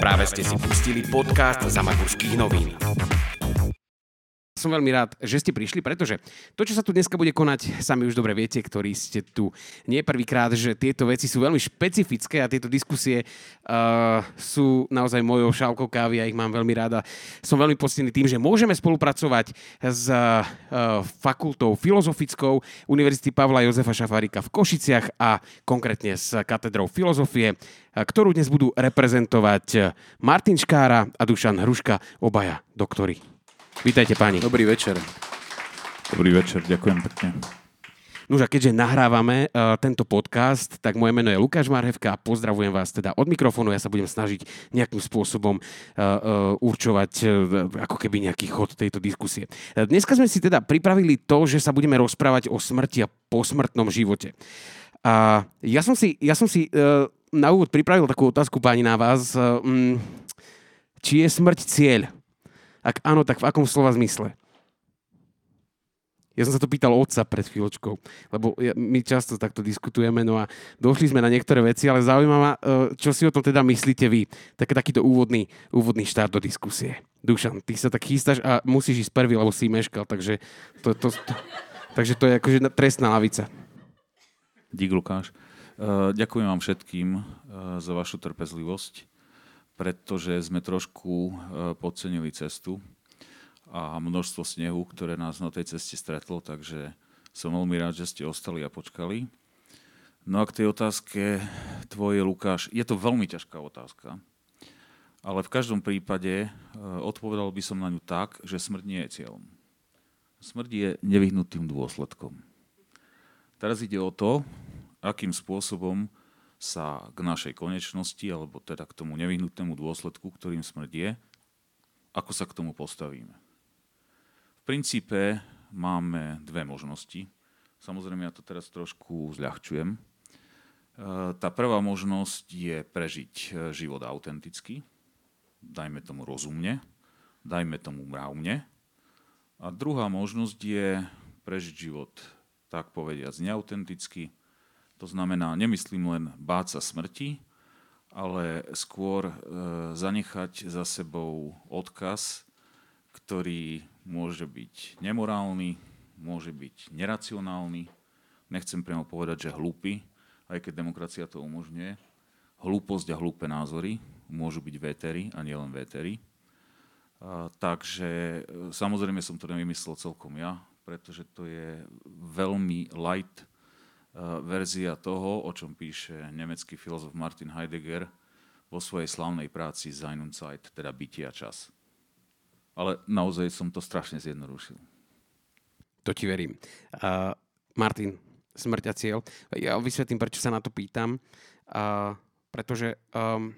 Práve ste si pustili podcast Zamagurských novín. Som veľmi rád, že ste prišli, pretože to, čo sa tu dneska bude konať, sami už dobre viete, ktorí ste tu nie prvýkrát, že tieto veci sú veľmi špecifické a tieto diskusie uh, sú naozaj mojou šálkou kávy a ich mám veľmi ráda. Som veľmi poctený tým, že môžeme spolupracovať s uh, fakultou filozofickou Univerzity Pavla Jozefa Šafárika v Košiciach a konkrétne s katedrou filozofie, ktorú dnes budú reprezentovať Martin Škára a Dušan Hruška, obaja doktory. Vítajte páni. Dobrý večer. Dobrý večer, ďakujem pekne. Nož a keďže nahrávame uh, tento podcast, tak moje meno je Lukáš Marhevka a pozdravujem vás teda od mikrofónu. Ja sa budem snažiť nejakým spôsobom uh, uh, určovať uh, ako keby nejaký chod tejto diskusie. Uh, dneska sme si teda pripravili to, že sa budeme rozprávať o smrti a posmrtnom živote. A ja som si, ja som si uh, na úvod pripravil takú otázku páni na vás. Uh, um, či je smrť cieľ? Ak áno, tak v akom slova zmysle? Ja som sa to pýtal otca pred chvíľočkou, lebo my často takto diskutujeme, no a došli sme na niektoré veci, ale zaujíma ma, e, čo si o tom teda myslíte vy. Tak, takýto úvodný, úvodný štart do diskusie. Dušan, ty sa tak chystáš a musíš ísť prvý, lebo si meškal, takže to, to, to, takže to je akože trestná lavica. Dík, Lukáš. Uh, ďakujem vám všetkým uh, za vašu trpezlivosť pretože sme trošku e, podcenili cestu a množstvo snehu, ktoré nás na tej ceste stretlo, takže som veľmi rád, že ste ostali a počkali. No a k tej otázke tvoje, Lukáš, je to veľmi ťažká otázka, ale v každom prípade e, odpovedal by som na ňu tak, že smrť nie je cieľom. Smrť je nevyhnutým dôsledkom. Teraz ide o to, akým spôsobom sa k našej konečnosti, alebo teda k tomu nevyhnutnému dôsledku, ktorým smrť je, ako sa k tomu postavíme. V princípe máme dve možnosti. Samozrejme, ja to teraz trošku zľahčujem. E, tá prvá možnosť je prežiť e, život autenticky, dajme tomu rozumne, dajme tomu mravne. A druhá možnosť je prežiť život, tak povediac, neautenticky, to znamená, nemyslím len báť sa smrti, ale skôr e, zanechať za sebou odkaz, ktorý môže byť nemorálny, môže byť neracionálny, nechcem priamo povedať, že hlúpy, aj keď demokracia to umožňuje. Hlúposť a hlúpe názory môžu byť vétery a nielen vétery. A, takže e, samozrejme som to nevymyslel celkom ja, pretože to je veľmi light verzia toho, o čom píše nemecký filozof Martin Heidegger vo svojej slavnej práci Sein und Zeit, teda bytie a čas. Ale naozaj som to strašne zjednodušil. To ti verím. Uh, Martin, smrť a cieľ. Ja vysvetlím, prečo sa na to pýtam. Uh, pretože um,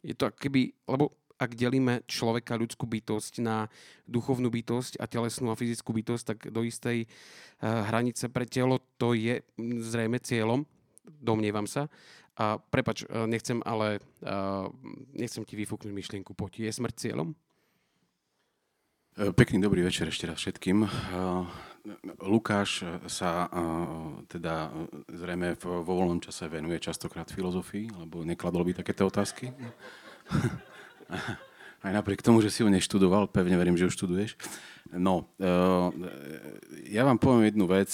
je to keby, lebo ak delíme človeka, ľudskú bytosť na duchovnú bytosť a telesnú a fyzickú bytosť, tak do istej uh, hranice pre telo to je zrejme cieľom, domnievam sa. A prepač, uh, nechcem ale, uh, nechcem ti vyfúknuť myšlienku, poď, je smrť cieľom? Pekný dobrý večer ešte raz všetkým. Lukáš sa teda zrejme vo voľnom čase venuje častokrát filozofii, lebo nekladol by takéto otázky. Aj napriek tomu, že si ho neštudoval, pevne verím, že ho študuješ. No, eh, ja vám poviem jednu vec,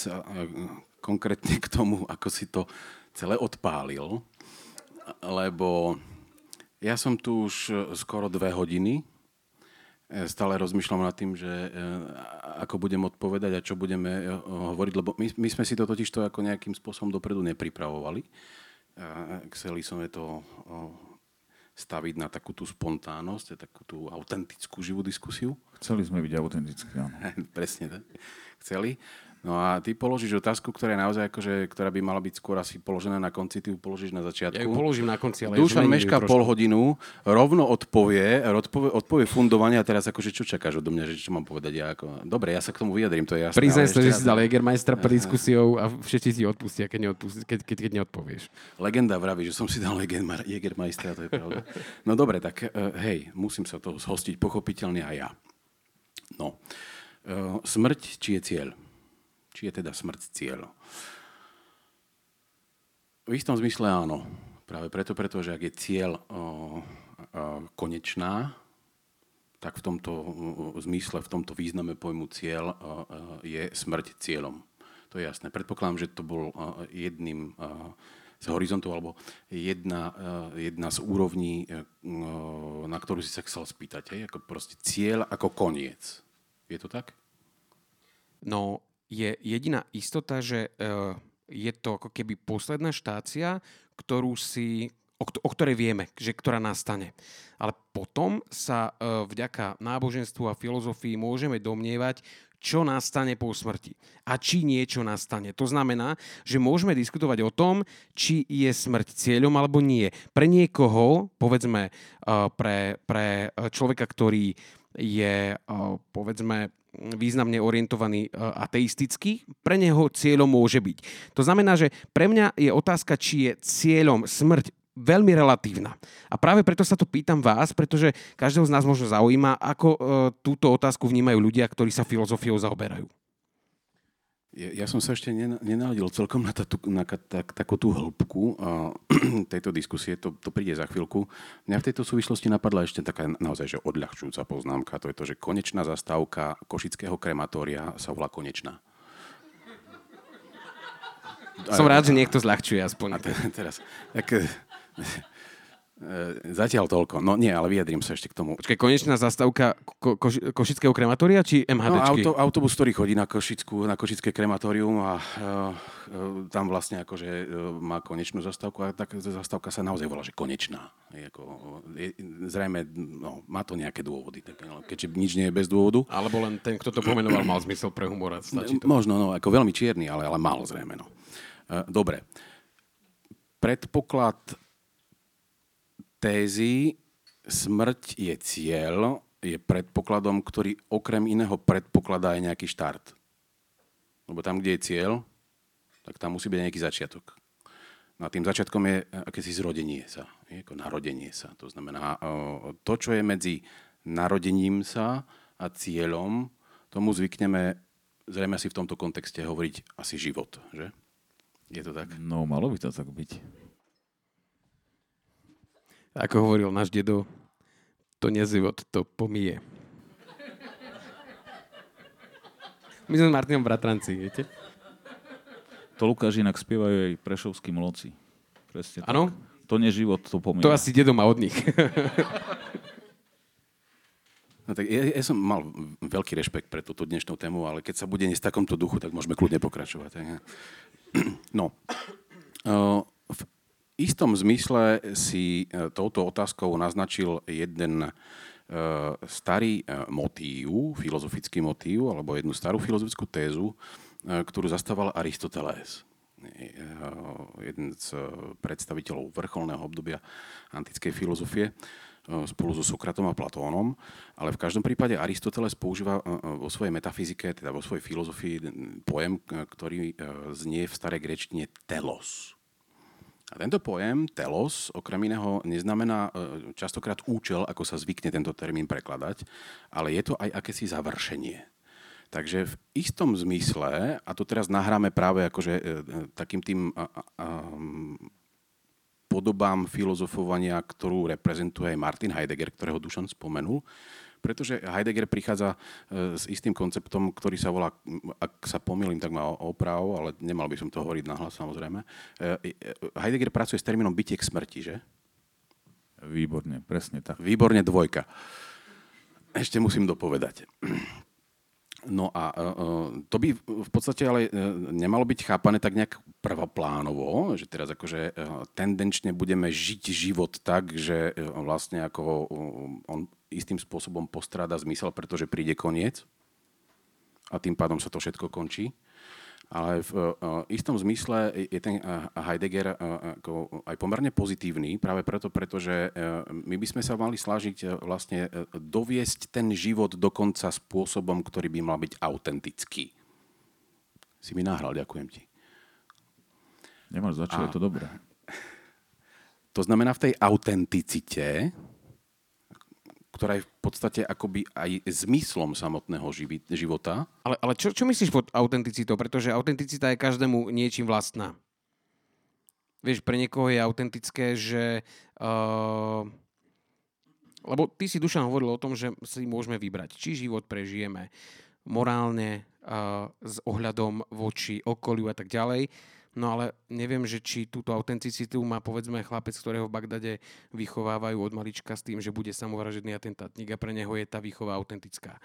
konkrétne k tomu, ako si to celé odpálil, lebo ja som tu už skoro dve hodiny, eh, stále rozmýšľam nad tým, že eh, ako budem odpovedať a čo budeme hovoriť, lebo my, my sme si to totiž to ako nejakým spôsobom dopredu nepripravovali. Chceli sme to staviť na takú tú spontánnosť, takú tú autentickú živú diskusiu. Chceli sme byť autentickí, áno. Presne tak. Chceli. No a ty položíš otázku, ktorá je naozaj akože, ktorá by mala byť skôr asi položená na konci, ty ju položíš na začiatku. Ja ju položím na konci, ale Dušan mešká pol hodinu, rovno odpovie, odpovie, odpovie fundovanie a teraz akože čo čakáš odo mňa, že čo mám povedať ja? Ako... Dobre, ja sa k tomu vyjadrím, to je jasné. Priznaj sa, že si dal Jägermeistera pred diskusiou a všetci si odpustia, keď, neodpustí, keď, keď, keď neodpovieš. Legenda vraví, že som si dal Jägermeistera, to je pravda. No dobre, tak uh, hej, musím sa toho zhostiť pochopiteľne aj ja. No, uh, smrť, či je cieľ? Či je teda smrť cieľ? V istom zmysle áno. Práve preto, pretože ak je cieľ, konečná, tak v tomto zmysle, v tomto význame pojmu cieľ je smrť cieľom. To je jasné. Predpokladám, že to bol jedným z horizontov, alebo jedna, jedna z úrovní, na ktorú si sa chcel spýtať. Hej? Ako proste cieľ ako koniec. Je to tak? No, je jediná istota, že je to ako keby posledná štácia, ktorú si o, o ktorej vieme, že ktorá nastane. Ale potom sa e, vďaka náboženstvu a filozofii môžeme domnievať, čo nastane po smrti a či niečo nastane. To znamená, že môžeme diskutovať o tom, či je smrť cieľom alebo nie. Pre niekoho, povedzme, e, pre, pre človeka, ktorý je, e, povedzme, významne orientovaný ateisticky, pre neho cieľom môže byť. To znamená, že pre mňa je otázka, či je cieľom smrť veľmi relatívna. A práve preto sa to pýtam vás, pretože každého z nás možno zaujíma, ako e, túto otázku vnímajú ľudia, ktorí sa filozofiou zaoberajú. Ja, som sa ešte nenaladil celkom na, tatu, na tak, takú tú hĺbku tejto diskusie, to, to príde za chvíľku. Mňa v tejto súvislosti napadla ešte taká naozaj že odľahčujúca poznámka, to je to, že konečná zastávka košického krematória sa volá konečná. Som rád, že niekto zľahčuje aspoň. A te, teraz, tak, zatiaľ toľko. No nie, ale vyjadrím sa ešte k tomu. Počkaj, konečná zastávka ko- ko- Košického krematória či MHD? No, auto, autobus, ktorý chodí na, Košickú, na Košické krematórium a uh, uh, tam vlastne akože uh, má konečnú zastávku a tak zastávka sa naozaj volá, že konečná. Je ako, je, zrejme, no, má to nejaké dôvody, tak, no, keďže nič nie je bez dôvodu. Alebo len ten, kto to pomenoval, mal zmysel pre humor. to. Možno, no, ako veľmi čierny, ale, ale mal zrejme. No. Uh, dobre. Predpoklad tézy smrť je cieľ, je predpokladom, ktorý okrem iného predpokladá aj nejaký štart. Lebo tam, kde je cieľ, tak tam musí byť nejaký začiatok. No a tým začiatkom je akési zrodenie sa, je ako narodenie sa. To znamená, to, čo je medzi narodením sa a cieľom, tomu zvykneme zrejme si v tomto kontexte hovoriť asi život, že? Je to tak? No, malo by to tak byť. Ako hovoril náš dedo, to nezivot, to pomije. My sme s Martinom bratranci, viete? To Lukáš inak spievajú aj prešovskí mloci. Presne Áno? To nie život, to pomije. To asi dedo má od nich. No tak ja, ja som mal veľký rešpekt pre túto dnešnú tému, ale keď sa bude v takomto duchu, tak môžeme kľudne pokračovať. No, v istom zmysle si e, touto otázkou naznačil jeden e, starý e, motív, filozofický motív, alebo jednu starú filozofickú tézu, ktorú zastával Aristoteles. Jeden z predstaviteľov vrcholného obdobia antickej filozofie spolu so Sokratom a Platónom, ale v každom prípade Aristoteles používa vo svojej metafyzike, teda vo svojej filozofii pojem, ktorý znie v starej grečtine telos. A tento pojem telos okrem iného neznamená e, častokrát účel, ako sa zvykne tento termín prekladať, ale je to aj akési završenie. Takže v istom zmysle, a to teraz nahráme práve akože e, e, takým tým podobám filozofovania, ktorú reprezentuje aj Martin Heidegger, ktorého Dušan spomenul, pretože Heidegger prichádza e, s istým konceptom, ktorý sa volá, ak sa pomýlim, tak má oprav, ale nemal by som to hovoriť nahlas samozrejme. E, e, Heidegger pracuje s termínom bytie k smrti, že? Výborne, presne tak. Výborne dvojka. Ešte musím dopovedať. No a to by v podstate ale nemalo byť chápané tak nejak prvoplánovo, že teraz akože tendenčne budeme žiť život tak, že vlastne ako on istým spôsobom postráda zmysel, pretože príde koniec a tým pádom sa to všetko končí. Ale v uh, istom zmysle je ten uh, Heidegger ako aj pomerne pozitívny, práve preto, pretože my by sme sa mali slážiť uh, vlastne doviesť ten život dokonca spôsobom, ktorý by mal byť autentický. Si mi nahral, ďakujem ti. Nemáš za čo, je to dobré. To znamená, v tej autenticite ktorá je v podstate akoby aj zmyslom samotného živi- života. Ale, ale čo, čo myslíš pod autenticitou? Pretože autenticita je každému niečím vlastná. Vieš, pre niekoho je autentické, že uh, lebo ty si Dušan hovoril o tom, že si môžeme vybrať, či život prežijeme morálne, uh, s ohľadom voči okoliu a tak ďalej. No ale neviem, že či túto autenticitu má povedzme chlapec, ktorého v Bagdade vychovávajú od malička s tým, že bude samovražedný atentátnik a pre neho je tá výchova autentická.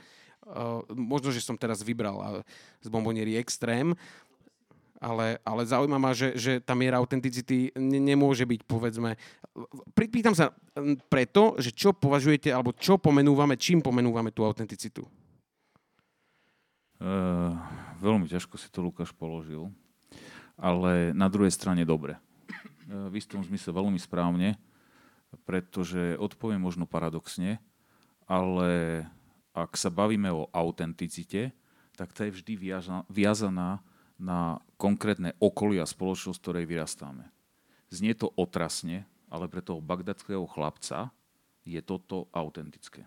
Uh, možno, že som teraz vybral z bomboniery extrém, ale, ale zaujíma ma, že, že tá miera autenticity ne, nemôže byť, povedzme... Pýtam sa preto, že čo považujete, alebo čo pomenúvame, čím pomenúvame tú autenticitu? Uh, veľmi ťažko si to Lukáš položil ale na druhej strane dobre. E, v istom zmysle veľmi správne, pretože odpoviem možno paradoxne, ale ak sa bavíme o autenticite, tak tá je vždy viazaná na konkrétne okolie a spoločnosť, ktorej vyrastáme. Znie to otrasne, ale pre toho bagdadského chlapca je toto autentické.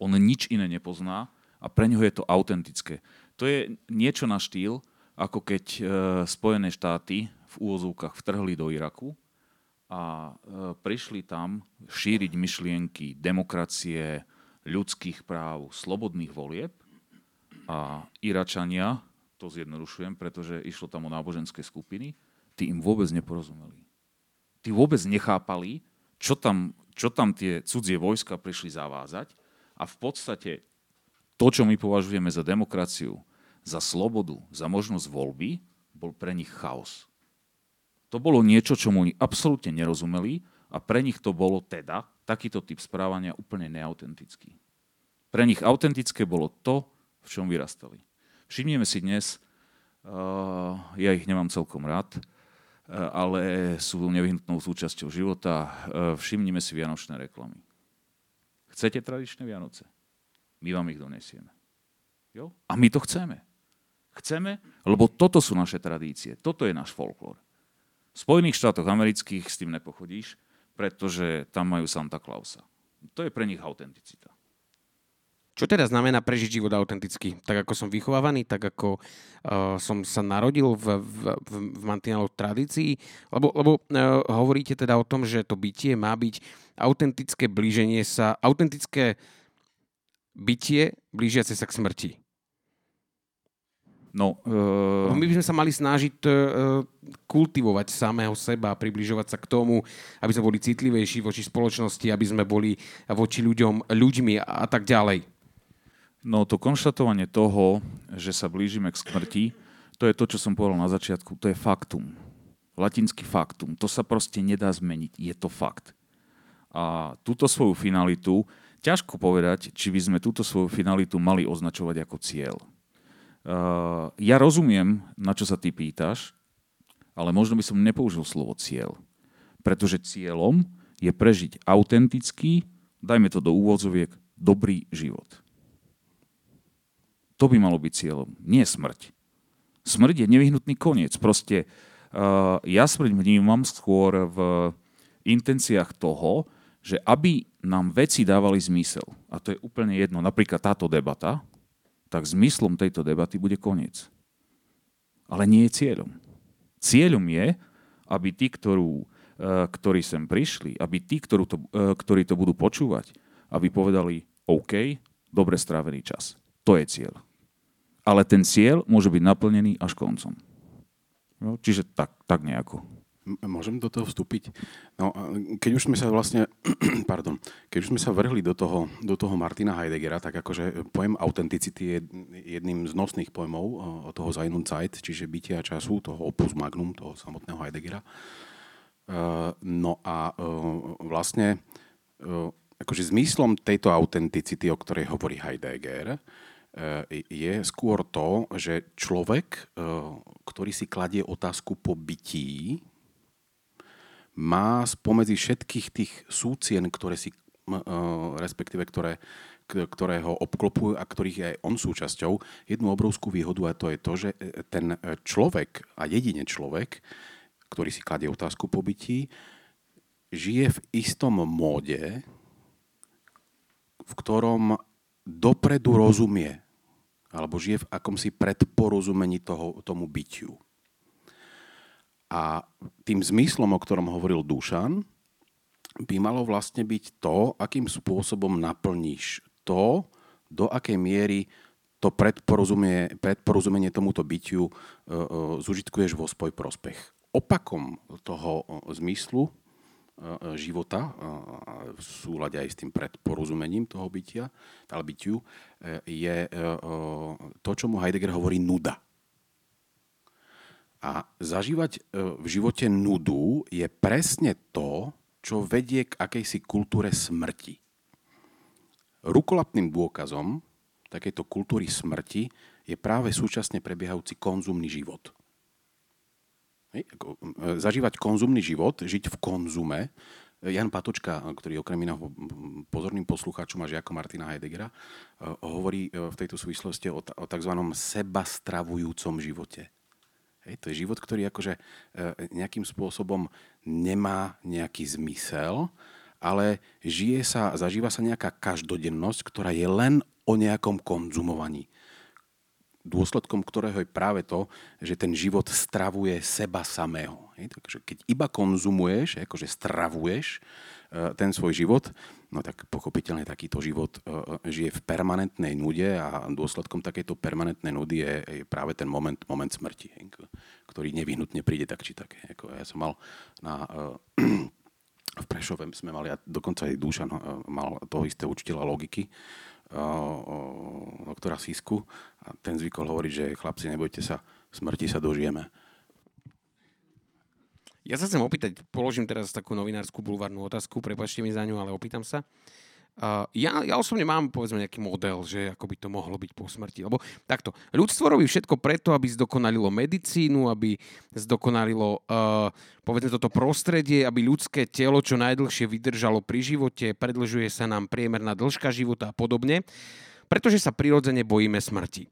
On nič iné nepozná a pre neho je to autentické. To je niečo na štýl, ako keď e, Spojené štáty v úvozovkách vtrhli do Iraku a e, prišli tam šíriť myšlienky demokracie, ľudských práv, slobodných volieb a Iračania, to zjednodušujem, pretože išlo tam o náboženské skupiny, tí im vôbec neporozumeli. Tí vôbec nechápali, čo tam, čo tam tie cudzie vojska prišli zavázať a v podstate to, čo my považujeme za demokraciu, za slobodu, za možnosť voľby, bol pre nich chaos. To bolo niečo, čo mu oni absolútne nerozumeli a pre nich to bolo teda takýto typ správania úplne neautentický. Pre nich autentické bolo to, v čom vyrastali. Všimneme si dnes, uh, ja ich nemám celkom rád, uh, ale sú nevyhnutnou súčasťou života, uh, všimnime si vianočné reklamy. Chcete tradičné Vianoce? My vám ich donesieme. Jo? A my to chceme. Chceme, lebo toto sú naše tradície, toto je náš folklór. V Spojených štátoch amerických s tým nepochodíš, pretože tam majú Santa Clausa. To je pre nich autenticita. Čo teda znamená prežiť život autenticky? Tak ako som vychovávaný, tak ako uh, som sa narodil v, v, v, v mantineloch tradícií? Lebo, lebo uh, hovoríte teda o tom, že to bytie má byť autentické blíženie sa, autentické bytie blížiace sa k smrti. No, uh... My by sme sa mali snažiť uh, kultivovať samého seba, približovať sa k tomu, aby sme boli citlivejší voči spoločnosti, aby sme boli voči ľuďom ľuďmi a, a tak ďalej. No to konštatovanie toho, že sa blížime k smrti, to je to, čo som povedal na začiatku, to je faktum. Latinský faktum. To sa proste nedá zmeniť. Je to fakt. A túto svoju finalitu, ťažko povedať, či by sme túto svoju finalitu mali označovať ako cieľ. Uh, ja rozumiem, na čo sa ty pýtaš, ale možno by som nepoužil slovo cieľ. Pretože cieľom je prežiť autentický, dajme to do úvodzoviek, dobrý život. To by malo byť cieľom, nie smrť. Smrť je nevyhnutný koniec. Proste uh, ja smrť vnímam skôr v intenciách toho, že aby nám veci dávali zmysel, a to je úplne jedno, napríklad táto debata, tak zmyslom tejto debaty bude koniec. Ale nie je cieľom. Cieľom je, aby tí, ktorú, e, ktorí sem prišli, aby tí, ktorú to, e, ktorí to budú počúvať, aby povedali OK, dobre strávený čas. To je cieľ. Ale ten cieľ môže byť naplnený až koncom. No, čiže tak, tak nejako. Môžem do toho vstúpiť? No, keď už sme sa vlastne, pardon, keď už sme sa vrhli do toho, do toho Martina Heideggera, tak akože pojem autenticity je jedným z nosných pojmov od toho Zainun Zeit, čiže bytia času, toho opus magnum, toho samotného Heideggera. No a vlastne akože zmyslom tejto autenticity, o ktorej hovorí Heidegger, je skôr to, že človek, ktorý si kladie otázku po bytí, má spomedzi všetkých tých súcien, ktoré si, respektíve ktoré, ktoré ho obklopujú a ktorých je aj on súčasťou, jednu obrovskú výhodu a to je to, že e, ten e, človek a jedine človek, ktorý si kladie otázku po bytí, žije v istom móde, v ktorom dopredu rozumie alebo žije v akomsi predporozumení toho, tomu bytiu. A tým zmyslom, o ktorom hovoril Dušan, by malo vlastne byť to, akým spôsobom naplníš to, do akej miery to predporozumenie, predporozumenie tomuto bytiu uh, uh, zužitkuješ vo svoj prospech. Opakom toho uh, zmyslu uh, života, uh, v súlade aj s tým predporozumením toho bytia, ale bytiu, uh, je to, čo mu Heidegger hovorí nuda. A zažívať v živote nudu je presne to, čo vedie k akejsi kultúre smrti. Rukolapným dôkazom takejto kultúry smrti je práve súčasne prebiehajúci konzumný život. E, zažívať konzumný život, žiť v konzume. Jan Patočka, ktorý okrem iného pozorným poslucháčom a žiakom Martina Heideggera, e, hovorí e, v tejto súvislosti o tzv. sebastravujúcom živote. Hej, to je život, ktorý akože nejakým spôsobom nemá nejaký zmysel, ale žije sa, zažíva sa nejaká každodennosť, ktorá je len o nejakom konzumovaní. Dôsledkom ktorého je práve to, že ten život stravuje seba samého. Takže keď iba konzumuješ, akože stravuješ e, ten svoj život, no tak pochopiteľne takýto život e, žije v permanentnej nude a dôsledkom takejto permanentnej nudy je, práve ten moment, moment smrti, ktorý nevyhnutne príde tak či tak. Ja som mal na v Prešove sme mali, a dokonca aj Dušan mal toho istého učiteľa logiky, doktora Sisku a ten zvykol hovoriť, že chlapci, nebojte sa, smrti sa dožijeme. Ja sa chcem opýtať, položím teraz takú novinárskú bulvárnu otázku, prepačte mi za ňu, ale opýtam sa. Uh, ja, ja osobne mám povedzme nejaký model, že ako by to mohlo byť po smrti. Lebo takto, ľudstvo robí všetko preto, aby zdokonalilo medicínu, aby zdokonalilo uh, povedzme toto prostredie, aby ľudské telo čo najdlhšie vydržalo pri živote, predlžuje sa nám priemerná dĺžka života a podobne, pretože sa prirodzene bojíme smrti.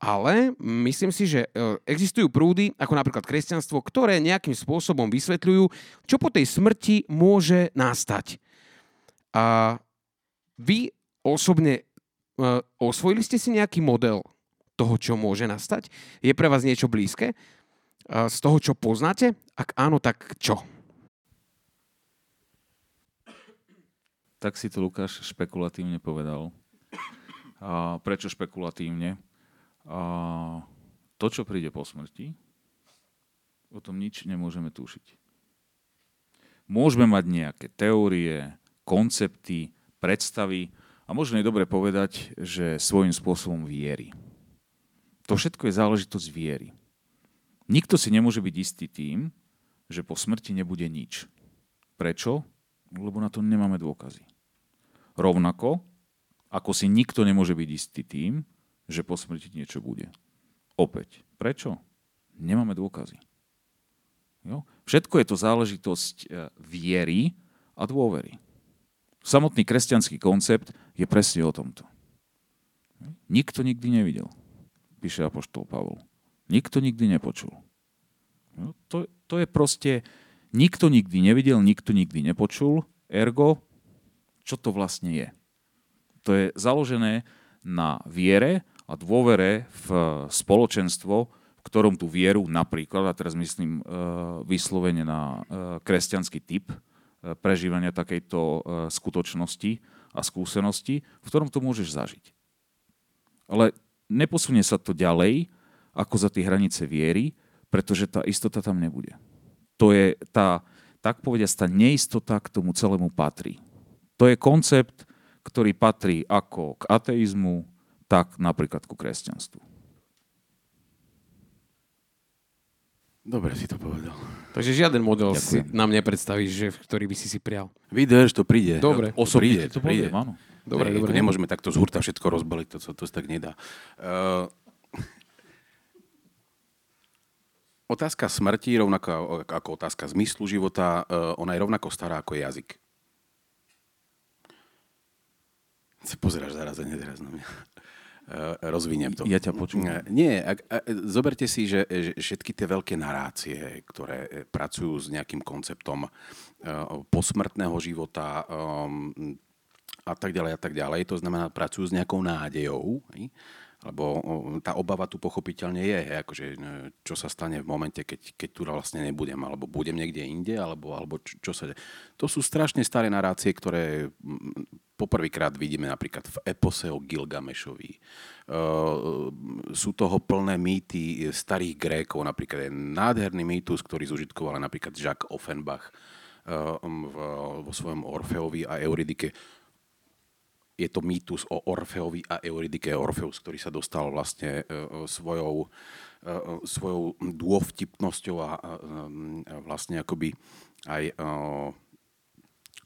Ale myslím si, že uh, existujú prúdy, ako napríklad kresťanstvo, ktoré nejakým spôsobom vysvetľujú, čo po tej smrti môže nastať. A vy osobne uh, osvojili ste si nejaký model toho, čo môže nastať? Je pre vás niečo blízke? Uh, z toho, čo poznáte? Ak áno, tak čo? Tak si to Lukáš špekulatívne povedal. A prečo špekulatívne? A to, čo príde po smrti, o tom nič nemôžeme tušiť. Môžeme mať nejaké teórie, koncepty, predstavy a možno je dobre povedať, že svojím spôsobom viery. To všetko je záležitosť viery. Nikto si nemôže byť istý tým, že po smrti nebude nič. Prečo? Lebo na to nemáme dôkazy. Rovnako, ako si nikto nemôže byť istý tým, že po smrti niečo bude. Opäť. Prečo? Nemáme dôkazy. Jo? Všetko je to záležitosť eh, viery a dôvery. Samotný kresťanský koncept je presne o tomto. Nikto nikdy nevidel, píše Apoštol Pavol. Nikto nikdy nepočul. No, to, to je proste, nikto nikdy nevidel, nikto nikdy nepočul, ergo, čo to vlastne je? To je založené na viere a dôvere v spoločenstvo, v ktorom tú vieru napríklad, a teraz myslím uh, vyslovene na uh, kresťanský typ, prežívania takejto skutočnosti a skúsenosti, v ktorom to môžeš zažiť. Ale neposunie sa to ďalej ako za tie hranice viery, pretože tá istota tam nebude. To je tá, tak povediať, tá neistota k tomu celému patrí. To je koncept, ktorý patrí ako k ateizmu, tak napríklad ku kresťanstvu. Dobre si to povedal. Takže žiaden model Ďakujem. si nám nepredstavíš, že, ktorý by si si prial. Vydrž, to príde. Dobre. Osobne príde, to príde. Poviem, áno. Dobre, ne, dobre. Nemôžeme takto z hurta všetko rozbaliť, to, to, to sa tak nedá. Uh, otázka smrti, rovnako ako otázka zmyslu života, uh, ona je rovnako stará ako jazyk. Sa pozeráš zarazene teraz na mňa. Eh, rozviniem to. Ja ťa počúvam. Eh, nie, ak, a, zoberte si, že, že všetky tie veľké narácie, ktoré eh, pracujú s nejakým konceptom posmrtného života um, a tak ďalej a tak ďalej, to znamená, pracujú s nejakou nádejou, hej? Lebo tá obava tu pochopiteľne je, hej, akože, čo sa stane v momente, keď, keď tu vlastne nebudem, alebo budem niekde inde, alebo, alebo čo, čo sa... To sú strašne staré narácie, ktoré poprvýkrát vidíme napríklad v epose o Gilgamešovi. Uh, sú toho plné mýty starých Grékov, napríklad je nádherný mýtus, ktorý zužitkoval napríklad Jacques Offenbach vo svojom Orfeovi a Euridike je to mýtus o Orfeovi a Euridike. Orfeus, ktorý sa dostal vlastne e, e, svojou, e, svojou dôvtipnosťou a vlastne akoby aj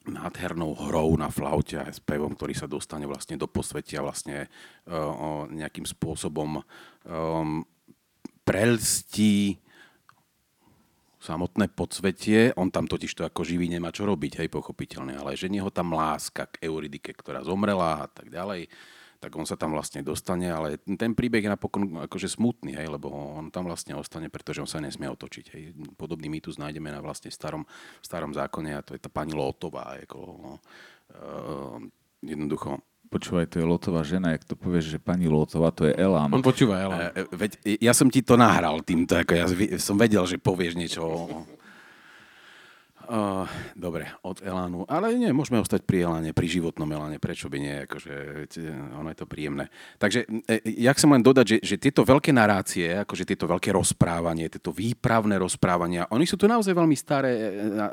nádhernou hrou na flaute a spevom, ktorý sa dostane vlastne do posvetia vlastne nejakým spôsobom prelstí samotné podsvetie, on tam totiž to ako živý nemá čo robiť, hej, pochopiteľne, ale že ho tam láska k Euridike, ktorá zomrela a tak ďalej, tak on sa tam vlastne dostane, ale ten príbeh je napokon akože smutný, hej, lebo on tam vlastne ostane, pretože on sa nesmie otočiť. Hej. Podobný mýtus nájdeme na vlastne starom, starom zákone a to je tá pani Lotová. Ako, no, uh, jednoducho Počúvaj, to je Lotová žena, jak to povieš, že pani Lotová, to je Elán. On počúva Elán. E, veď ja som ti to nahral týmto, ako ja som vedel, že povieš niečo o, Uh, dobre, od Elánu. Ale nie, môžeme ostať pri Eláne, pri životnom Eláne. Prečo by nie? Akože, ono je to príjemné. Takže e, ja chcem len dodať, že, že tieto veľké narácie, akože tieto veľké rozprávanie, tieto výpravné rozprávania, oni sú tu naozaj veľmi staré,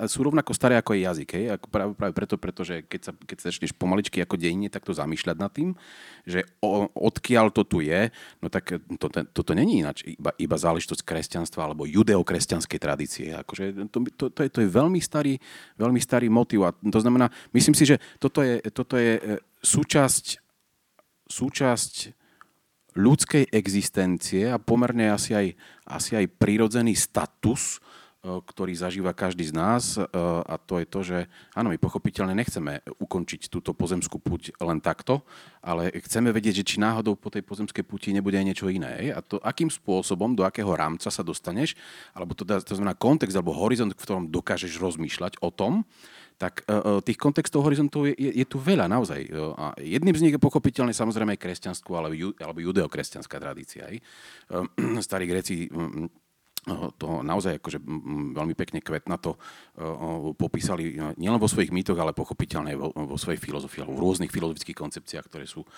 e, sú rovnako staré ako je jazyk. Hej? Práve, práve preto, pretože keď sa, keď sa začneš pomaličky ako dejine takto zamýšľať nad tým, že o, odkiaľ to tu je, no tak to, to, toto není ináč iba, iba záležitosť kresťanstva alebo judeokresťanskej tradície. Akože to, to, to, je, to je veľmi starý, veľmi starý motiv. A to znamená, myslím si, že toto je, toto je e, súčasť, súčasť ľudskej existencie a pomerne asi aj, asi aj prírodzený status, ktorý zažíva každý z nás e, a to je to, že áno, my pochopiteľne nechceme ukončiť túto pozemskú puť len takto, ale chceme vedieť, že či náhodou po tej pozemskej puti nebude aj niečo iné. A to, akým spôsobom, do akého rámca sa dostaneš, alebo to, to znamená kontext alebo horizont, v ktorom dokážeš rozmýšľať o tom, tak uh, tých kontextov horizontov je, je, je tu veľa naozaj. A jedným z nich je pochopiteľne samozrejme kresťanstvo alebo, ju, alebo judeokresťanská tradícia. Starí Gréci um, to naozaj akože veľmi pekne kvetna to popísali e, nielen vo svojich mýtoch, ale pochopiteľne vo, vo svojej filozofii, alebo v rôznych filozofických koncepciách, ktoré sú e,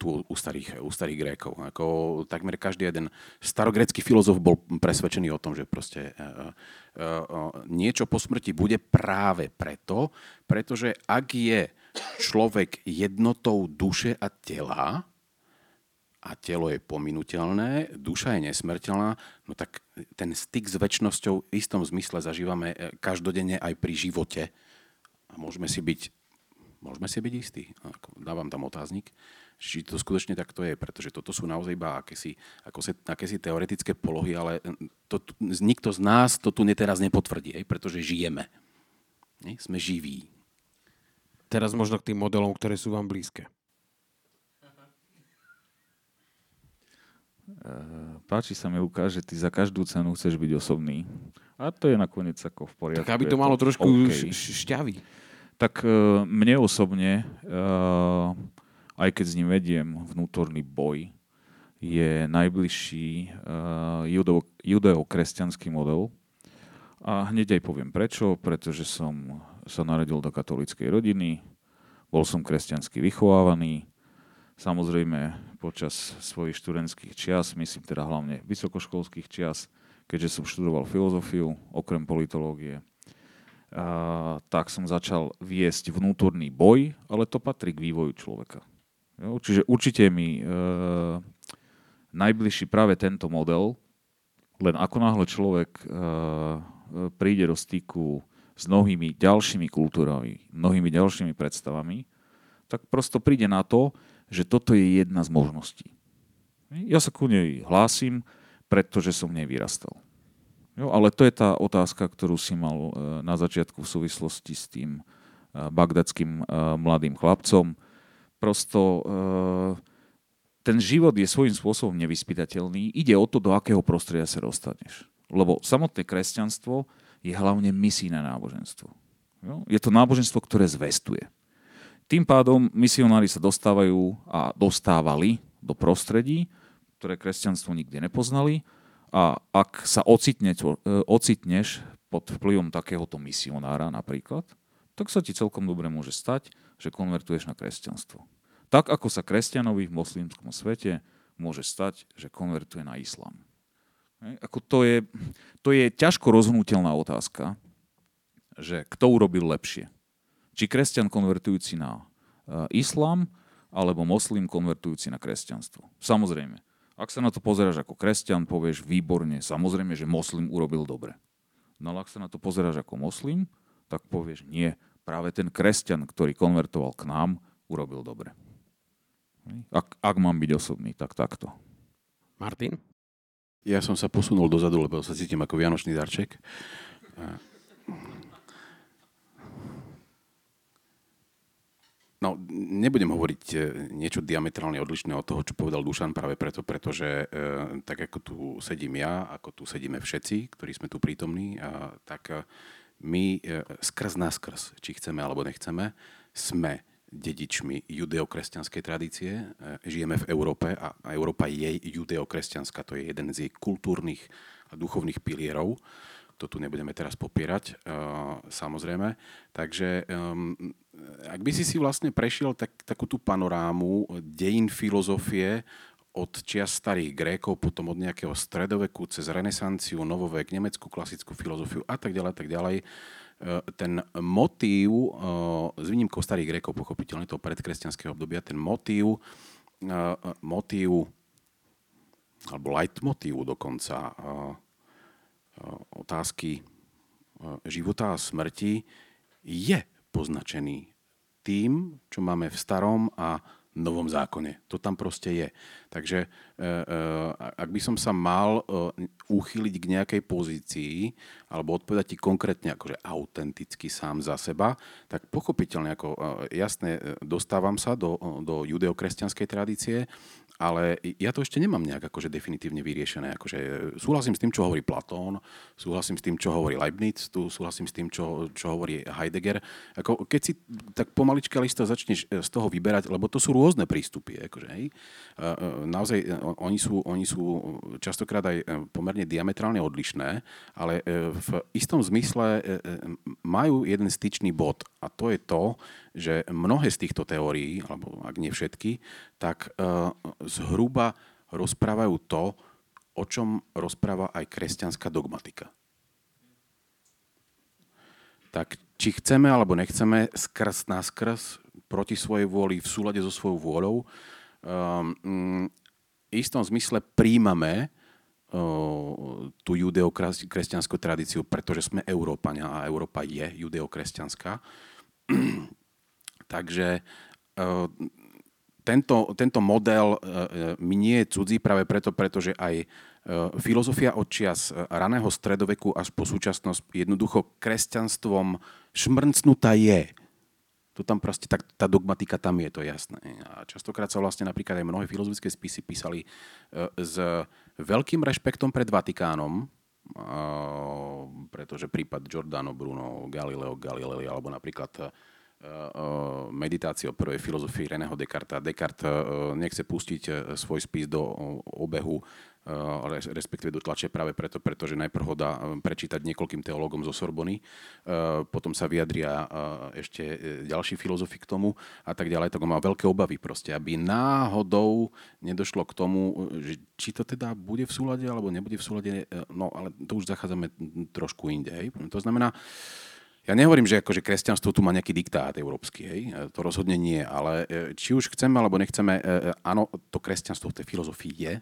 tu u starých, u starých Grékov. Ako takmer každý jeden starogrécky filozof bol presvedčený o tom, že proste e, niečo po smrti bude práve preto, pretože ak je človek jednotou duše a tela, a telo je pominuteľné, duša je nesmrteľná, no tak ten styk s väčšnosťou v istom zmysle zažívame e, každodenne aj pri živote. A môžeme si byť, môžeme si byť istí. Dávam tam otáznik, či to skutočne takto je, pretože toto sú naozaj iba akési, ako se, akési teoretické polohy, ale e, to, nikto z nás to tu teraz nepotvrdí, pretože žijeme. Sme živí. Teraz možno k tým modelom, ktoré sú vám blízke. Páči sa mi, Lukáš, že ty za každú cenu chceš byť osobný. A to je nakoniec ako v poriadku. Tak aby to malo trošku okay. šťavy. Tak uh, mne osobne, uh, aj keď s ním vediem vnútorný boj, je najbližší uh, judeo, judeo-kresťanský model. A hneď aj poviem prečo, pretože som sa narodil do katolíckej rodiny, bol som kresťansky vychovávaný, samozrejme počas svojich študentských čias, myslím teda hlavne vysokoškolských čias, keďže som študoval filozofiu, okrem politológie, a, tak som začal viesť vnútorný boj, ale to patrí k vývoju človeka. Jo? Čiže určite mi e, najbližší práve tento model, len ako náhle človek e, príde do styku s mnohými ďalšími kultúrami, mnohými ďalšími predstavami, tak prosto príde na to, že toto je jedna z možností. Ja sa ku nej hlásim, pretože som nej vyrastal. Jo, ale to je tá otázka, ktorú si mal e, na začiatku v súvislosti s tým e, bagdadským e, mladým chlapcom. Prosto ten život je svojím spôsobom nevyspytateľný. Ide o to, do akého prostredia sa dostaneš. Lebo samotné kresťanstvo je hlavne misijné náboženstvo. Jo? Je to náboženstvo, ktoré zvestuje. Tým pádom misionári sa dostávajú a dostávali do prostredí, ktoré kresťanstvo nikdy nepoznali a ak sa ocitne, e, ocitneš pod vplyvom takéhoto misionára napríklad, tak sa ti celkom dobre môže stať, že konvertuješ na kresťanstvo. Tak ako sa kresťanovi v moslimskom svete môže stať, že konvertuje na islám. Ako to, je, to je ťažko rozhnutelná otázka, že kto urobil lepšie. Či kresťan konvertujúci na uh, islám, alebo moslim konvertujúci na kresťanstvo. Samozrejme, ak sa na to pozeráš ako kresťan, povieš výborne, samozrejme, že moslim urobil dobre. No ale ak sa na to pozeráš ako moslim, tak povieš nie, práve ten kresťan, ktorý konvertoval k nám, urobil dobre. Ak, ak mám byť osobný, tak takto. Martin? Ja som sa posunul dozadu, lebo sa cítim ako vianočný darček. No, nebudem hovoriť e, niečo diametrálne odlišné od toho, čo povedal Dušan práve preto, pretože e, tak ako tu sedím ja, ako tu sedíme všetci, ktorí sme tu prítomní, a, tak e, my e, skrz nás skrz, či chceme alebo nechceme, sme dedičmi judeokresťanskej tradície. E, žijeme v Európe a Európa je judeokresťanská. To je jeden z jej kultúrnych a duchovných pilierov to tu nebudeme teraz popierať, uh, samozrejme. Takže um, ak by si si vlastne prešiel tak, takú tú panorámu dejín filozofie od čias starých Grékov, potom od nejakého stredoveku cez renesanciu, novovek, nemeckú klasickú filozofiu a tak ďalej, tak ďalej, ten motív, s výnimkou starých Grékov, pochopiteľne toho predkresťanského obdobia, ten motív, motív alebo leitmotív dokonca otázky života a smrti je poznačený tým, čo máme v starom a novom zákone. To tam proste je. Takže ak by som sa mal e, uchyliť k nejakej pozícii alebo odpovedať ti konkrétne akože autenticky sám za seba, tak pochopiteľne ako jasné, dostávam sa do, do judeokresťanskej tradície, ale ja to ešte nemám nejak akože definitívne vyriešené. Akože súhlasím s tým, čo hovorí Platón, súhlasím s tým, čo hovorí Leibniz, tu súhlasím s tým, čo, čo hovorí Heidegger. Ako, keď si tak pomalička listo začneš z toho vyberať, lebo to sú rôzne prístupy. Akože, hej. Naozaj oni sú, oni sú častokrát aj e, pomerne diametrálne odlišné, ale e, v istom zmysle majú jeden styčný bod a to je to, že mnohé z týchto teórií, alebo ak nie všetky, tak zhruba rozprávajú to, o čom rozpráva aj kresťanská dogmatika. Tak či chceme alebo nechceme skrz nás skrz, proti svojej vôli, v súlade so svojou vôľou, v istom zmysle príjmame tú judeokresťanskú tradíciu, pretože sme Európania a Európa je judeokresťanská. Takže e, tento, tento model e, e, mi nie je cudzí práve preto, pretože aj filozofia od čias raného stredoveku až po súčasnosť jednoducho kresťanstvom šmrncnutá je. To tam proste, tak, tá dogmatika tam je, to jasné. A častokrát sa vlastne napríklad aj mnohé filozofické spisy písali s veľkým rešpektom pred Vatikánom, pretože prípad Giordano Bruno, Galileo Galilei, alebo napríklad Eh, meditácie o prvej filozofii Reného Descartes. Descartes nechce pustiť svoj spis do obehu, respektíve do práve preto, pretože najprv ho dá prečítať niekoľkým teológom zo Sorbony, potom sa vyjadria ešte ďalší filozofi k tomu a tak ďalej, tak on má veľké obavy proste, aby náhodou nedošlo k tomu, že či to teda bude v súlade alebo nebude v súlade, no ale to už zachádzame trošku inde. Hej. To znamená, ja nehovorím, že akože kresťanstvo tu má nejaký diktát európsky, hej? To rozhodne nie, ale či už chceme alebo nechceme, áno, to kresťanstvo v tej filozofii je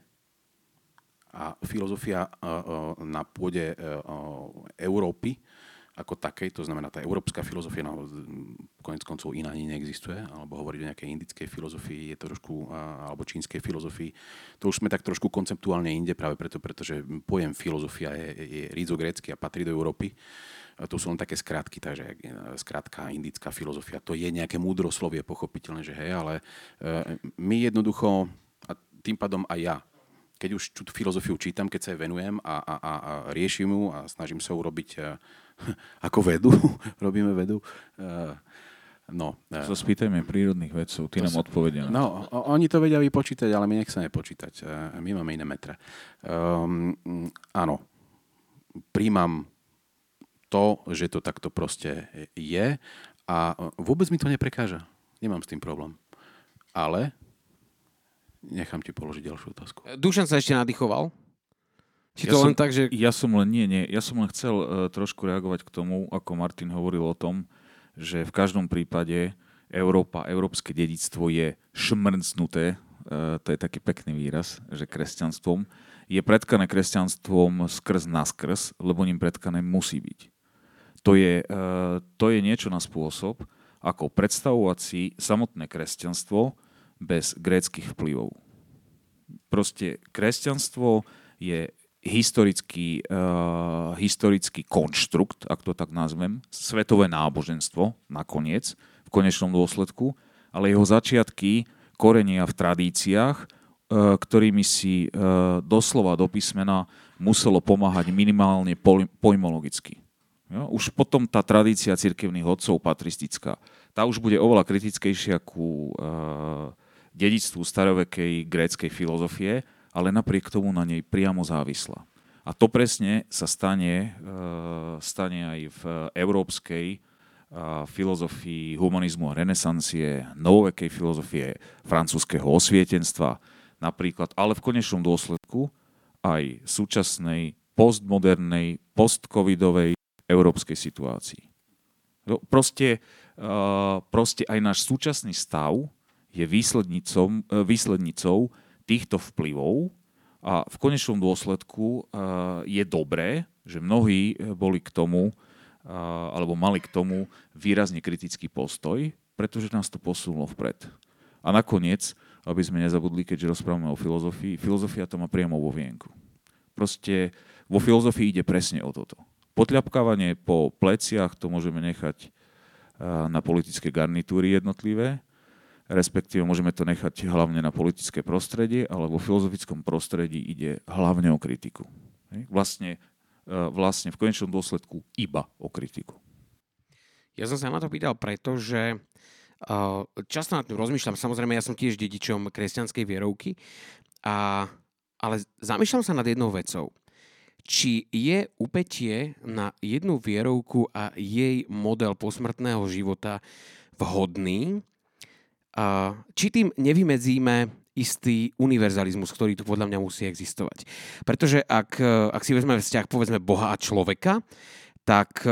a filozofia na pôde Európy ako takej, to znamená tá európska filozofia, no, konec koncov iná ani neexistuje, alebo hovoriť o nejakej indickej filozofii, je to trošku, alebo čínskej filozofii, to už sme tak trošku konceptuálne inde práve preto, pretože pojem filozofia je, je rízogrécky a patrí do Európy. To sú len také skratky, takže e, skratka indická filozofia, to je nejaké múdroslovie, pochopiteľne, že hej, ale e, my jednoducho, a tým pádom aj ja, keď už tú filozofiu čítam, keď sa jej venujem a, a, a, a riešim ju a snažím sa urobiť e, ako vedu, robíme vedu, No, uh, so spýtajme prírodných vedcov, ty nám odpovedia. No, oni to vedia vypočítať, ale my nechceme počítať. My máme iné metre. Um, áno, príjmam to, že to takto proste je a vôbec mi to neprekáža. Nemám s tým problém. Ale nechám ti položiť ďalšiu otázku. Dušan sa ešte nadýchoval? Či ja to som, len tak, že... Ja som len, nie, nie, ja som len chcel uh, trošku reagovať k tomu, ako Martin hovoril o tom, že v každom prípade Európa, európske dedictvo je šmrncnuté, uh, to je taký pekný výraz, že kresťanstvom, je predkané kresťanstvom skrz naskrz, lebo ním predkané musí byť. To je, uh, to je niečo na spôsob, ako predstavovať si samotné kresťanstvo bez gréckých vplyvov. Proste kresťanstvo je historický, uh, historický konštrukt, ak to tak nazvem, svetové náboženstvo nakoniec, v konečnom dôsledku, ale jeho začiatky korenia v tradíciách, uh, ktorými si uh, doslova do písmena muselo pomáhať minimálne pojmologicky. Jo? Už potom tá tradícia cirkevných odcov patristická, tá už bude oveľa kritickejšia ku uh, dedictvu starovekej gréckej filozofie, ale napriek tomu na nej priamo závislá. A to presne sa stane, uh, stane aj v európskej uh, filozofii humanizmu a renesancie, novovekej filozofie francúzského osvietenstva napríklad, ale v konečnom dôsledku aj súčasnej postmodernej, postcovidovej európskej situácii. No, proste, uh, proste aj náš súčasný stav je výslednicou, uh, výslednicou týchto vplyvov a v konečnom dôsledku uh, je dobré, že mnohí boli k tomu, alebo mali k tomu výrazne kritický postoj, pretože nás to posunulo vpred. A nakoniec, aby sme nezabudli, keďže rozprávame o filozofii, filozofia to má priamo vo vienku. Proste vo filozofii ide presne o toto. Potľapkávanie po pleciach to môžeme nechať na politické garnitúry jednotlivé, respektíve môžeme to nechať hlavne na politické prostredie, ale vo filozofickom prostredí ide hlavne o kritiku. Vlastne, vlastne v konečnom dôsledku iba o kritiku. Ja som sa na to pýtal, pretože často nad tým rozmýšľam, samozrejme ja som tiež dedičom kresťanskej vierovky, a, ale zamýšľam sa nad jednou vecou či je upetie na jednu vierovku a jej model posmrtného života vhodný, či tým nevymedzíme istý univerzalizmus, ktorý tu podľa mňa musí existovať. Pretože ak, ak si vezmeme vzťah povedzme Boha a človeka, tak,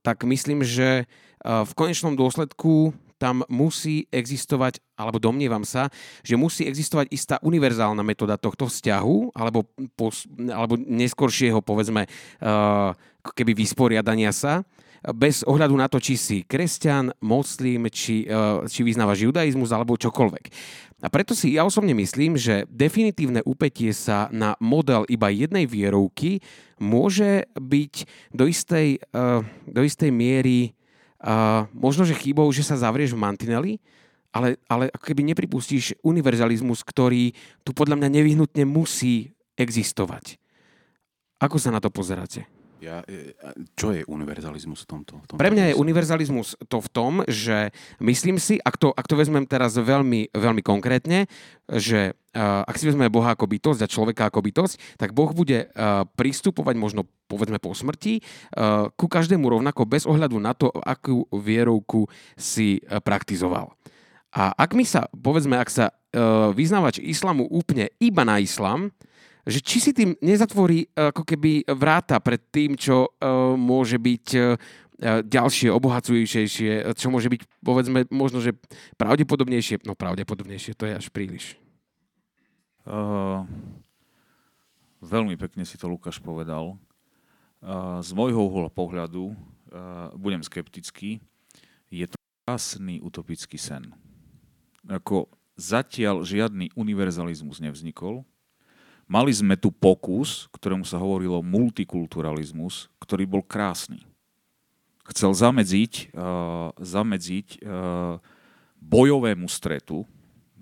tak myslím, že v konečnom dôsledku tam musí existovať, alebo domnievam sa, že musí existovať istá univerzálna metóda tohto vzťahu, alebo, pos, alebo neskoršieho, povedzme, uh, keby vysporiadania sa, bez ohľadu na to, či si kresťan, moslim, či, uh, či vyznávaš judaizmus, alebo čokoľvek. A preto si ja osobne myslím, že definitívne upetie sa na model iba jednej vierovky môže byť do istej, uh, do istej miery Uh, možno, že chýbou, že sa zavrieš v mantineli, ale, ale ako keby nepripustíš univerzalizmus, ktorý tu podľa mňa nevyhnutne musí existovať. Ako sa na to pozeráte? Ja, e, čo je univerzalizmus v tomto? V tomto Pre mňa je univerzalizmus to v tom, že myslím si, ak to, ak to vezmem teraz veľmi, veľmi konkrétne, že uh, ak si vezmeme Boha ako bytosť a človeka ako bytosť, tak Boh bude uh, pristupovať možno povedzme po smrti uh, ku každému rovnako bez ohľadu na to, akú vierovku si uh, praktizoval. A ak my sa, povedzme, ak sa uh, vyznávač islamu úplne iba na islam, že či si tým nezatvorí eh, ako keby vráta pred tým, čo uh, môže byť uh, ďalšie, obohacujúcejšie, čo môže byť, povedzme, možno, že pravdepodobnejšie, no pravdepodobnejšie, to je až príliš. Uh, veľmi pekne si to Lukáš povedal. Uh, z môjho uhla pohľadu, uh, budem skeptický, je to krásny utopický sen. Ako zatiaľ žiadny univerzalizmus nevznikol, Mali sme tu pokus, ktorému sa hovorilo multikulturalizmus, ktorý bol krásny. Chcel zamedziť, uh, zamedziť uh, bojovému stretu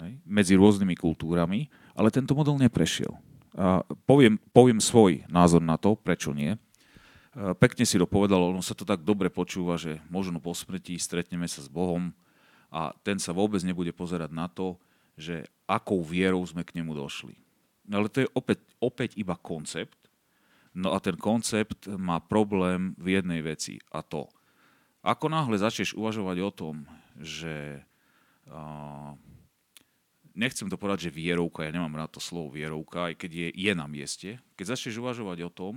ne, medzi rôznymi kultúrami, ale tento model neprešiel. Uh, poviem, poviem svoj názor na to, prečo nie. Uh, pekne si to povedal, ono sa to tak dobre počúva, že možno po smrti stretneme sa s Bohom, a ten sa vôbec nebude pozerať na to, že akou vierou sme k nemu došli. Ale to je opäť, opäť iba koncept. No a ten koncept má problém v jednej veci a to, ako náhle začneš uvažovať o tom, že uh, nechcem to povedať, že vierovka, ja nemám rád to slovo vierovka, aj keď je, je na mieste, keď začneš uvažovať o tom,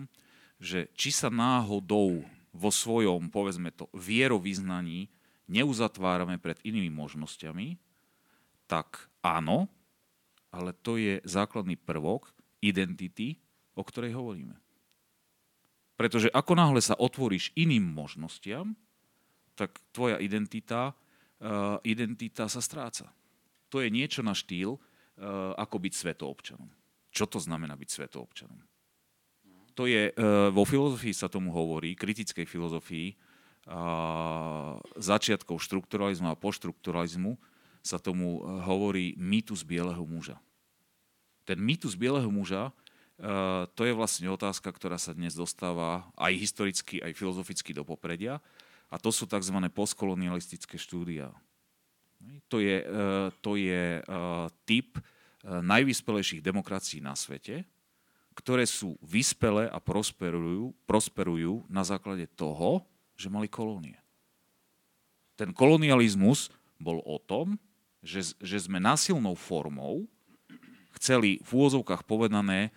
že či sa náhodou vo svojom, povedzme to, vierovýznaní neuzatvárame pred inými možnosťami, tak áno, ale to je základný prvok identity, o ktorej hovoríme. Pretože ako náhle sa otvoríš iným možnostiam, tak tvoja identita, uh, identita sa stráca to je niečo na štýl, uh, ako byť svetoobčanom. Čo to znamená byť svetoobčanom? To je, uh, vo filozofii sa tomu hovorí, kritickej filozofii, uh, začiatkov štrukturalizmu a poštrukturalizmu sa tomu hovorí mýtus bieleho muža. Ten mýtus bieleho muža Uh, to je vlastne otázka, ktorá sa dnes dostáva aj historicky, aj filozoficky do popredia. A to sú tzv. postkolonialistické štúdia. To je, e, to je typ najvyspelejších demokracií na svete, ktoré sú vyspelé a prosperujú, prosperujú na základe toho, že mali kolónie. Ten kolonializmus bol o tom, že, že sme násilnou formou chceli v úvozovkách povedané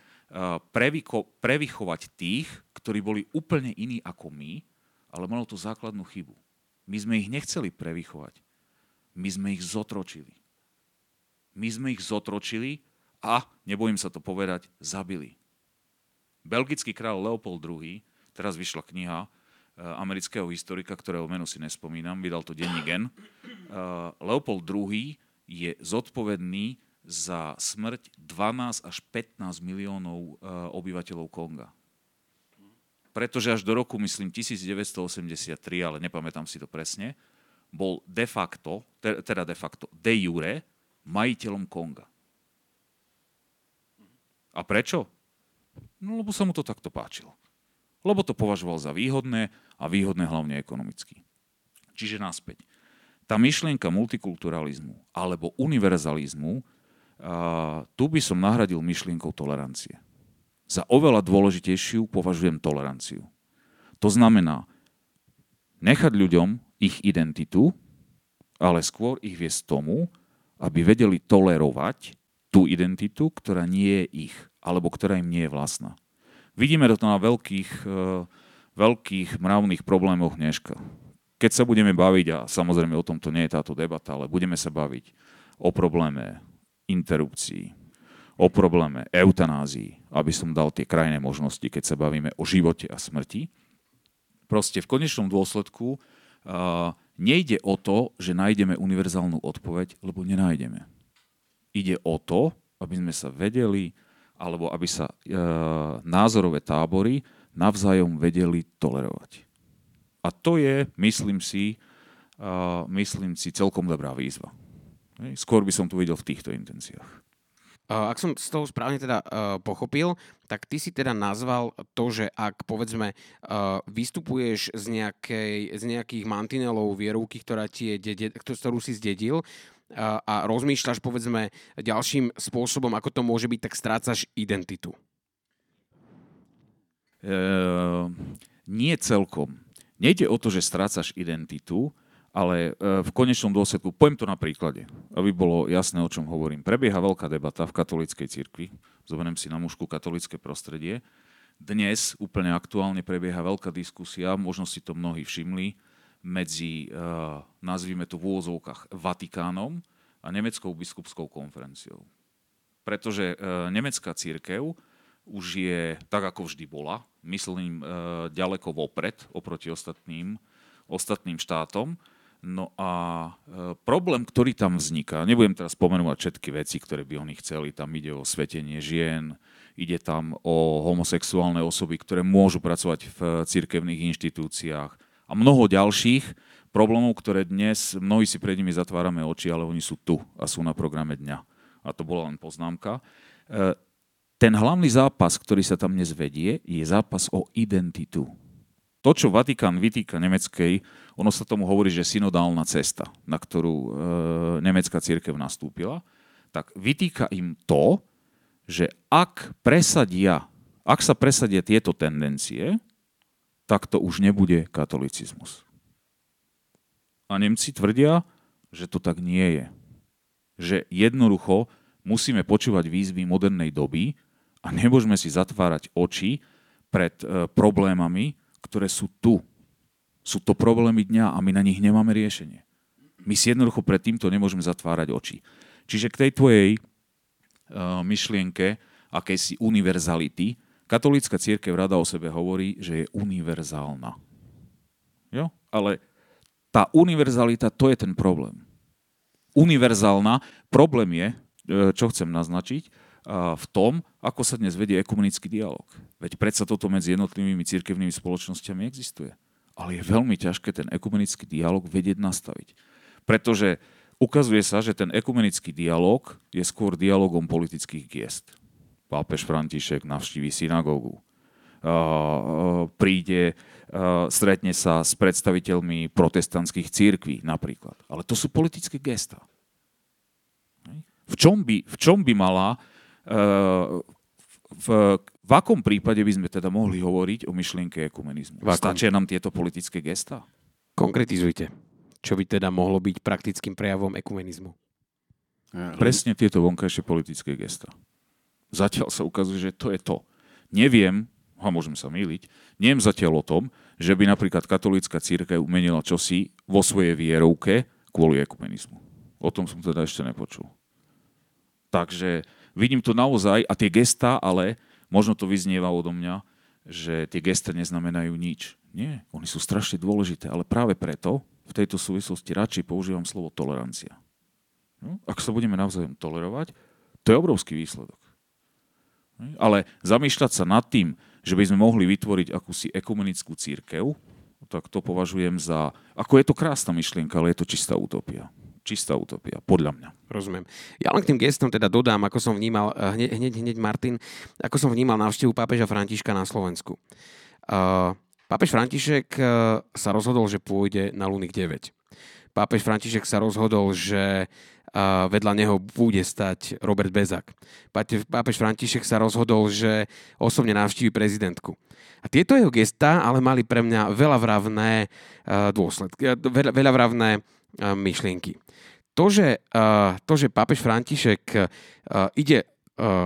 prevyko, prevychovať tých, ktorí boli úplne iní ako my, ale malo to základnú chybu. My sme ich nechceli prevychovať my sme ich zotročili. My sme ich zotročili a, nebojím sa to povedať, zabili. Belgický král Leopold II, teraz vyšla kniha amerického historika, ktorého meno si nespomínam, vydal to denní gen. Eh, Leopold II je zodpovedný za smrť 12 až 15 miliónov eh, obyvateľov Konga. Pretože až do roku, myslím, 1983, ale nepamätám si to presne, bol de facto, teda de facto, de jure, majiteľom Konga. A prečo? No lebo sa mu to takto páčilo. Lebo to považoval za výhodné a výhodné hlavne ekonomicky. Čiže naspäť. Tá myšlienka multikulturalizmu alebo univerzalizmu, tu by som nahradil myšlienkou tolerancie. Za oveľa dôležitejšiu považujem toleranciu. To znamená nechať ľuďom ich identitu, ale skôr ich viesť tomu, aby vedeli tolerovať tú identitu, ktorá nie je ich, alebo ktorá im nie je vlastná. Vidíme to na veľkých, uh, veľkých mravných problémoch dneška. Keď sa budeme baviť, a samozrejme o tomto nie je táto debata, ale budeme sa baviť o probléme interrupcií, o probléme eutanázii, aby som dal tie krajné možnosti, keď sa bavíme o živote a smrti. Proste v konečnom dôsledku nejde o to, že nájdeme univerzálnu odpoveď, lebo nenájdeme. Ide o to, aby sme sa vedeli, alebo aby sa e, názorové tábory navzájom vedeli tolerovať. A to je, myslím si, e, myslím si, celkom dobrá výzva. Skôr by som to videl v týchto intenciách. Ak som z toho správne teda uh, pochopil, tak ty si teda nazval to, že ak povedzme uh, vystupuješ z, nejakej, z nejakých mantinelov vierovky, ktorá ti je ktorú si zdedil, a rozmýšľaš povedzme ďalším spôsobom, ako to môže byť, tak strácaš identitu. Uh, nie celkom. Nejde o to, že strácaš identitu, ale e, v konečnom dôsledku, poviem to na príklade, aby bolo jasné, o čom hovorím. Prebieha veľká debata v katolíckej cirkvi, zoberiem si na mužku katolické prostredie. Dnes úplne aktuálne prebieha veľká diskusia, možno si to mnohí všimli, medzi, e, nazvime to v úvozovkách, Vatikánom a Nemeckou biskupskou konferenciou. Pretože e, nemecká církev už je, tak ako vždy bola, myslím, ďaleko vopred oproti ostatným, ostatným štátom, No a problém, ktorý tam vzniká, nebudem teraz spomenúvať všetky veci, ktoré by oni chceli, tam ide o svetenie žien, ide tam o homosexuálne osoby, ktoré môžu pracovať v cirkevných inštitúciách a mnoho ďalších problémov, ktoré dnes mnohí si pred nimi zatvárame oči, ale oni sú tu a sú na programe dňa. A to bola len poznámka. E, ten hlavný zápas, ktorý sa tam dnes vedie, je zápas o identitu. To, čo Vatikán vytýka nemeckej, ono sa tomu hovorí, že synodálna cesta, na ktorú e, nemecká církev nastúpila, tak vytýka im to, že ak presadia, ak sa presadia tieto tendencie, tak to už nebude katolicizmus. A Nemci tvrdia, že to tak nie je. Že jednoducho musíme počúvať výzvy modernej doby a nemôžeme si zatvárať oči pred e, problémami, ktoré sú tu. Sú to problémy dňa a my na nich nemáme riešenie. My si jednoducho pred týmto nemôžeme zatvárať oči. Čiže k tej tvojej uh, myšlienke akejsi univerzality, katolícka církev rada o sebe hovorí, že je univerzálna. Jo? Ale tá univerzalita, to je ten problém. Univerzálna, problém je, e, čo chcem naznačiť, v tom, ako sa dnes vedie ekumenický dialog. Veď predsa toto medzi jednotlivými cirkevnými spoločnosťami existuje. Ale je veľmi ťažké ten ekumenický dialog vedieť nastaviť. Pretože ukazuje sa, že ten ekumenický dialog je skôr dialogom politických giest. Pápež František navštíví synagógu, príde, stretne sa s predstaviteľmi protestantských církví napríklad. Ale to sú politické gesta. V čom by, v čom by mala v, v akom prípade by sme teda mohli hovoriť o myšlienke ekumenizmu? Stačia nám tieto politické gesta? Konkretizujte. Čo by teda mohlo byť praktickým prejavom ekumenizmu? Presne tieto vonkajšie politické gesta. Zatiaľ sa ukazuje, že to je to. Neviem, a môžem sa míliť, neviem zatiaľ o tom, že by napríklad katolícka církev umenila čosi vo svojej vierovke kvôli ekumenizmu. O tom som teda ešte nepočul. Takže vidím to naozaj, a tie gesta, ale možno to vyznieva odo mňa, že tie gesta neznamenajú nič. Nie, oni sú strašne dôležité, ale práve preto v tejto súvislosti radšej používam slovo tolerancia. No, ak sa budeme navzájom tolerovať, to je obrovský výsledok. Ale zamýšľať sa nad tým, že by sme mohli vytvoriť akúsi ekumenickú církev, tak to považujem za... Ako je to krásna myšlienka, ale je to čistá utopia čistá utopia, podľa mňa. Rozumiem. Ja len k tým gestom teda dodám, ako som vnímal, eh, hneď, hneď, hneď Martin, ako som vnímal návštevu pápeža Františka na Slovensku. Uh, pápež František uh, sa rozhodol, že pôjde na Lunik 9. Pápež František sa rozhodol, že uh, vedľa neho bude stať Robert Bezak. Pápež František sa rozhodol, že osobne navštívi prezidentku. A tieto jeho gestá ale mali pre mňa veľa vravné dôsledky, veľa, veľa vravné myšlienky to, že, to, že pápež František ide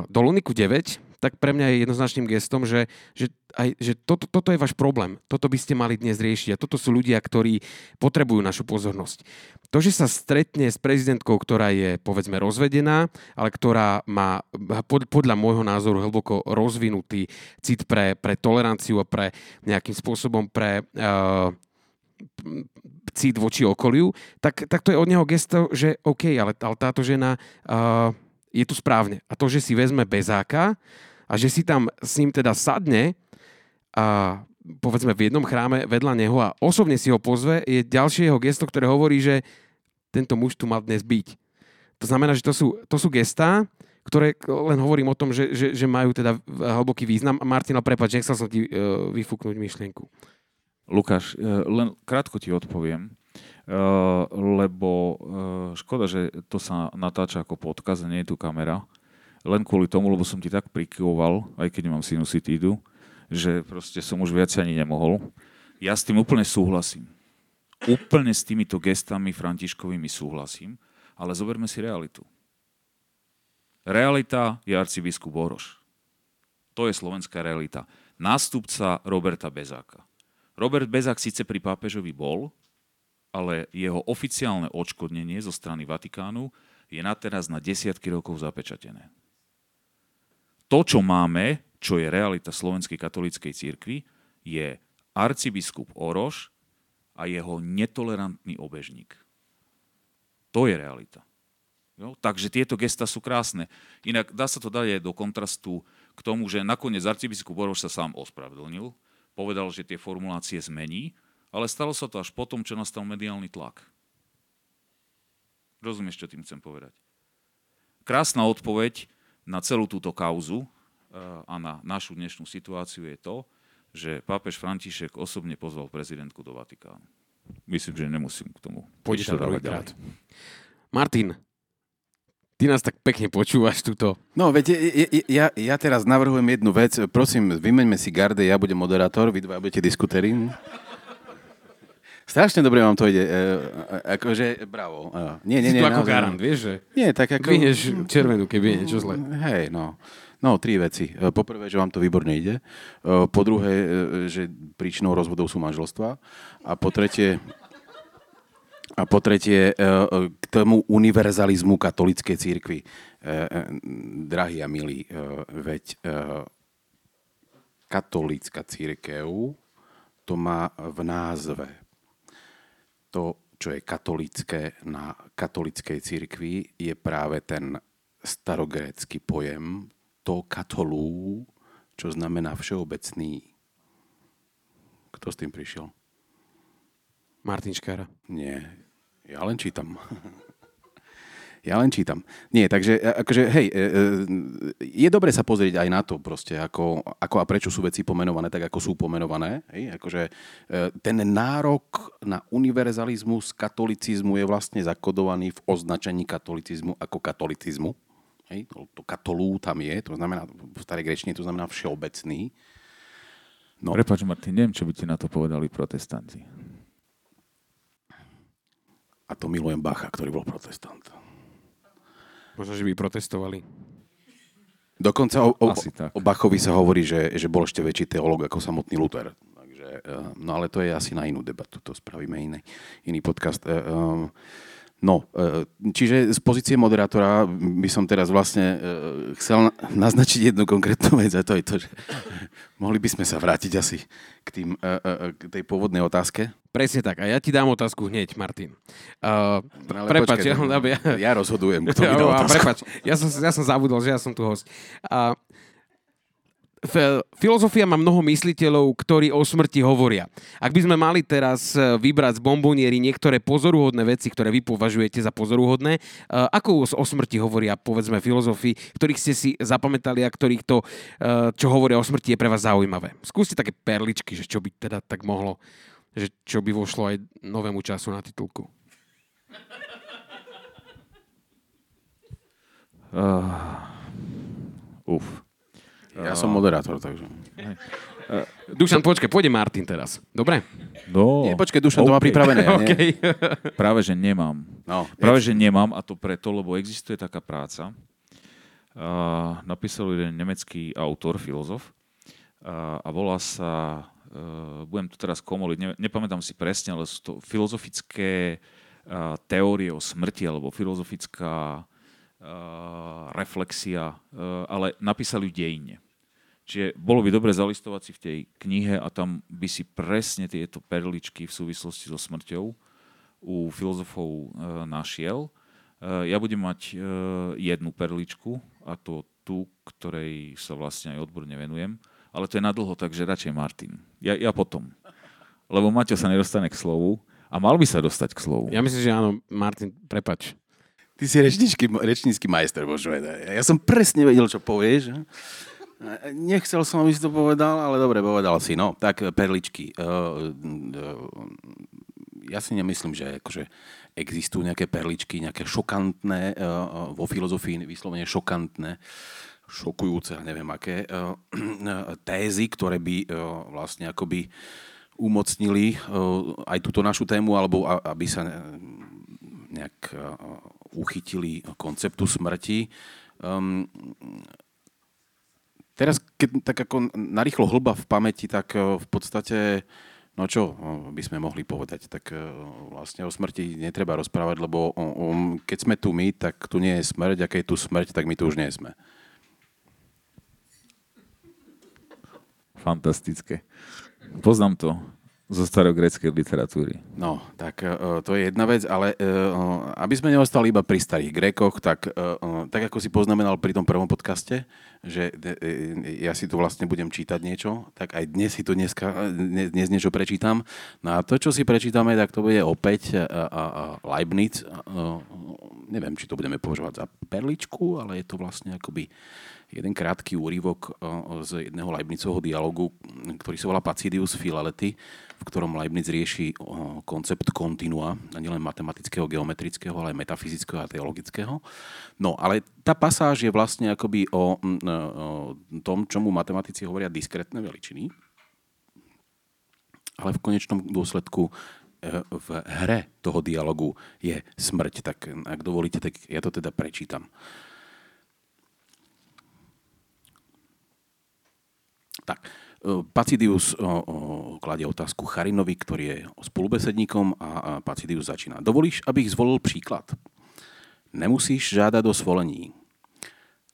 do Luniku 9, tak pre mňa je jednoznačným gestom, že, že, aj, že toto, toto je váš problém. Toto by ste mali dnes riešiť. A toto sú ľudia, ktorí potrebujú našu pozornosť. To, že sa stretne s prezidentkou, ktorá je, povedzme, rozvedená, ale ktorá má pod, podľa môjho názoru hlboko rozvinutý cit pre, pre toleranciu a pre nejakým spôsobom pre uh, cít voči okoliu, tak, tak to je od neho gesto, že OK, ale, ale táto žena uh, je tu správne. A to, že si vezme bezáka a že si tam s ním teda sadne a povedzme v jednom chráme vedľa neho a osobne si ho pozve, je ďalšie jeho gesto, ktoré hovorí, že tento muž tu mal dnes byť. To znamená, že to sú, to sú gestá, ktoré len hovorím o tom, že, že, že majú teda hlboký význam. Martina, prepáč, nechcel som ti uh, vyfúknuť myšlienku. Lukáš, e, len krátko ti odpoviem, e, lebo e, škoda, že to sa natáča ako podkaz nie je tu kamera. Len kvôli tomu, lebo som ti tak prikyvoval, aj keď mám sinusitídu, že proste som už viac ani nemohol. Ja s tým úplne súhlasím. Úplne s týmito gestami Františkovými súhlasím, ale zoberme si realitu. Realita je arcibiskup Boroš. To je slovenská realita. Nástupca Roberta Bezáka. Robert Bezak síce pri pápežovi bol, ale jeho oficiálne odškodnenie zo strany Vatikánu je na teraz na desiatky rokov zapečatené. To, čo máme, čo je realita Slovenskej katolíckej cirkvi, je arcibiskup Oroš a jeho netolerantný obežník. To je realita. Jo? Takže tieto gesta sú krásne. Inak dá sa to dať aj do kontrastu k tomu, že nakoniec arcibiskup Oroš sa sám ospravedlnil, povedal, že tie formulácie zmení, ale stalo sa to až potom, čo nastal mediálny tlak. Rozumieš, čo tým chcem povedať? Krásna odpoveď na celú túto kauzu eh, a na našu dnešnú situáciu je to, že pápež František osobne pozval prezidentku do Vatikánu. Myslím, že nemusím k tomu Pôjde nič tam dodávať druhýkrát. ďalej. Martin, ty nás tak pekne počúvaš tuto. No, ja, ja, ja teraz navrhujem jednu vec. Prosím, vymeňme si garde, ja budem moderátor, vy dva budete diskutéri. Strašne dobre vám to ide. E, e, akože, bravo. E, nie, nie, Si nie. tu ako naozaj. garant, vieš, že Nie, tak ako... dvihneš červenú, keď je niečo zle. Hej, no. No, tri veci. E, Poprvé, že vám to výborne ide. E, Po druhé, že príčinou rozvodov sú manželstva. A po tretie, a po tretie, k tomu univerzalizmu katolíckej církvy. Drahí a milí, veď katolícka církev to má v názve. To, čo je katolické na katolíckej církvi, je práve ten starogrécky pojem to katolú, čo znamená všeobecný. Kto s tým prišiel? Martin Škára. Nie, ja len čítam. Ja len čítam. Nie, takže e, akože, hej, e, e, je dobre sa pozrieť aj na to proste, ako, ako a prečo sú veci pomenované tak, ako sú pomenované. Hej, akože ten nárok na univerzalizmus katolicizmu je vlastne zakodovaný v označení katolicizmu ako katolicizmu. Hej, to, to katolú tam je, to znamená, v starej grečtine to znamená všeobecný. No. Prepač, Martin, neviem, čo by ti na to povedali protestanti. A to milujem Bacha, ktorý bol protestant. Možno, že by protestovali. Dokonca o, o, o Bachovi sa hovorí, že, že bol ešte väčší teológ ako samotný Luther. Takže, eh, no ale to je asi na inú debatu, to spravíme iný, iný podcast. Eh, No, eh, čiže z pozície moderátora by som teraz vlastne eh, chcel na- naznačiť jednu konkrétnu vec a to je to, že mohli by sme sa vrátiť asi k, tým, eh, k tej pôvodnej otázke. Presne tak. A ja ti dám otázku hneď, Martin. Uh, Ale prepač, počkaj, ja, ja, ja rozhodujem, kto mi dá otázku. prepač, ja som, ja som zabudol, že ja som tu host. A, filozofia má mnoho mysliteľov, ktorí o smrti hovoria. Ak by sme mali teraz e, vybrať z bombonieri niektoré pozoruhodné veci, ktoré vy považujete za pozoruhodné, e, ako o smrti hovoria, povedzme, filozofi, ktorých ste si zapamätali a ktorých to, e, čo hovoria o smrti, je pre vás zaujímavé. Skúste také perličky, že čo by teda tak mohlo, že čo by vošlo aj novému času na titulku. Uf. Ja som moderátor, takže... Dušan, počkaj, pôjde Martin teraz. Dobre? No, Nie, počkaj, Dušan, to má pripravené. ja nie? OK. práve že nemám. No, Práve, že nemám a to preto, lebo existuje taká práca. Uh, napísal jeden nemecký autor, filozof uh, a volá sa, uh, budem to teraz komoliť, ne, nepamätám si presne, ale sú to filozofické uh, teórie o smrti alebo filozofická uh, reflexia, uh, ale napísali ju dejine. Čiže bolo by dobre zalistovať si v tej knihe a tam by si presne tieto perličky v súvislosti so smrťou u filozofov e, našiel. E, ja budem mať e, jednu perličku a to tú, ktorej sa vlastne aj odborne venujem. Ale to je na dlho, takže radšej Martin. Ja, ja potom. Lebo Maťo sa nedostane k slovu a mal by sa dostať k slovu. Ja myslím, že áno, Martin, prepač. Ty si rečnícky, rečnícky majster, možno. Ja som presne vedel, čo povieš. Nechcel som, aby si to povedal, ale dobre, povedal si. No, tak perličky. Eh, eh, Ja si nemyslím, že akože existujú nejaké perličky, nejaké šokantné, eh, vo filozofii vyslovene šokantné, šokujúce, neviem aké, eh, tézy, ktoré by eh, vlastne akoby umocnili eh, aj túto našu tému, alebo aby sa eh, nejak eh, uchytili konceptu smrti. Um, teraz, keď tak ako narýchlo hlba v pamäti, tak eh, v podstate, no čo eh, by sme mohli povedať, tak eh, vlastne o smrti netreba rozprávať, lebo keď sme tu my, tak tu nie je smrť, a keď je tu smrť, tak my tu už nie sme. Fantastické. Poznám to. Zo starogreckej literatúry. No, tak uh, to je jedna vec, ale uh, aby sme neostali iba pri starých Grékoch, tak, uh, tak ako si poznamenal pri tom prvom podcaste, že ja si tu vlastne budem čítať niečo, tak aj dnes si tu dneska, dnes niečo prečítam. No a to, čo si prečítame, tak to bude opäť Leibniz. Neviem, či to budeme považovať za perličku, ale je to vlastne akoby jeden krátky úryvok z jedného Leibnizovho dialogu, ktorý sa volá Pacidius Philalety, v ktorom Leibniz rieši koncept kontinua, a nielen matematického, geometrického, ale aj metafyzického a teologického. No, ale tá pasáž je vlastne akoby o, o tom, čomu matematici hovoria diskrétne veličiny, ale v konečnom dôsledku e, v hre toho dialogu je smrť. Tak ak dovolíte, tak ja to teda prečítam. Tak, e, Pacidius kladie otázku Charinovi, ktorý je spolubesedníkom a Pacidius začína. Dovolíš, abych zvolil příklad? Nemusíš žádat o svolení.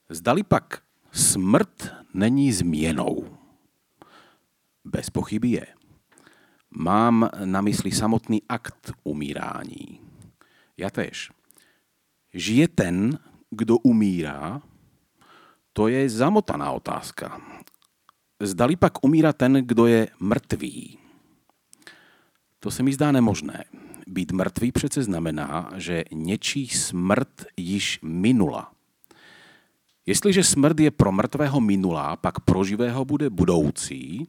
Zdali pak smrt není změnou. Bez pochyby je. Mám na mysli samotný akt umírání. Ja tež. Žije ten, kdo umírá, to je zamotaná otázka. Zdali pak umírá ten, kdo je mrtvý. To se mi zdá nemožné. Být mrtvý přece znamená, že něčí smrt již minula. Jestliže smrt je pro mrtvého minulá, pak pro živého bude budoucí,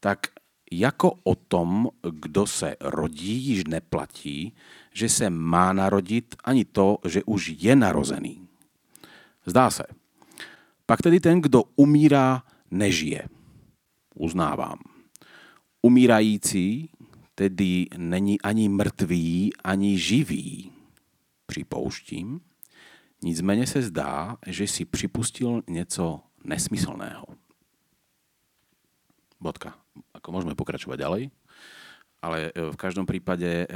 tak jako o tom, kdo se rodí, již neplatí, že se má narodit, ani to, že už je narozený. Zdá se. Pak tedy ten, kdo umírá, nežije. Uznávám. Umírající tedy není ani mrtvý, ani živý. Připouštím. Nicméně se zdá, že si připustil něco nesmyslného. Bodka. Ako môžeme pokračovať ďalej. Ale e, v každom prípade e,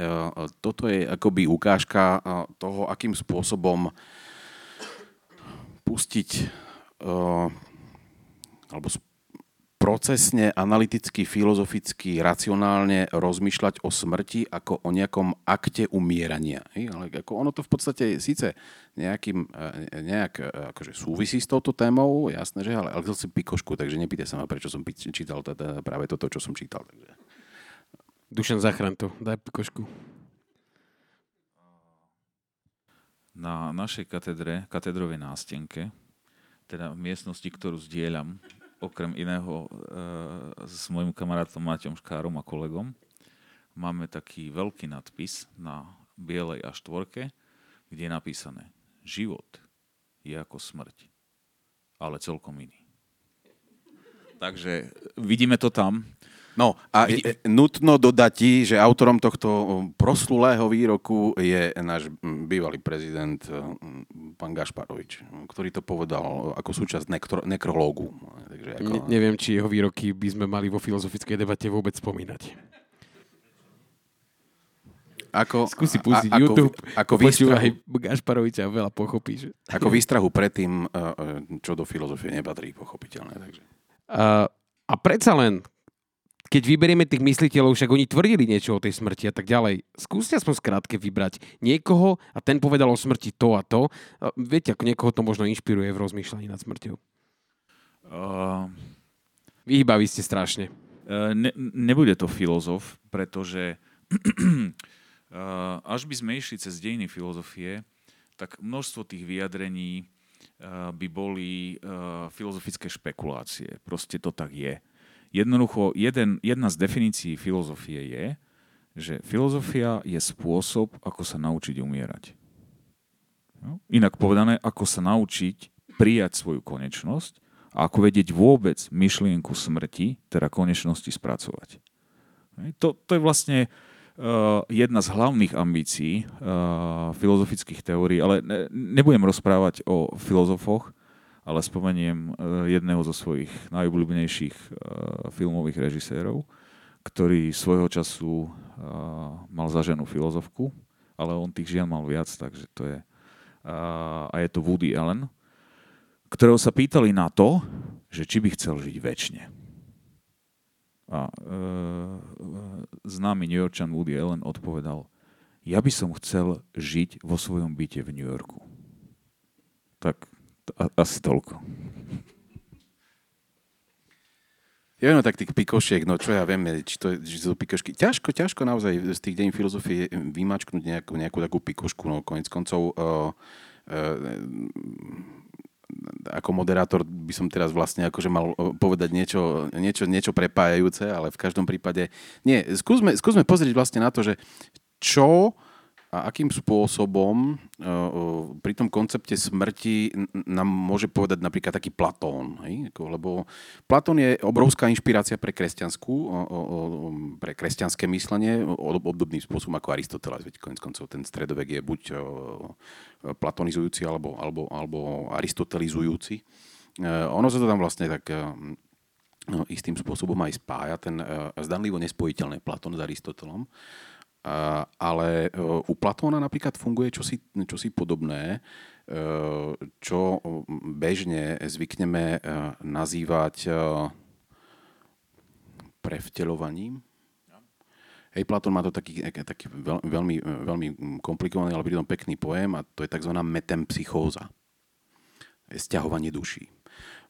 toto je akoby ukážka e, toho, akým spôsobom pustiť alebo procesne, analyticky, filozoficky, racionálne rozmýšľať o smrti ako o nejakom akte umierania. Ale ako ono to v podstate síce nejakým, e, nejak e, akože súvisí s touto témou, jasné, že ale, ale chcel si pikošku, takže nepýtaj sa ma, prečo som čítal teda práve toto, čo som čítal. Takže. Dušan, zachraň to, daj pikošku. Na našej katedre, katedrovej nástenke, teda v miestnosti, ktorú zdieľam okrem iného e, s mojim kamarátom Maťom Škárom a kolegom máme taký veľký nadpis na bielej a štvorke, kde je napísané Život je ako smrť, ale celkom iný. Takže vidíme to tam. No a je, nutno dodať ti, že autorom tohto proslulého výroku je náš bývalý prezident pán Gašparovič, ktorý to povedal ako súčasť nekro, nekrológu. Takže ako... ne, neviem, či jeho výroky by sme mali vo filozofickej debate vôbec spomínať. Ako, Skúsi pustiť a, YouTube, ako, výstrahu, Gašparoviča veľa pochopíš. Ako výstrahu predtým, čo do filozofie nepatrí, pochopiteľné. Takže. Uh, a predsa len, keď vyberieme tých mysliteľov, však oni tvrdili niečo o tej smrti a tak ďalej. Skúste aspoň skrátke vybrať niekoho a ten povedal o smrti to a to. A viete, ako niekoho to možno inšpiruje v rozmýšľaní nad smrťou. Uh... Vyhýbaví ste strašne. Uh, ne, nebude to filozof, pretože uh, až by sme išli cez dejiny filozofie, tak množstvo tých vyjadrení uh, by boli uh, filozofické špekulácie. Proste to tak je. Jednoducho, jeden, jedna z definícií filozofie je, že filozofia je spôsob, ako sa naučiť umierať. No? Inak povedané, ako sa naučiť prijať svoju konečnosť a ako vedieť vôbec myšlienku smrti, teda konečnosti spracovať. To, to je vlastne uh, jedna z hlavných ambícií uh, filozofických teórií, ale ne, nebudem rozprávať o filozofoch, ale spomeniem e, jedného zo svojich najobľúbenejších e, filmových režisérov, ktorý svojho času e, mal za ženu filozofku, ale on tých žien mal viac, takže to je... A je to Woody Allen, ktorého sa pýtali na to, že či by chcel žiť väčšine. A e, známy New Yorkčan Woody Allen odpovedal, ja by som chcel žiť vo svojom byte v New Yorku. Tak asi toľko. Ja viem, no tak tých pikošiek, no čo ja viem, či to, či to pikošky. Ťažko, ťažko naozaj z tých deň filozofie vymačknúť nejakú, nejakú takú pikošku, no konec koncov uh, uh, ako moderátor by som teraz vlastne akože mal povedať niečo, niečo, niečo prepájajúce, ale v každom prípade... Nie, skúsme, skúsme pozrieť vlastne na to, že čo a akým spôsobom uh, pri tom koncepte smrti nám môže povedať napríklad taký Platón. Hej? Lebo Platón je obrovská inšpirácia pre kresťanskú, pre kresťanské myslenie, obdobným spôsobom ako Aristoteles. Veď konec koncov ten stredovek je buď platonizujúci alebo, alebo, alebo aristotelizujúci. Ono sa to tam vlastne tak no, istým spôsobom aj spája, ten zdanlivo nespojiteľný Platón s Aristotelom ale e, u Platóna napríklad funguje čosi, čosi podobné, e, čo bežne zvykneme e, nazývať prevteľovaním. Hej, Platón má to taký, taký veľmi, veľmi komplikovaný, ale pritom pekný pojem a to je tzv. metempsychóza. Je stiahovanie duší.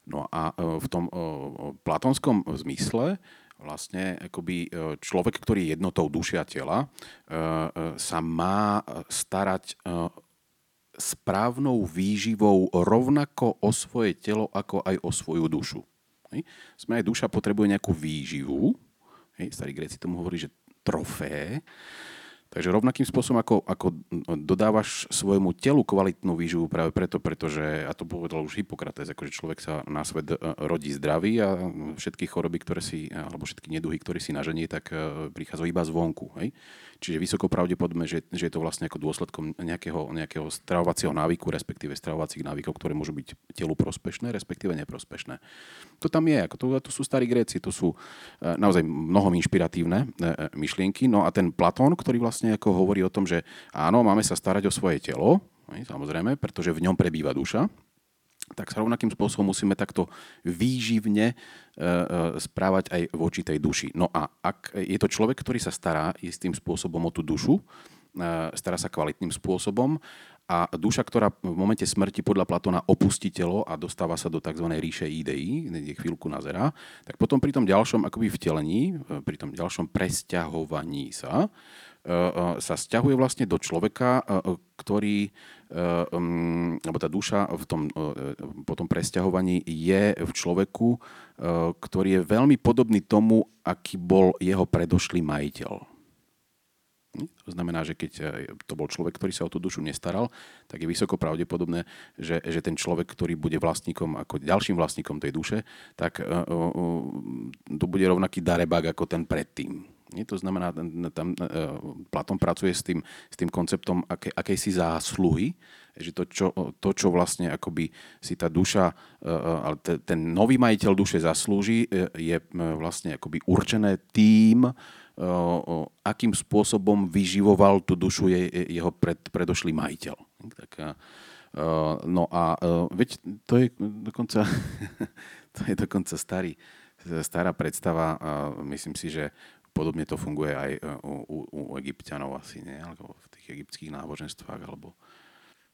No a v tom platonskom zmysle vlastne akoby e, človek, ktorý je jednotou dušia tela, e, e, sa má starať správnou výživou rovnako o svoje telo, ako aj o svoju dušu. Sme aj duša potrebuje nejakú výživu. Starí Gréci tomu hovorí, že trofé. Takže rovnakým spôsobom, ako, ako dodávaš svojmu telu kvalitnú výživu práve preto, pretože, a to povedal už Hippokrates, akože človek sa na svet e, rodí zdravý a všetky choroby, ktoré si, alebo všetky neduhy, ktoré si naženie, tak e, prichádzajú iba zvonku. Hej? Čiže vysoko pravdepodobné, že, že je to vlastne ako dôsledkom nejakého, nejakého stravovacieho návyku, respektíve stravovacích návykov, ktoré môžu byť telu prospešné, respektíve neprospešné. To tam je, ako to, to sú starí Gréci, to sú e, naozaj mnohom inšpiratívne e, e, myšlienky. No a ten Platón, ktorý vlastne ako hovorí o tom, že áno, máme sa starať o svoje telo, samozrejme, pretože v ňom prebýva duša, tak sa rovnakým spôsobom musíme takto výživne e, e, správať aj voči tej duši. No a ak je to človek, ktorý sa stará istým spôsobom o tú dušu, e, stará sa kvalitným spôsobom a duša, ktorá v momente smrti podľa Platona opustí telo a dostáva sa do tzv. ríše ideí, kde chvíľku nazerá, tak potom pri tom ďalšom akoby vtelení, pri tom ďalšom presťahovaní sa, sa stiahuje vlastne do človeka, ktorý alebo tá duša v tom, uh, po tom presťahovaní je v človeku, uh, ktorý je veľmi podobný tomu, aký bol jeho predošlý majiteľ. Hm? To znamená, že keď to bol človek, ktorý sa o tú dušu nestaral, tak je vysoko pravdepodobné, že, že ten človek, ktorý bude vlastníkom, ako ďalším vlastníkom tej duše, tak uh, uh, to bude rovnaký darebák ako ten predtým. To znamená, tam e, Platón pracuje s tým, s tým konceptom akej, akejsi zásluhy, že to čo, to, čo vlastne akoby si tá duša, e, e, ten nový majiteľ duše zaslúži, je vlastne akoby určené tým, akým spôsobom vyživoval tú dušu jeho pred, predošlý majiteľ. Tak, no a veď to je dokonca, to je dokonca starý, stará predstava, myslím si, že podobne to funguje aj e, u, u, u egyptianov asi, nie? Alebo v tých egyptských náboženstvách, alebo...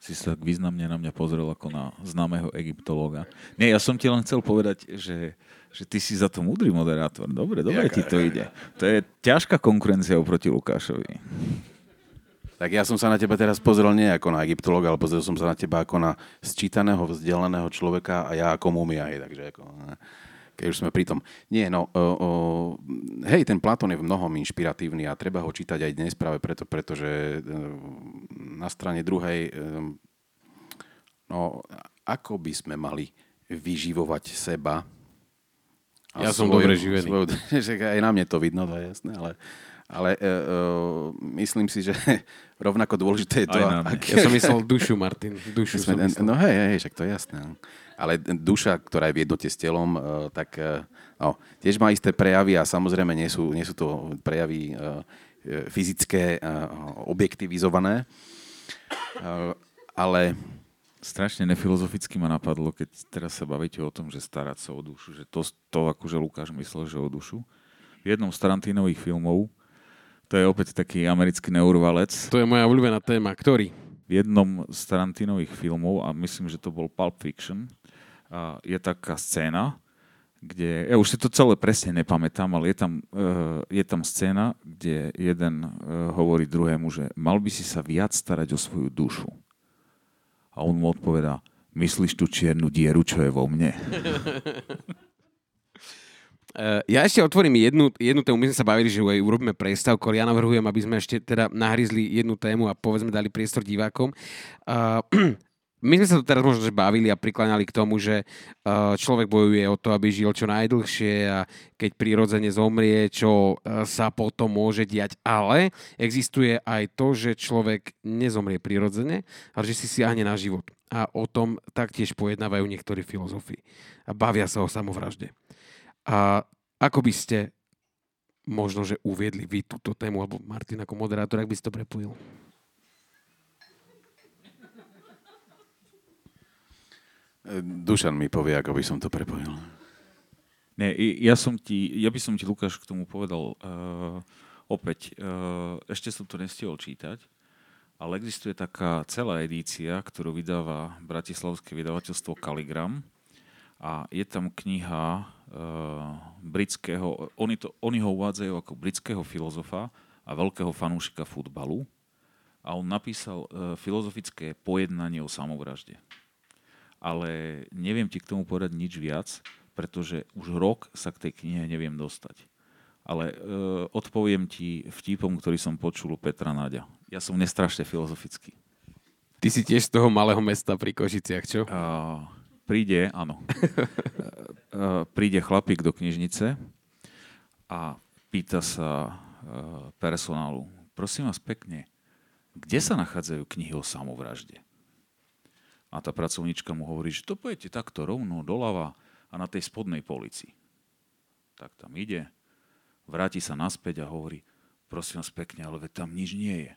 Si sa tak významne na mňa pozrel ako na známeho egyptológa. Nie, ja som ti len chcel povedať, že, že ty si za to múdry moderátor. Dobre, dobre Jaká, ti to ide. To je ťažká konkurencia oproti Lukášovi. Tak ja som sa na teba teraz pozrel nie ako na egyptológa, ale pozrel som sa na teba ako na sčítaného, vzdelaného človeka a ja ako mumia. Takže ako, keď už sme pri tom. Nie, no, uh, uh, hej, ten Platón je v mnohom inšpiratívny a treba ho čítať aj dnes práve preto, pretože uh, na strane druhej, uh, no, ako by sme mali vyživovať seba a ja som dobre živený. Svoju, že aj na mne to vidno, to je jasné, ale, ale uh, myslím si, že rovnako dôležité je to... Ak... Ja som myslel dušu, Martin. Dušu sme, som no hej, hej, však to je jasné. Ale duša, ktorá je v jednote s telom, eh, tak eh, no, tiež má isté prejavy a samozrejme nie sú, nie sú to prejavy eh, fyzické, objektivizované, ale strašne nefilozoficky ma napadlo, keď teraz sa bavíte o tom, že starať sa o dušu, že to, to akože Lukáš myslel, že o dušu, v jednom z Tarantínových filmov, to je opäť taký americký neurvalec. To je moja obľúbená téma. Ktorý? V jednom z Tarantínových filmov, a myslím, že to bol Pulp Fiction, je taká scéna, kde, ja už si to celé presne nepamätám, ale je tam, uh, je tam scéna, kde jeden uh, hovorí druhému, že mal by si sa viac starať o svoju dušu. A on mu odpovedá, myslíš tú čiernu dieru, čo je vo mne? Uh, ja ešte otvorím jednu, jednu tému. My sme sa bavili, že urobíme prestávku, ale ja navrhujem, aby sme ešte teda nahryzli jednu tému a povedzme dali priestor divákom. Uh, my sme sa tu teraz možno bavili a prikláňali k tomu, že uh, človek bojuje o to, aby žil čo najdlhšie a keď prirodzene zomrie, čo uh, sa potom môže diať. Ale existuje aj to, že človek nezomrie prirodzene, ale že si siahne na život. A o tom taktiež pojednávajú niektorí filozofi. A bavia sa o samovražde. A ako by ste možno, že uviedli vy túto tému, alebo Martin ako moderátor, ak by si to prepojil? Dušan mi povie, ako by som to prepojil. Ne, ja, som ti, ja by som ti, Lukáš, k tomu povedal uh, opäť, uh, ešte som to nestihol čítať, ale existuje taká celá edícia, ktorú vydáva bratislavské vydavateľstvo Kaligram a je tam kniha uh, britského, oni, to, oni ho uvádzajú ako britského filozofa a veľkého fanúšika futbalu a on napísal uh, filozofické pojednanie o samovražde ale neviem ti k tomu povedať nič viac, pretože už rok sa k tej knihe neviem dostať. Ale e, odpoviem ti vtipom, ktorý som počul u Petra Náďa. Ja som nestrašne filozofický. Ty si tiež z toho malého mesta pri Košiciach, čo? Uh, príde, áno. uh, príde chlapík do knižnice a pýta sa uh, personálu, prosím vás pekne, kde sa nachádzajú knihy o samovražde? A tá pracovníčka mu hovorí, že to pojete takto rovno doľava a na tej spodnej polici. Tak tam ide, vráti sa naspäť a hovorí, prosím vás pekne, ale veď tam nič nie je.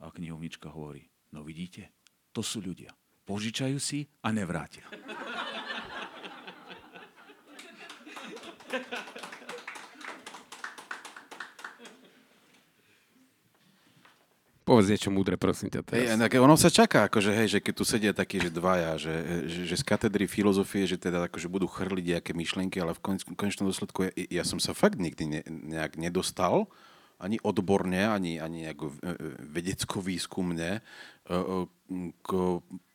A knihovnička hovorí, no vidíte, to sú ľudia. Požičajú si a nevrátia. Povedz niečo múdre, prosím ťa teraz. Hey, ono sa čaká, akože, hej, že keď tu sedia takí, že dvaja, že, že, že z katedry filozofie, že teda akože budú chrliť nejaké myšlienky, ale v konečnom dôsledku ja, ja som sa fakt nikdy ne, nejak nedostal, ani odborne, ani, ani nejako e, e, vedecko-výskumne e, k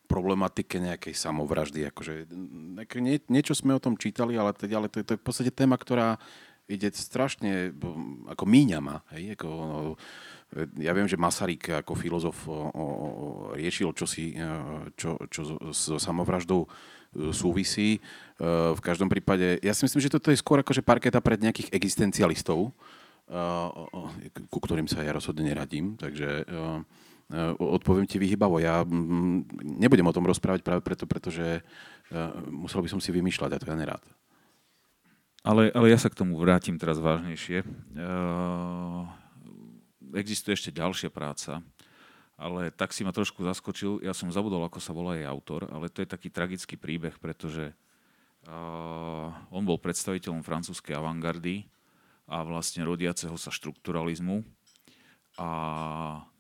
problematike nejakej samovraždy. Akože, nie, niečo sme o tom čítali, ale, teda, ale to, je, to je v podstate téma, ktorá ide strašne, ako míňama. Hej, ako, no, ja viem, že Masaryk ako filozof o, o, riešil čosi, e, čo, čo so samovraždou e, súvisí. E, v každom prípade, ja si myslím, že toto je skôr akože parketa pred nejakých existencialistov, ku ktorým sa ja rozhodne neradím, takže odpoviem ti vyhybavo. Ja nebudem o tom rozprávať práve preto, pretože musel by som si vymýšľať a to ja nerád. Ale, ale ja sa k tomu vrátim teraz vážnejšie. Uh existuje ešte ďalšia práca, ale tak si ma trošku zaskočil. Ja som zabudol, ako sa volá jej autor, ale to je taký tragický príbeh, pretože uh, on bol predstaviteľom francúzskej avantgardy a vlastne rodiaceho sa štrukturalizmu a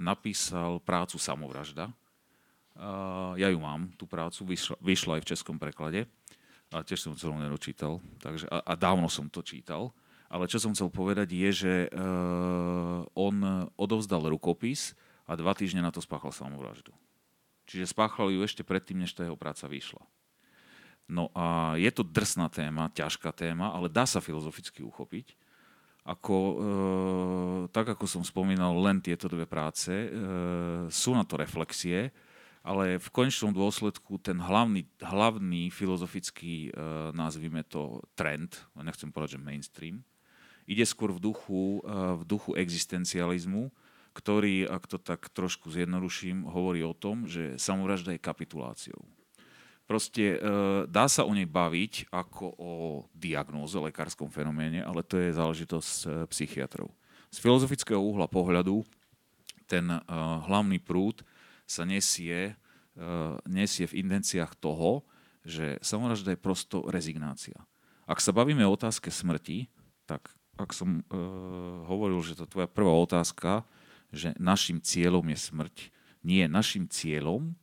napísal prácu Samovražda. Uh, ja ju mám, tú prácu, vyšla, vyšla aj v českom preklade a tiež som celú nedočítal, takže, a, a dávno som to čítal. Ale čo som chcel povedať je, že uh, on odovzdal rukopis a dva týždne na to spáchal samovraždu. Čiže spáchal ju ešte predtým, než tá jeho práca vyšla. No a je to drsná téma, ťažká téma, ale dá sa filozoficky uchopiť. Ako, e, tak ako som spomínal, len tieto dve práce, e, sú na to reflexie, ale v konečnom dôsledku ten hlavný, hlavný filozofický, e, nazvime to trend, nechcem povedať, že mainstream, ide skôr v duchu, eh, v duchu existencializmu, ktorý, ak to tak trošku zjednoduším, hovorí o tom, že samovražda je kapituláciou. Proste eh, dá sa o nej baviť ako o diagnóze, lekárskom fenoméne, ale to je záležitosť eh, psychiatrov. Z filozofického uhla pohľadu ten hlavný prúd sa nesie, nesie v intenciách toho, že samovražda je prosto rezignácia. Ak sa bavíme o otázke smrti, tak ak som uh, hovoril, že to tvoja prvá otázka, že našim cieľom je smrť. Nie, našim cieľom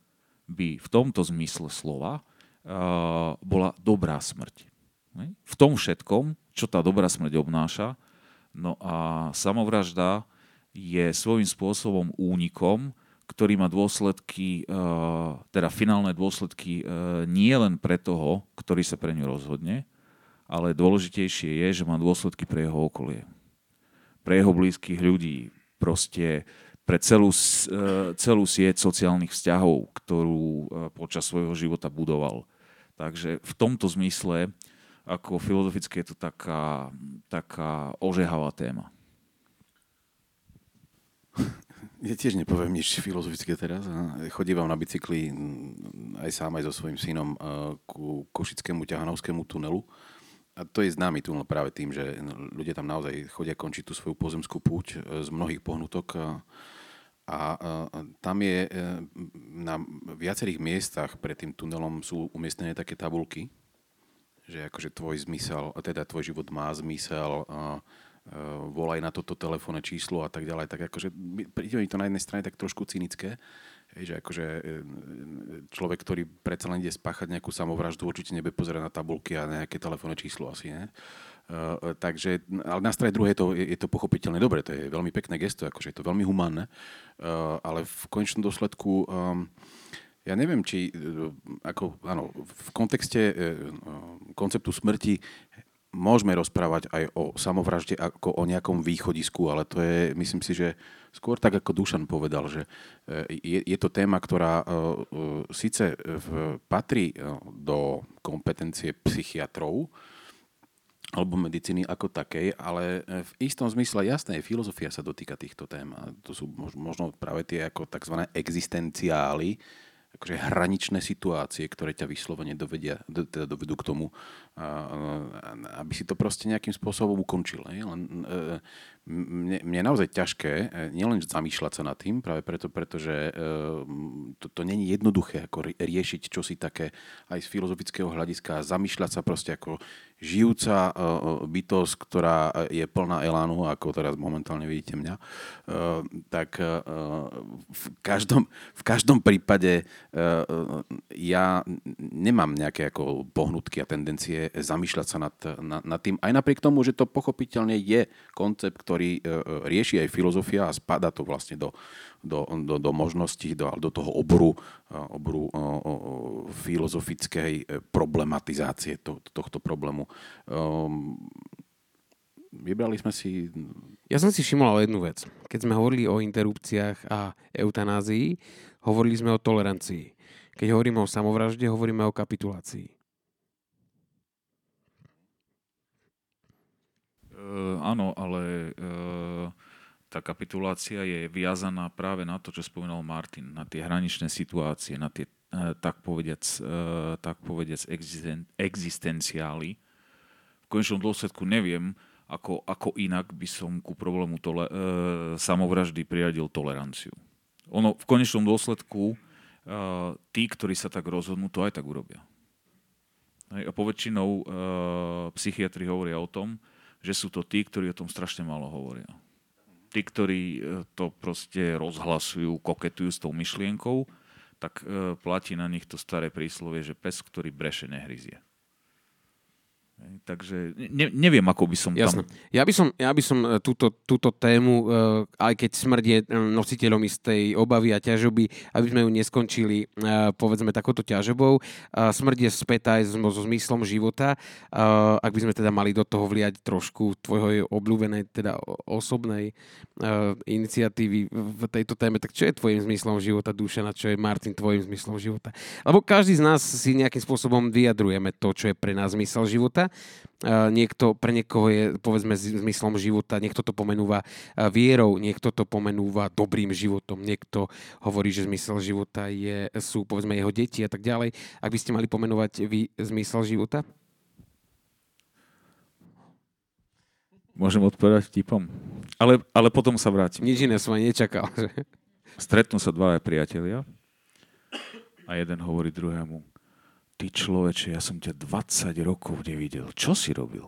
by v tomto zmysle slova uh, bola dobrá smrť. V tom všetkom, čo tá dobrá smrť obnáša. No a samovražda je svojím spôsobom únikom, ktorý má dôsledky, uh, teda finálne dôsledky nie len pre toho, ktorý sa pre ňu rozhodne, ale dôležitejšie je, že má dôsledky pre jeho okolie. Pre jeho blízkych ľudí, proste pre celú, e, celú sieť sociálnych vzťahov, ktorú e, počas svojho života budoval. Takže v tomto zmysle, ako filozoficky, je to taká, taká ožehavá téma. Ja tiež nepoviem nič filozofické teraz. Chodívam na bicykli aj sám, aj so svojím synom e, ku Košickému ťahanovskému tunelu a to je známy tunel práve tým, že ľudia tam naozaj chodia končiť tú svoju pozemskú púť e, z mnohých pohnutok. A, a, a tam je e, na viacerých miestach pred tým tunelom sú umiestnené také tabulky, že akože tvoj zmysel, teda tvoj život má zmysel, a, a, volaj na toto telefónne číslo a tak ďalej. Tak akože príde mi to na jednej strane tak trošku cynické, Hej, že akože človek, ktorý predsa len ide spáchať nejakú samovraždu, určite nebude pozerať na tabulky a nejaké telefónne číslo asi, ne? Uh, takže, ale na strane druhej je to, je, to pochopiteľne dobre, to je veľmi pekné gesto, akože je to veľmi humánne, uh, ale v konečnom dôsledku um, ja neviem, či ako, áno, v kontexte uh, konceptu smrti môžeme rozprávať aj o samovražde ako o nejakom východisku, ale to je, myslím si, že skôr tak, ako Dušan povedal, že e, je, je to téma, ktorá uh, uh, síce v, patrí do kompetencie psychiatrov, alebo medicíny ako takej, ale v istom zmysle jasné, filozofia sa dotýka týchto tém. A to sú možno práve tie ako tzv. existenciály, akože hraničné situácie, ktoré ťa vyslovene dovedia, teda dovedú k tomu, aby si to proste nejakým spôsobom ukončil. Len, e, mne, mne je naozaj ťažké e, nielen zamýšľať sa nad tým, práve preto, pretože e, to, to není jednoduché ako riešiť čosi také aj z filozofického hľadiska, zamýšľať sa proste ako žijúca bytosť, ktorá je plná elánu, ako teraz momentálne vidíte mňa, tak v každom, v každom prípade ja nemám nejaké ako pohnutky a tendencie zamýšľať sa nad, nad, nad tým, aj napriek tomu, že to pochopiteľne je koncept, ktorý rieši aj filozofia a spada to vlastne do, do, do, do možností, do, do toho oboru, oboru o, o, filozofickej e, problematizácie to, tohto problému. Um, vybrali sme si... Ja som si všimol jednu vec. Keď sme hovorili o interrupciách a eutanázii, hovorili sme o tolerancii. Keď hovoríme o samovražde, hovoríme o kapitulácii. Uh, áno, ale uh, tá kapitulácia je viazaná práve na to, čo spomínal Martin, na tie hraničné situácie, na tie, uh, tak povediac, uh, tak povediac existen, existenciály. V konečnom dôsledku neviem, ako, ako inak by som ku problému tole, uh, samovraždy priradil toleranciu. Ono v konečnom dôsledku tí, ktorí sa tak rozhodnú, to aj tak urobia. A poväčšinou psychiatri hovoria o tom, že sú to tí, ktorí o tom strašne málo hovoria tí, ktorí e, to proste rozhlasujú, koketujú s tou myšlienkou, tak e, platí na nich to staré príslovie, že pes, ktorý breše, nehryzie. Takže ne, neviem, ako by som Jasne. tam... Ja by som, ja by som e, túto, túto tému, aj keď smrť je nositeľom istej obavy a ťažoby, aby sme ju neskončili, povedzme, takouto ťažobou. Smrť je spätá aj so, zmyslom života. Ak by sme teda mali do toho vliať trošku tvojho obľúbenej, teda osobnej iniciatívy v tejto téme, tak čo je tvojim zmyslom života, na čo je Martin tvojim zmyslom života? Lebo každý z nás si nejakým spôsobom vyjadrujeme to, čo je pre nás zmysel života niekto, pre niekoho je povedzme zmyslom života, niekto to pomenúva vierou, niekto to pomenúva dobrým životom, niekto hovorí, že zmysel života je, sú povedzme jeho deti a tak ďalej. Ak by ste mali pomenovať vy zmysel života? Môžem odpovedať vtipom. Ale, ale potom sa vrátim. Nič iné som aj nečakal. Že? Stretnú sa dvaja priatelia a jeden hovorí druhému, ty človeče, ja som ťa 20 rokov nevidel. Čo si robil?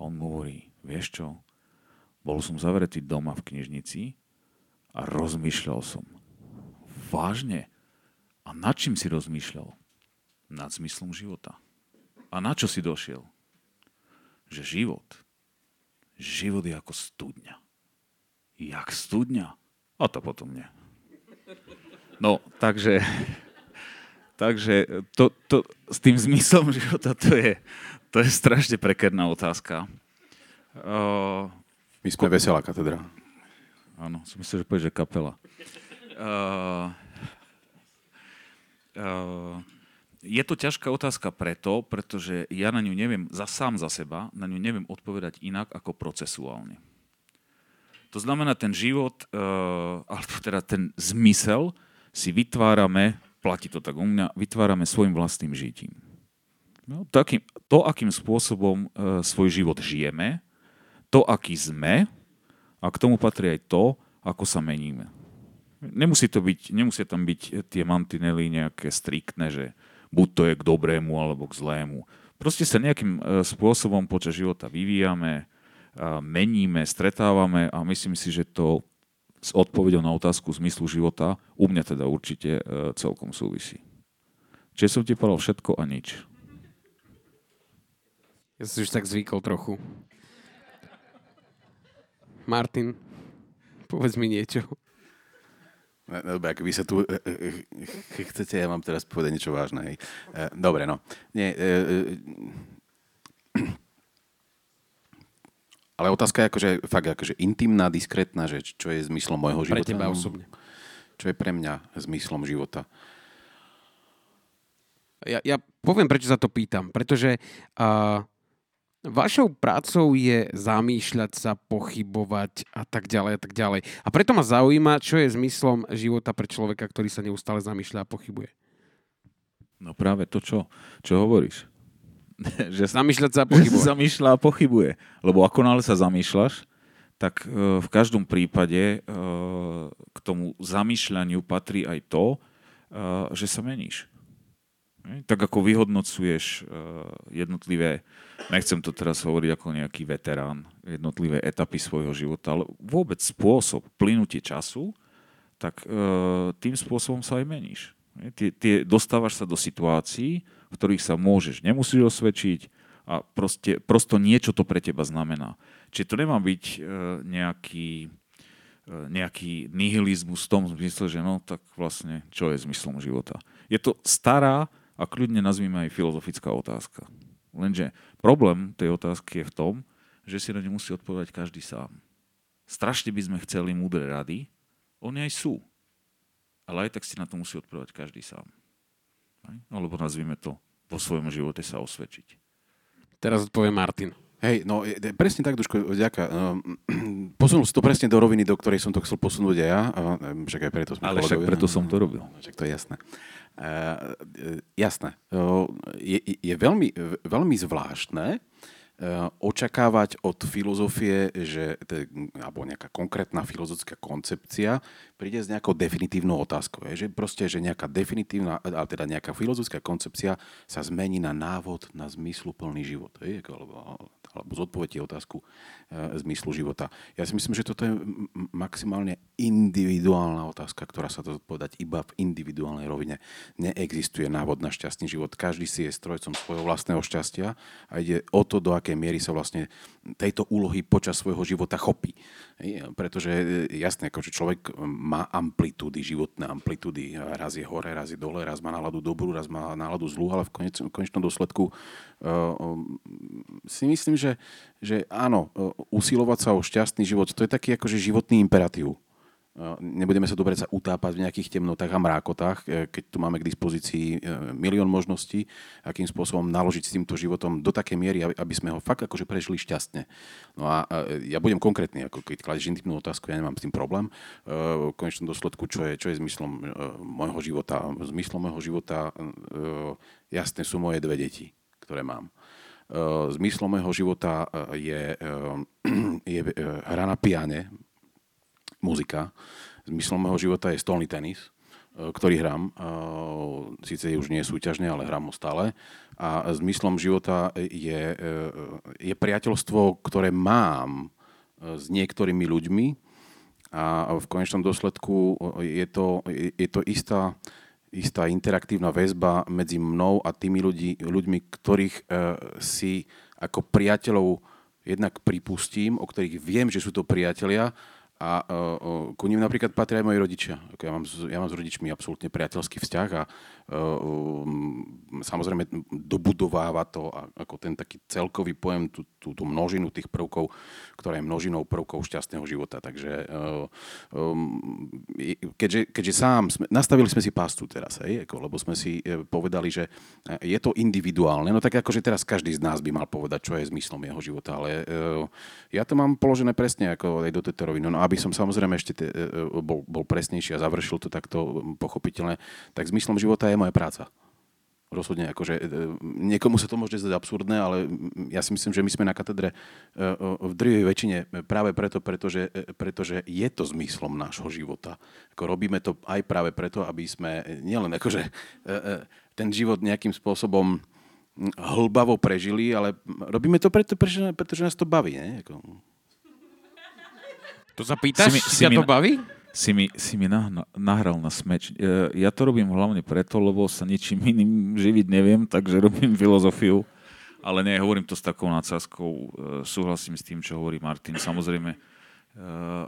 On mu hovorí, Vieš čo? Bol som zavretý doma v knižnici a rozmýšľal som. Vážne? A nad čím si rozmýšľal? Nad zmyslom života. A na čo si došiel? Že život. Život je ako studňa. Jak studňa? A to potom nie. No, takže, takže to, to, s tým zmyslom života to je, to je strašne prekerná otázka. Uh, My sme ko- veselá katedra. Áno, som myslel, že povieš, že kapela. Uh, uh, je to ťažká otázka preto, pretože ja na ňu neviem, za sám za seba, na ňu neviem odpovedať inak ako procesuálne. To znamená, ten život, uh, alebo teda ten zmysel si vytvárame, platí to tak u mňa, vytvárame svojim vlastným žitím. No, takým, to, akým spôsobom uh, svoj život žijeme, to, aký sme, a k tomu patrí aj to, ako sa meníme. Nemusí, to byť, nemusia tam byť tie mantinely nejaké striktné, že buď to je k dobrému alebo k zlému. Proste sa nejakým uh, spôsobom počas života vyvíjame, meníme, stretávame a myslím si, že to s odpovedou na otázku zmyslu života u mňa teda určite e, celkom súvisí. Čiže som ti povedal všetko a nič. Ja som už tak zvykol trochu. Martin, povedz mi niečo. Dobre, ak vy sa tu chcete, ja mám teraz povedať niečo vážne. E, dobre, no. Nie, e, ale otázka je akože, fakt akože intimná, diskrétna, že čo je zmyslom môjho života. Pre teba osobne. Čo je pre mňa zmyslom života. Ja, ja poviem, prečo sa to pýtam. Pretože uh, vašou prácou je zamýšľať sa, pochybovať a tak ďalej a tak ďalej. A preto ma zaujíma, čo je zmyslom života pre človeka, ktorý sa neustále zamýšľa a pochybuje. No práve to, čo, čo hovoríš. že zamýšľať sa a pochybuje. zamýšľa a pochybuje. Lebo ako nále sa zamýšľaš, tak e, v každom prípade e, k tomu zamýšľaniu patrí aj to, e, že sa meníš. Tak ako vyhodnocuješ jednotlivé, nechcem to teraz hovoriť ako nejaký veterán, jednotlivé etapy svojho života, ale vôbec spôsob plynutie času, tak tým spôsobom sa aj meníš. Tie, tie, dostávaš sa do situácií, v ktorých sa môžeš, nemusíš osvedčiť a proste, prosto niečo to pre teba znamená. Čiže to nemá byť e, nejaký, e, nejaký nihilizmus v tom zmysle, že no tak vlastne čo je zmyslom života. Je to stará a kľudne nazvime aj filozofická otázka. Lenže problém tej otázky je v tom, že si na ňu musí odpovedať každý sám. Strašne by sme chceli múdre rady, oni aj sú. Ale aj tak si na to musí odpovedať každý sám. Alebo nazvime to vo svojom živote sa osvedčiť. Teraz odpovie Martin. Hej, no presne tak, Duško, ďaká. Ehm, posunul si to presne do roviny, do ktorej som to chcel posunúť aj ja. Ehm, však aj preto sme Ale však preto som to robil. No, však to je jasné. Uh, jasné. Uh, je, je veľmi, veľmi zvláštne, očakávať od filozofie, že, alebo nejaká konkrétna filozofická koncepcia príde s nejakou definitívnou otázkou. Je, že proste, že nejaká definitívna, ale teda nejaká filozofická koncepcia sa zmení na návod na zmysluplný život. Je, alebo, alebo zodpovedí otázku e, zmyslu života. Ja si myslím, že toto je maximálne individuálna otázka, ktorá sa to zodpovedať iba v individuálnej rovine. Neexistuje návod na šťastný život. Každý si je strojcom svojho vlastného šťastia a ide o to, do akej miery sa vlastne tejto úlohy počas svojho života chopí. Pretože e, jasné, akože človek má amplitúdy, životné amplitúdy. Raz je hore, raz je dole, raz má náladu dobrú, raz má náladu zlú, ale v konečnom dôsledku uh, si myslím, že, že áno, uh, usilovať sa o šťastný život, to je taký akože životný imperatív Nebudeme sa dobre sa utápať v nejakých temnotách a mrákotách, e, keď tu máme k dispozícii e, milión možností, akým spôsobom naložiť s týmto životom do takej miery, aby sme ho fakt akože prežili šťastne. No a ja budem konkrétny, ako keď kladeš intimnú otázku, ja nemám s tým problém. E, v konečnom dôsledku, čo je, čo je zmyslom môjho života? Zmyslom môjho života jasne sú moje dve deti, ktoré mám. Zmyslom môjho života je, je hra na piane, muzika. Zmyslom môjho života je stolný tenis. ktorý hrám. Sice už nie súťažne, ale hrám ho stále. A zmyslom života je, je priateľstvo, ktoré mám s niektorými ľuďmi a v konečnom dôsledku je to, je to istá, istá interaktívna väzba medzi mnou a tými ľudí, ľuďmi, ktorých e, si ako priateľov jednak pripustím, o ktorých viem, že sú to priatelia a uh, ku ním napríklad patria aj moji rodičia. Ja mám, ja mám s rodičmi absolútne priateľský vzťah a samozrejme dobudováva to ako ten taký celkový pojem, tú, tú, tú množinu tých prvkov, ktorá je množinou prvkov šťastného života. Takže uh, um, keďže, keďže sám, sme, nastavili sme si pastu teraz, hej, ako, lebo sme si povedali, že je to individuálne, no tak akože teraz každý z nás by mal povedať, čo je zmyslom jeho života, ale uh, ja to mám položené presne ako aj do tejto roviny. No aby som samozrejme ešte te, e, e, bol, bol presnejší a završil to takto pochopiteľne, tak zmyslom života je moja práca. Rozhodne, akože e, niekomu sa to môže zdať absurdné, ale ja si myslím, že my sme na katedre v drvivej väčšine práve preto, pretože, pretože je to zmyslom nášho života. Ako robíme to aj práve preto, aby sme nielen akože ten život nejakým spôsobom hlbavo prežili, ale robíme to preto, pretože, pretože nás to baví. Ne? Ako... To sa pýtaš, si mi, si ťa to baví? Si mi, si mi nah, nahral na smeč. E, ja to robím hlavne preto, lebo sa ničím iným živiť neviem, takže robím filozofiu. Ale nie, hovorím to s takou nadsázkou. E, súhlasím s tým, čo hovorí Martin. Samozrejme, e,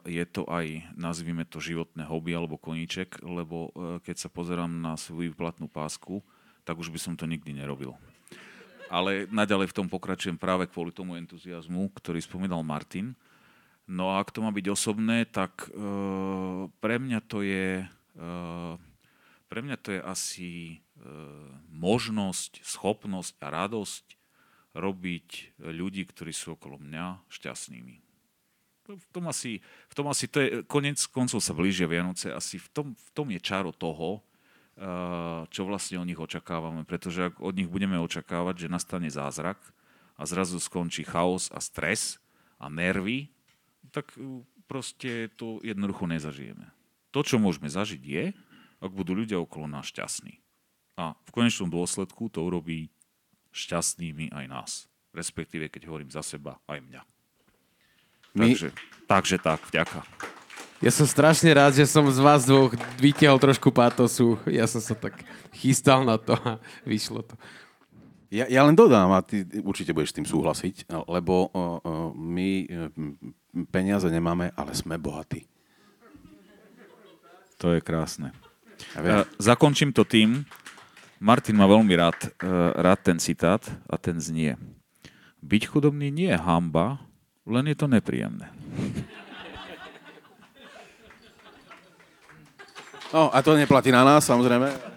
je to aj, nazvime to, životné hobby alebo koníček, lebo keď sa pozerám na svoju výplatnú pásku, tak už by som to nikdy nerobil. Ale naďalej v tom pokračujem práve kvôli tomu entuziasmu, ktorý spomínal Martin. No a ak to má byť osobné, tak uh, pre mňa to je uh, pre mňa to je asi uh, možnosť, schopnosť a radosť robiť ľudí, ktorí sú okolo mňa šťastnými. V tom asi, v tom asi to je, konec koncov sa blížia Vianoce, asi v tom, v tom je čaro toho, čo vlastne od nich očakávame, pretože ak od nich budeme očakávať, že nastane zázrak a zrazu skončí chaos a stres a nervy, tak e, proste to jednoducho nezažijeme. To, čo môžeme zažiť, je, ak budú ľudia okolo nás šťastní. A v konečnom dôsledku to urobí šťastnými aj nás. Respektíve, keď hovorím za seba, aj mňa. My... Takže, takže tak, vďaka. Ja som strašne rád, že som z vás dvoch vytiahol trošku pátosu. Ja som sa tak chystal na to a vyšlo to. Ja, ja len dodám, a ty určite budeš s tým súhlasiť, lebo uh, uh, my peniaze nemáme, ale sme bohatí. To je krásne. Ja uh, zakončím to tým, Martin má veľmi rád, uh, rád ten citát a ten znie. Byť chudobný nie je hamba, len je to nepríjemné. No, a to neplatí na nás, samozrejme.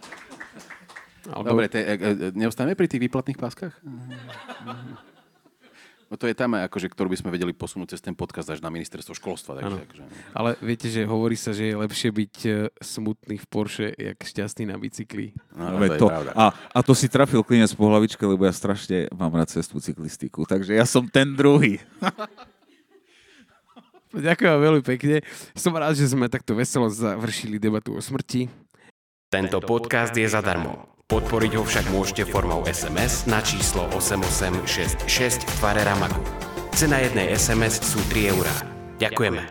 Alebo... Dobre, te, e, e, neostáme pri tých výplatných páskach? No to je téma, akože, ktorú by sme vedeli posunúť cez ten podcast až na ministerstvo školstva. Takže, akože... Ale viete, že hovorí sa, že je lepšie byť e, smutný v Porsche, jak šťastný na bicykli. No, no, to, to a, a to si trafil klinec po hlavičke, lebo ja strašne mám rád cestu cyklistiku. Takže ja som ten druhý. Ďakujem veľmi pekne. Som rád, že sme takto veselo završili debatu o smrti. Tento podcast je zadarmo. Podporiť ho však môžete formou SMS na číslo 8866 v tvare Ramagu. Cena jednej SMS sú 3 eurá. Ďakujeme.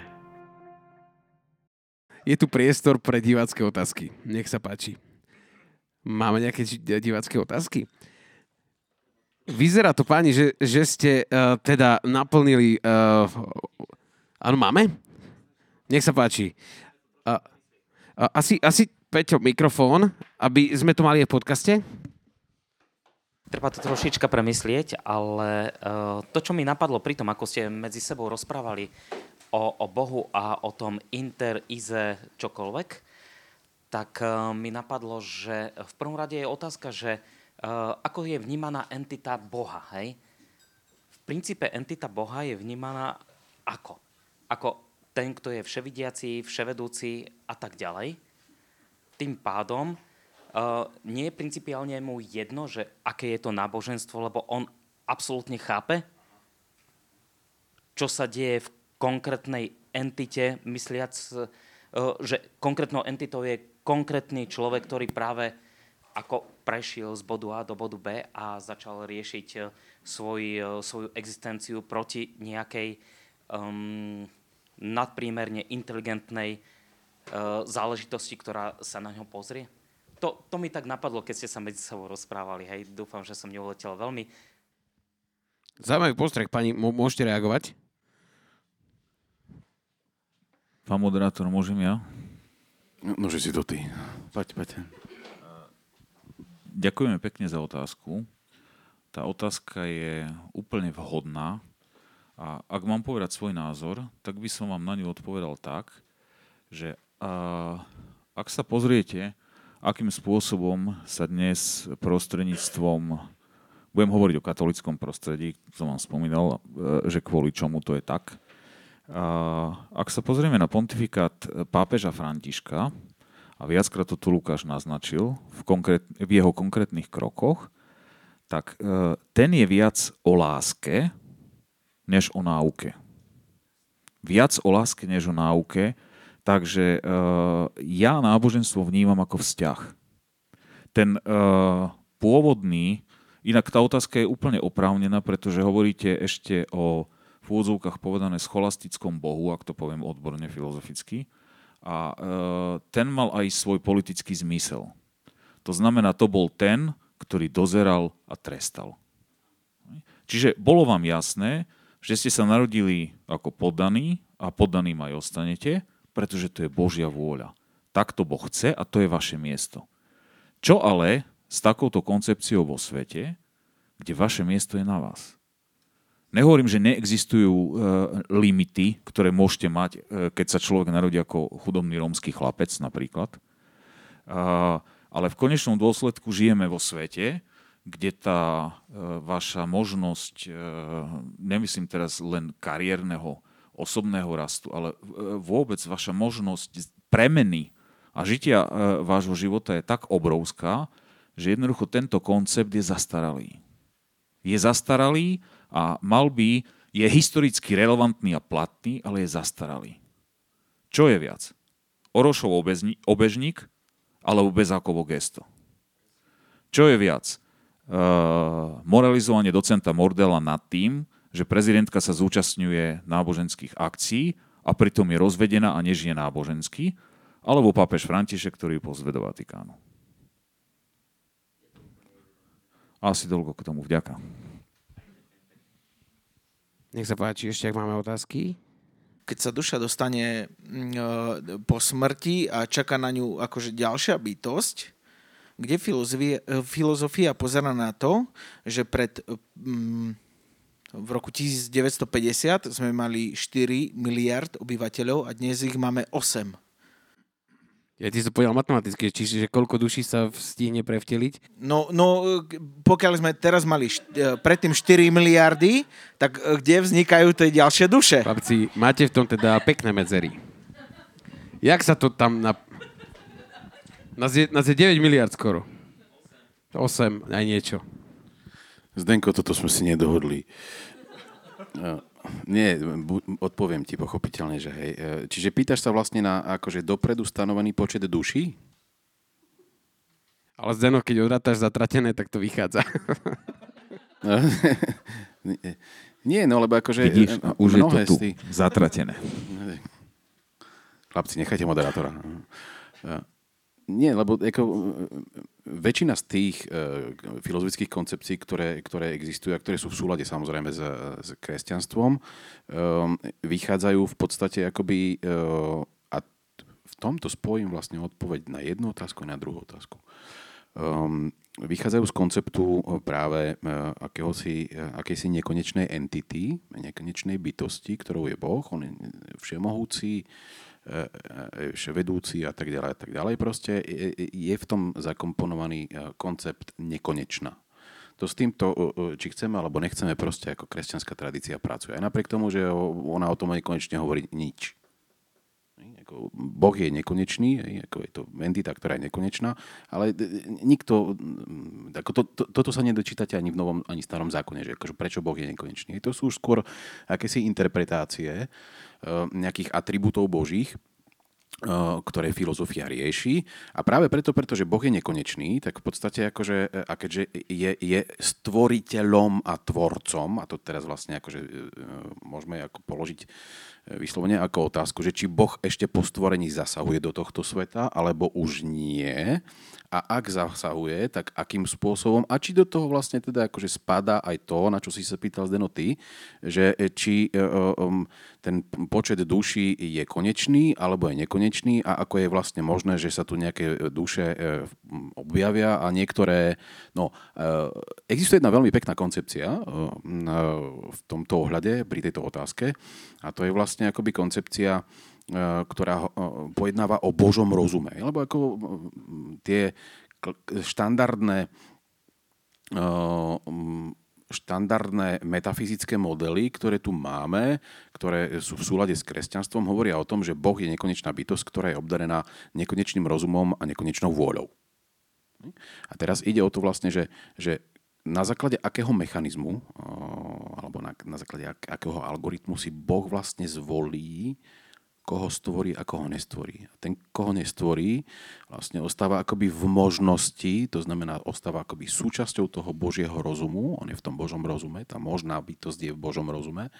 Je tu priestor pre divácké otázky. Nech sa páči. Máme nejaké divácké otázky? Vyzerá to, páni, že, že ste uh, teda naplnili... Uh, áno, máme? Nech sa páči. Uh, uh, asi, asi Peťo, mikrofón, aby sme to mali aj v podcaste? Treba to trošička premyslieť, ale uh, to, čo mi napadlo pri tom, ako ste medzi sebou rozprávali o, o Bohu a o tom inter, ize, čokoľvek, tak uh, mi napadlo, že v prvom rade je otázka, že uh, ako je vnímaná entita Boha, hej? V princípe entita Boha je vnímaná ako? Ako ten, kto je vševidiaci, vševedúci a tak ďalej tým pádom uh, nie je principiálne mu jedno, že aké je to náboženstvo, lebo on absolútne chápe, čo sa deje v konkrétnej entite, mysliac, uh, že konkrétnou entitou je konkrétny človek, ktorý práve ako prešiel z bodu A do bodu B a začal riešiť e, svoj, e, svoju existenciu proti nejakej um, nadprímerne inteligentnej uh, záležitosti, ktorá sa na ňo pozrie? To, to mi tak napadlo, keď ste sa medzi sebou rozprávali. Hej, dúfam, že som neuletel veľmi. Zaujímavý postreh, pani, môžete reagovať? Pán moderátor, môžem ja? No, no že si to ty. Poď, poď. Ďakujeme pekne za otázku. Tá otázka je úplne vhodná a ak mám povedať svoj názor, tak by som vám na ňu odpovedal tak, že a, ak sa pozriete, akým spôsobom sa dnes prostredníctvom, budem hovoriť o katolickom prostredí, som vám spomínal, e, že kvôli čomu to je tak. Ak sa pozrieme na pontifikát pápeža Františka, a viackrát to tu Lukáš naznačil v, konkrét, v jeho konkrétnych krokoch, tak e, ten je viac o láske, než o náuke. Viac o láske, než o náuke, takže e, ja náboženstvo vnímam ako vzťah. Ten e, pôvodný, inak tá otázka je úplne oprávnená, pretože hovoríte ešte o v úvodzovkách povedané scholastickom bohu, ak to poviem odborne filozoficky, a e, ten mal aj svoj politický zmysel. To znamená, to bol ten, ktorý dozeral a trestal. Čiže bolo vám jasné, že ste sa narodili ako poddaní a poddaným aj ostanete, pretože to je Božia vôľa. Tak to Boh chce a to je vaše miesto. Čo ale s takouto koncepciou vo svete, kde vaše miesto je na vás? Nehovorím, že neexistujú e, limity, ktoré môžete mať, e, keď sa človek narodí ako chudobný rómsky chlapec napríklad. E, ale v konečnom dôsledku žijeme vo svete, kde tá e, vaša možnosť, e, nemyslím teraz len kariérneho, osobného rastu, ale e, vôbec vaša možnosť premeny a žitia e, vášho života je tak obrovská, že jednoducho tento koncept je zastaralý. Je zastaralý a mal by, je historicky relevantný a platný, ale je zastaralý. Čo je viac? Orošov obežník alebo Bezákovo gesto? Čo je viac? Uh, moralizovanie docenta Mordela nad tým, že prezidentka sa zúčastňuje náboženských akcií a pritom je rozvedená a nežije nábožensky, alebo pápež František, ktorý pozve do Vatikánu. Asi toľko k tomu. Vďaka. Nech sa páči, ešte ak máme otázky. Keď sa duša dostane mm, e, po smrti a čaká na ňu akože ďalšia bytosť, kde filozofia, e, filozofia pozera na to, že pred mm, v roku 1950 sme mali 4 miliard obyvateľov a dnes ich máme 8. Ja ti to povedal matematicky, čiže koľko duší sa stihne prevteliť? No, no pokiaľ sme teraz mali št- e, predtým 4 miliardy, tak e, kde vznikajú tie ďalšie duše? Chlapci, máte v tom teda pekné medzery. Jak sa to tam na... Nás je, nás je 9 miliard skoro. 8, aj niečo. Zdenko, toto sme si nedohodli. No. Nie, odpoviem ti pochopiteľne, že hej. E, čiže pýtaš sa vlastne na akože dopredu stanovený počet duší? Ale Zdeno, keď odrátaš zatratené, tak to vychádza. Nie, no lebo akože... Vidíš, e, už je to tu, tých... zatratené. Chlapci, nechajte moderátora. E, nie, lebo ako, väčšina z tých uh, filozofických koncepcií, ktoré, ktoré existujú a ktoré sú v súlade samozrejme s, s kresťanstvom, um, vychádzajú v podstate akoby, uh, a v tomto spojím vlastne odpoveď na jednu otázku a na druhú otázku. Um, vychádzajú z konceptu práve uh, akéhosi, uh, akési nekonečnej entity, nekonečnej bytosti, ktorou je Boh. On je všemohúci, E, e, vedúci a tak ďalej a tak ďalej. Proste je v tom zakomponovaný e, koncept nekonečná. To s týmto, či chceme alebo nechceme, proste ako kresťanská tradícia pracuje. Aj napriek tomu, že ona o tom nekonečne hovorí nič. Boh je nekonečný, ako je to entita, ktorá je nekonečná, ale nikto, ako to, to, toto sa nedočítate ani v novom, ani starom zákone, že akože prečo Boh je nekonečný. To sú už skôr akési interpretácie, nejakých atribútov božích, ktoré filozofia rieši. A práve preto, pretože Boh je nekonečný, tak v podstate akože, e, a keďže je, je stvoriteľom a tvorcom, a to teraz vlastne akože e, môžeme ako položiť vyslovene ako otázku, že či Boh ešte po stvorení zasahuje do tohto sveta, alebo už nie. A ak zasahuje, tak akým spôsobom? A či do toho vlastne teda akože spadá aj to, na čo si sa pýtal Zdeno ty, že či um, ten počet duší je konečný alebo je nekonečný a ako je vlastne možné, že sa tu nejaké duše objavia a niektoré... No, existuje jedna veľmi pekná koncepcia v tomto ohľade pri tejto otázke a to je vlastne akoby koncepcia E, ktorá e, pojednáva o Božom rozume. Lebo ako e, tie štandardné štandardné metafyzické modely, ktoré tu máme, ktoré sú v súlade s kresťanstvom, hovoria o tom, že Boh je nekonečná bytosť, ktorá je obdarená nekonečným rozumom a nekonečnou vôľou. A teraz ide o to vlastne, že, že na základe akého mechanizmu alebo na, na základe akého algoritmu si Boh vlastne zvolí koho stvorí a koho nestvorí. A ten, koho nestvorí, vlastne ostáva akoby v možnosti, to znamená, ostáva akoby súčasťou toho Božieho rozumu, on je v tom Božom rozume, tá možná bytosť je v Božom rozume.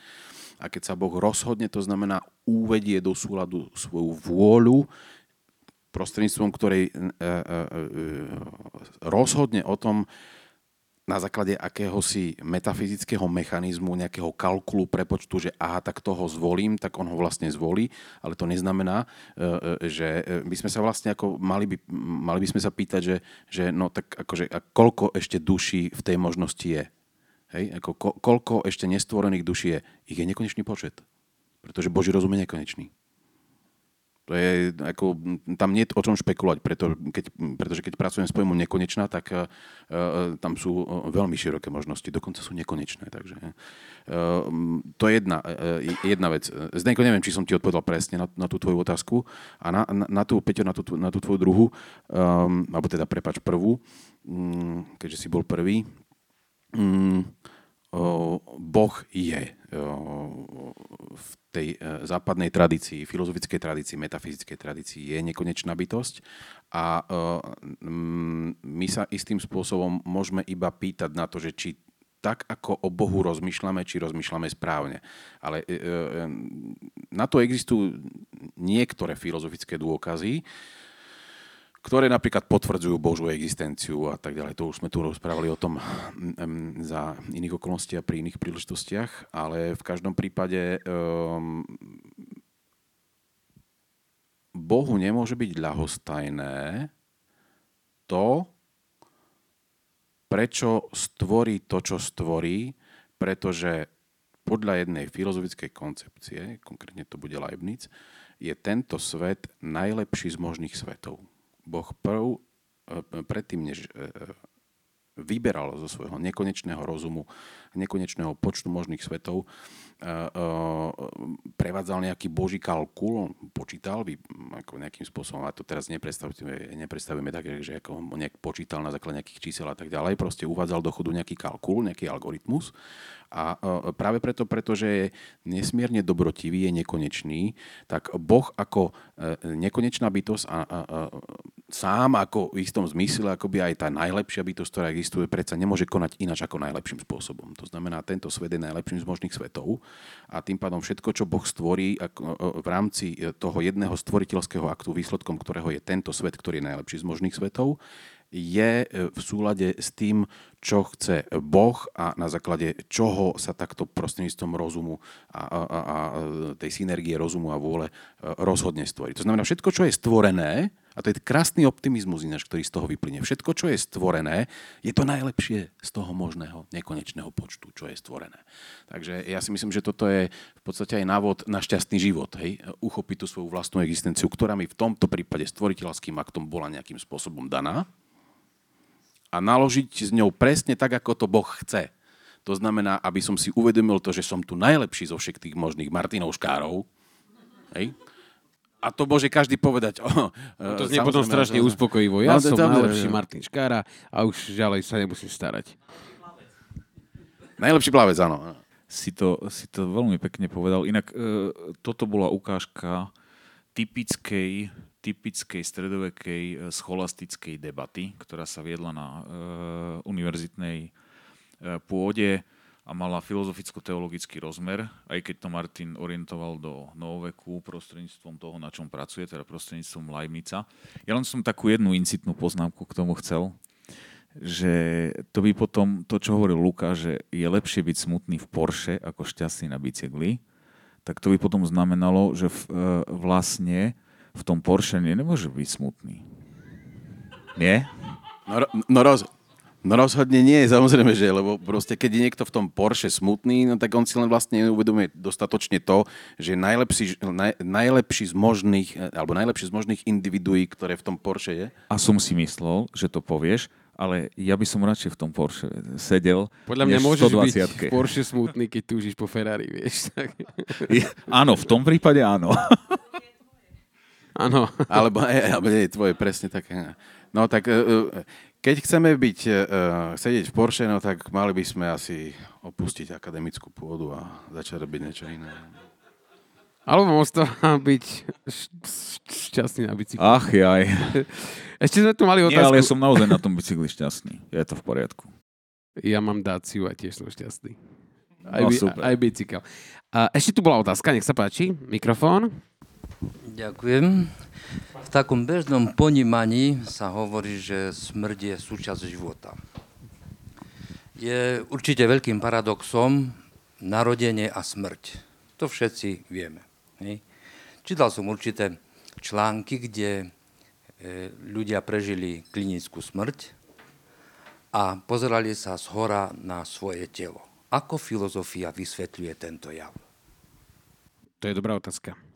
A keď sa Boh rozhodne, to znamená, uvedie do súladu svoju vôľu, prostredníctvom ktorej e, e, e, rozhodne o tom, na základe akéhosi metafyzického mechanizmu, nejakého kalkulu prepočtu, že aha, tak toho zvolím, tak on ho vlastne zvolí, ale to neznamená, e, e, že e, by sme sa vlastne ako mali by, mali by sme sa pýtať, že, že no tak akože a koľko ešte duší v tej možnosti je. Hej? Ako, ko, koľko ešte nestvorených duší je. Ich je nekonečný počet. Pretože Boží rozum je nekonečný. To je, ako, tam nie je o čom špekulovať, preto, keď, pretože keď pracujem s pojmom nekonečná, tak uh, tam sú veľmi široké možnosti, dokonca sú nekonečné. Takže, uh, to je jedna, uh, jedna vec. Zdenko, neviem, či som ti odpovedal presne na, na tú tvoju otázku a na, na, na tú, Peťo, na tú, na tú tvoju druhú, um, alebo teda prepač prvú, um, keďže si bol prvý. Um, Boh je v tej e, západnej tradícii, filozofickej tradícii, metafyzickej tradícii je nekonečná bytosť a e, my sa istým spôsobom môžeme iba pýtať na to, že či tak, ako o Bohu rozmýšľame, či rozmýšľame správne. Ale e, na to existujú niektoré filozofické dôkazy, ktoré napríklad potvrdzujú Božú existenciu a tak ďalej. To už sme tu rozprávali o tom um, za iných okolností a pri iných príležitostiach, ale v každom prípade um, Bohu nemôže byť ľahostajné to, prečo stvorí to, čo stvorí, pretože podľa jednej filozofickej koncepcie, konkrétne to bude Leibniz, je tento svet najlepší z možných svetov. Boh prv, e, predtým, než e, vyberal zo svojho nekonečného rozumu, nekonečného počtu možných svetov, prevádzal nejaký boží kalkul, počítal by ako nejakým spôsobom, a to teraz nepredstavujeme, nepredstavujeme tak, že ako on nejak počítal na základe nejakých čísel a tak ďalej, proste uvádzal do chodu nejaký kalkul, nejaký algoritmus. A práve preto, pretože je nesmierne dobrotivý, je nekonečný, tak Boh ako e, nekonečná bytosť a, a, a sám ako v istom zmysle, ako by aj tá najlepšia bytosť, ktorá existuje, predsa nemôže konať ináč ako najlepším spôsobom. To znamená, tento svet je najlepším z možných svetov a tým pádom všetko, čo Boh stvorí v rámci toho jedného stvoriteľského aktu, výsledkom ktorého je tento svet, ktorý je najlepší z možných svetov, je e, v súlade s tým, čo chce Boh a na základe čoho sa takto prostredníctvom rozumu a, a, a tej synergie rozumu a vôle e, rozhodne stvoriť. To znamená, všetko, čo je stvorené, a to je krásny optimizmus ináč, ktorý z toho vyplyne. Všetko, čo je stvorené, je to najlepšie z toho možného nekonečného počtu, čo je stvorené. Takže ja si myslím, že toto je v podstate aj návod na šťastný život. Hej? Uchopiť tú svoju vlastnú existenciu, ktorá mi v tomto prípade stvoriteľským aktom bola nejakým spôsobom daná a naložiť s ňou presne tak, ako to Boh chce. To znamená, aby som si uvedomil to, že som tu najlepší zo všetkých možných Martinov škárov. Hej? A to môže každý povedať. Oh, no to znie potom strašne že... uspokojivo. Ja no, som tam, najlepší Martin Škára a už ďalej sa nemusím starať. Najlepší plavec, áno. Si to, si to veľmi pekne povedal. Inak e, toto bola ukážka typickej, typickej stredovekej e, scholastickej debaty, ktorá sa viedla na e, univerzitnej e, pôde a mala filozoficko-teologický rozmer, aj keď to Martin orientoval do novoveku prostredníctvom toho, na čom pracuje, teda prostredníctvom Leibnica. Ja len som takú jednu incitnú poznámku k tomu chcel, že to by potom, to čo hovoril Luka, že je lepšie byť smutný v Porsche ako šťastný na bicykli, tak to by potom znamenalo, že v, e, vlastne v tom Porsche nemôže byť smutný. Nie? No, no, roz, no rozhodne nie, samozrejme, že lebo proste keď je niekto v tom Porsche smutný, no tak on si len vlastne neuvedomuje dostatočne to, že najlepší, naj, najlepší z možných, alebo najlepší z možných individuí, ktoré v tom Porsche je. A som si myslel, že to povieš, ale ja by som radšej v tom Porsche sedel. Podľa mňa môžeš 120 byť v Porsche smutný, keď túžiš po Ferrari, vieš. Tak. áno, v tom prípade áno. áno. Alebo, alebo nie, tvoje presne také. No tak, e, e, keď chceme byť, uh, sedieť v Porsche, no tak mali by sme asi opustiť akademickú pôdu a začať robiť niečo iné. Alebo ostáva byť šťastný na bicykli. Ach jaj. Ešte sme tu mali otázku. Nie, ale ja som naozaj na tom bicykli šťastný. Je to v poriadku. Ja mám Daciu a tiež som šťastný. Aj, no, super. aj bicykel. A ešte tu bola otázka, nech sa páči. Mikrofón. Ďakujem. V takom bežnom ponímaní sa hovorí, že smrť je súčasť života. Je určite veľkým paradoxom narodenie a smrť. To všetci vieme. Čítal som určité články, kde e, ľudia prežili klinickú smrť a pozerali sa z hora na svoje telo. Ako filozofia vysvetľuje tento jav? To je dobrá otázka.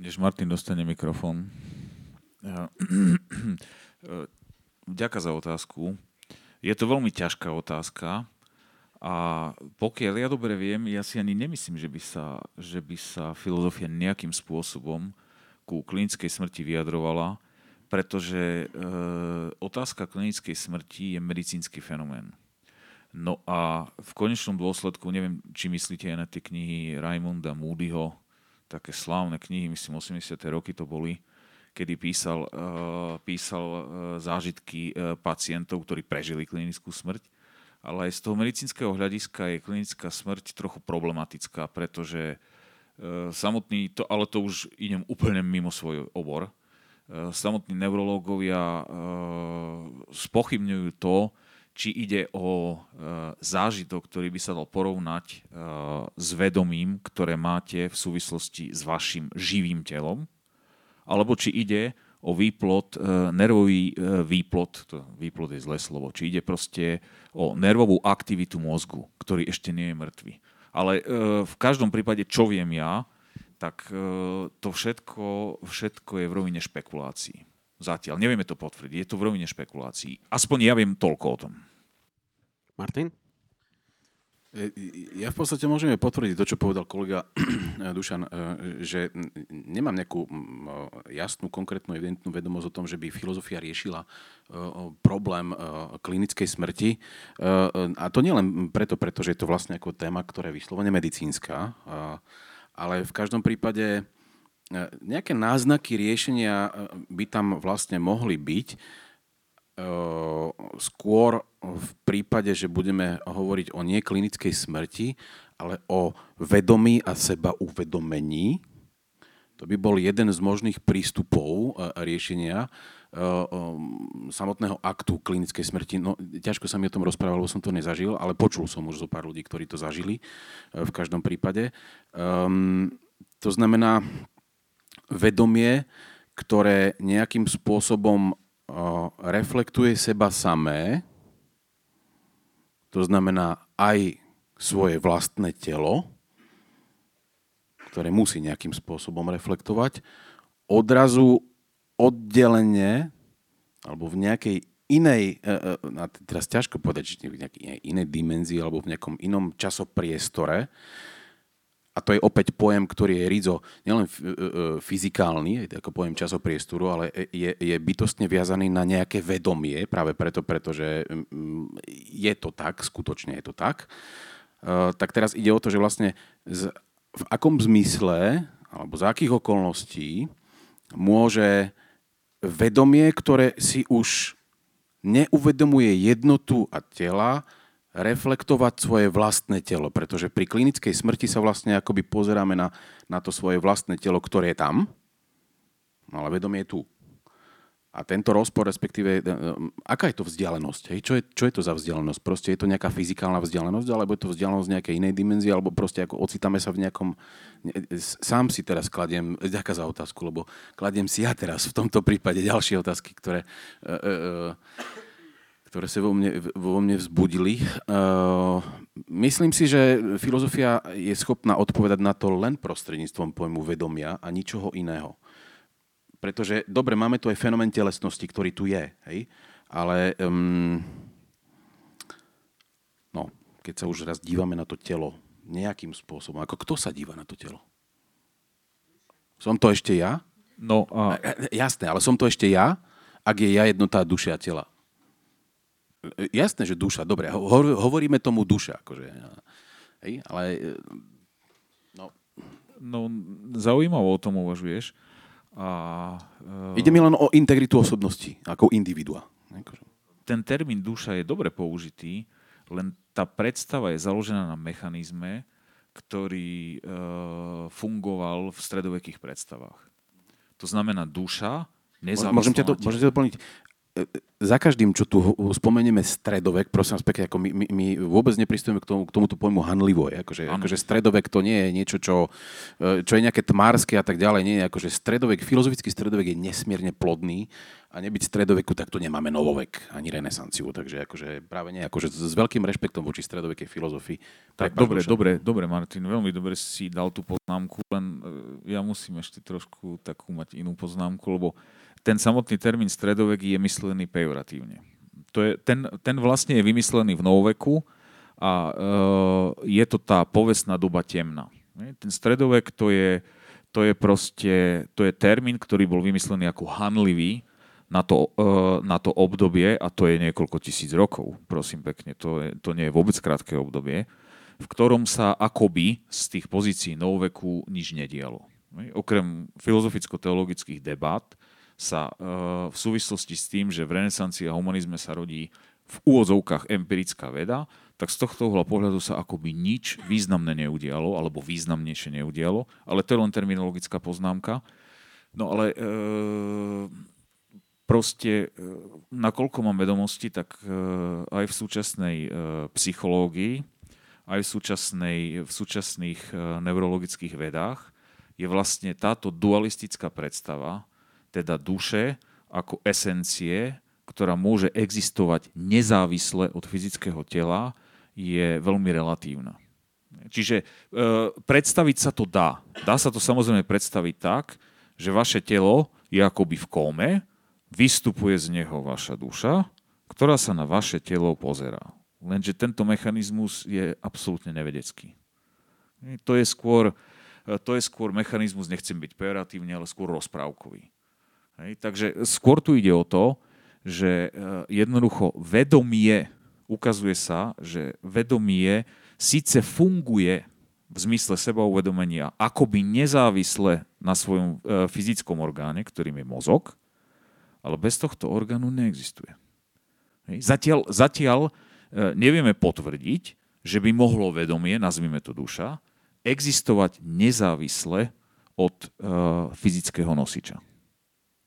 Než Martin dostane mikrofón. Ďakujem za otázku. Je to veľmi ťažká otázka, a pokiaľ ja dobre viem, ja si ani nemyslím, že by sa, že by sa filozofia nejakým spôsobom ku klinickej smrti vyjadrovala, pretože e, otázka klinickej smrti je medicínsky fenomén. No a v konečnom dôsledku, neviem, či myslíte aj na tie knihy Raimunda Moodyho, také slávne knihy, myslím 80. roky to boli, kedy písal, e, písal e, zážitky e, pacientov, ktorí prežili klinickú smrť ale aj z toho medicínskeho hľadiska je klinická smrť trochu problematická, pretože samotný, to, ale to už idem úplne mimo svoj obor, samotní neurológovia spochybňujú to, či ide o zážitok, ktorý by sa dal porovnať s vedomím, ktoré máte v súvislosti s vašim živým telom, alebo či ide o výplot, nervový výplot, to výplot je zlé slovo, či ide proste o nervovú aktivitu mozgu, ktorý ešte nie je mŕtvy. Ale e, v každom prípade, čo viem ja, tak e, to všetko, všetko je v rovine špekulácií. Zatiaľ. Nevieme to potvrdiť. Je to v rovine špekulácií. Aspoň ja viem toľko o tom. Martin? Ja v podstate môžeme potvrdiť to, čo povedal kolega Dušan, e, že nemám nejakú jasnú, konkrétnu, evidentnú vedomosť o tom, že by filozofia riešila e, problém e, klinickej smrti. A to nie len preto, pretože je to vlastne ako téma, ktorá je vyslovene medicínska, ale v každom prípade nejaké náznaky riešenia by tam vlastne mohli byť skôr v prípade, že budeme hovoriť o neklinickej smrti, ale o vedomí a seba uvedomení. To by bol jeden z možných prístupov riešenia samotného aktu klinickej smrti. No, ťažko sa mi o tom rozprával, lebo som to nezažil, ale počul som už zo pár ľudí, ktorí to zažili v každom prípade. Um, to znamená vedomie, ktoré nejakým spôsobom reflektuje seba samé, to znamená aj svoje vlastné telo, ktoré musí nejakým spôsobom reflektovať, odrazu oddelenie alebo v nejakej inej, e, e, teraz ťažko povedať, že v nejakej inej dimenzii alebo v nejakom inom časopriestore, a to je opäť pojem, ktorý je rizo nielen e, e, fyzikálny, ako pojem časopriestoru, ale je, je bytostne viazaný na nejaké vedomie, práve preto, pretože je to tak, skutočne je to tak. E, tak teraz ide o to, že vlastne z v akom zmysle, alebo za akých okolností môže vedomie, ktoré si už neuvedomuje jednotu a tela, reflektovať svoje vlastné telo, pretože pri klinickej smrti sa vlastne akoby pozeráme na, na to svoje vlastné telo, ktoré je tam, ale vedomie je tu. A tento rozpor, respektíve, e, aká je to vzdialenosť? Hej? Čo, je, čo je to za vzdialenosť? Proste je to nejaká fyzikálna vzdialenosť, alebo je to vzdialenosť nejakej inej dimenzie, alebo proste ako ocitáme sa v nejakom... Sám si teraz kladiem, ďaká za otázku, lebo kladiem si ja teraz v tomto prípade ďalšie otázky, ktoré, uh, uh, ktoré sa vo mne, vo mne vzbudili. Uh, myslím si, že filozofia je schopná odpovedať na to len prostredníctvom pojmu vedomia a ničoho iného. Pretože, dobre, máme tu aj fenomén telesnosti, ktorý tu je, hej? ale um, no, keď sa už raz dívame na to telo nejakým spôsobom, ako kto sa díva na to telo? Som to ešte ja? No a... E, e, jasné, ale som to ešte ja, ak je ja jednotá duše a tela. E, jasné, že duša, dobre, hovoríme tomu duša, akože, hej, ale no. No, zaujímavo o tom uvažuješ. A, uh, Ide mi len o integritu osobnosti, ako individua. Ten termín duša je dobre použitý, len tá predstava je založená na mechanizme, ktorý uh, fungoval v stredovekých predstavách. To znamená duša, Môžem ťa to, môžem ťa doplniť za každým, čo tu spomenieme stredovek, prosím vás pekne, ako my, my, my vôbec nepristujeme k, tomu, k tomuto pojmu hanlivo. Je. Akože, akože stredovek to nie je niečo, čo, e, čo je nejaké tmárske a tak ďalej. Nie, akože stredovek, filozofický stredovek je nesmierne plodný a nebyť stredoveku, tak tu nemáme novovek ani renesanciu. Takže akože práve nie, akože s veľkým rešpektom voči stredovekej filozofii. Tak dobre, dobre, dobre, Martin, veľmi dobre si dal tú poznámku, len e, ja musím ešte trošku takú mať inú poznámku, lebo ten samotný termín stredovek je myslený pejoratívne. To je, ten, ten vlastne je vymyslený v novoveku a e, je to tá povestná doba temná. Ten stredovek to je, to je proste, to je termín, ktorý bol vymyslený ako hanlivý na to, e, na to obdobie a to je niekoľko tisíc rokov, prosím pekne. To, je, to nie je vôbec krátke obdobie, v ktorom sa akoby z tých pozícií novoveku nič nedialo. Okrem filozoficko-teologických debát, sa e, v súvislosti s tým, že v renesancii a humanizme sa rodí v úvodzovkách empirická veda, tak z tohto uhla pohľadu sa akoby nič významné neudialo, alebo významnejšie neudialo, ale to je len terminologická poznámka. No ale e, proste, e, nakoľko mám vedomosti, tak e, aj v súčasnej e, psychológii, aj v, súčasnej, v súčasných e, neurologických vedách je vlastne táto dualistická predstava, teda duše ako esencie, ktorá môže existovať nezávisle od fyzického tela, je veľmi relatívna. Čiže e, predstaviť sa to dá. Dá sa to samozrejme predstaviť tak, že vaše telo je akoby v kóme, vystupuje z neho vaša duša, ktorá sa na vaše telo pozerá. Lenže tento mechanizmus je absolútne nevedecký. To je skôr, e, to je skôr mechanizmus, nechcem byť pejoratívny, ale skôr rozprávkový. Hej, takže skôr tu ide o to, že e, jednoducho vedomie, ukazuje sa, že vedomie síce funguje v zmysle seba uvedomenia akoby nezávisle na svojom e, fyzickom orgáne, ktorým je mozog, ale bez tohto orgánu neexistuje. Hej. Zatiaľ, zatiaľ e, nevieme potvrdiť, že by mohlo vedomie, nazvime to duša, existovať nezávisle od fyzického nosiča.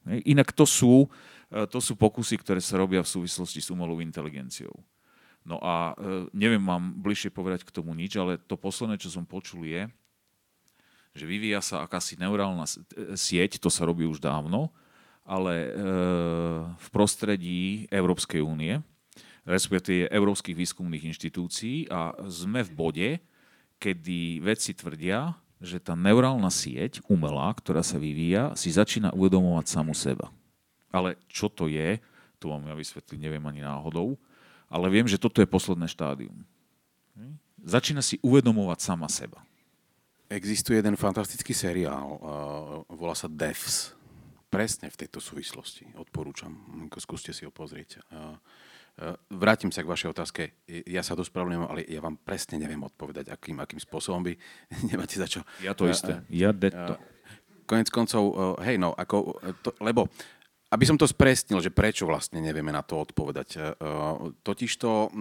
Inak to sú, e, to sú pokusy, ktoré sa robia v súvislosti s umelou inteligenciou. No a e, neviem vám bližšie povedať k tomu nič, ale to posledné, čo som počul je, že vyvíja sa akási neurálna e, sieť, to sa robí už dávno, ale v prostredí Európskej únie, respektíve európskych výskumných inštitúcií a sme v bode, kedy vedci tvrdia, že tá neurálna sieť, umelá, ktorá sa vyvíja, si začína uvedomovať samu seba. Ale čo to je, to vám ja vysvetliť neviem ani náhodou, ale viem, že toto je posledné štádium. Začína si uvedomovať sama seba. Existuje jeden fantastický seriál, uh, volá sa Devs. Presne v tejto súvislosti. Odporúčam, skúste si ho pozrieť. Uh, vrátim sa k vašej otázke. Ja sa dospravedlňujem, ale ja vám presne neviem odpovedať, akým, akým spôsobom by nemáte za čo. Ja to isté. Ja detto. Konec koncov, hej, no, ako, to, lebo aby som to spresnil, že prečo vlastne nevieme na to odpovedať. Totižto,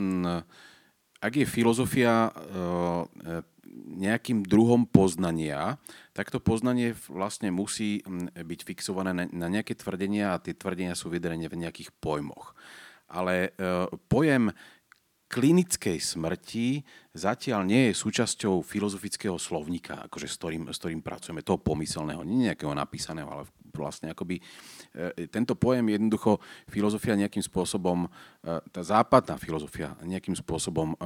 ak je filozofia nejakým druhom poznania, tak to poznanie vlastne musí byť fixované na nejaké tvrdenia a tie tvrdenia sú vydarené v nejakých pojmoch. Ale e, pojem klinickej smrti zatiaľ nie je súčasťou filozofického slovníka, akože s ktorým, s ktorým pracujeme, toho pomyselného, nie nejakého napísaného, ale vlastne akoby e, tento pojem jednoducho filozofia nejakým spôsobom, e, tá západná filozofia nejakým spôsobom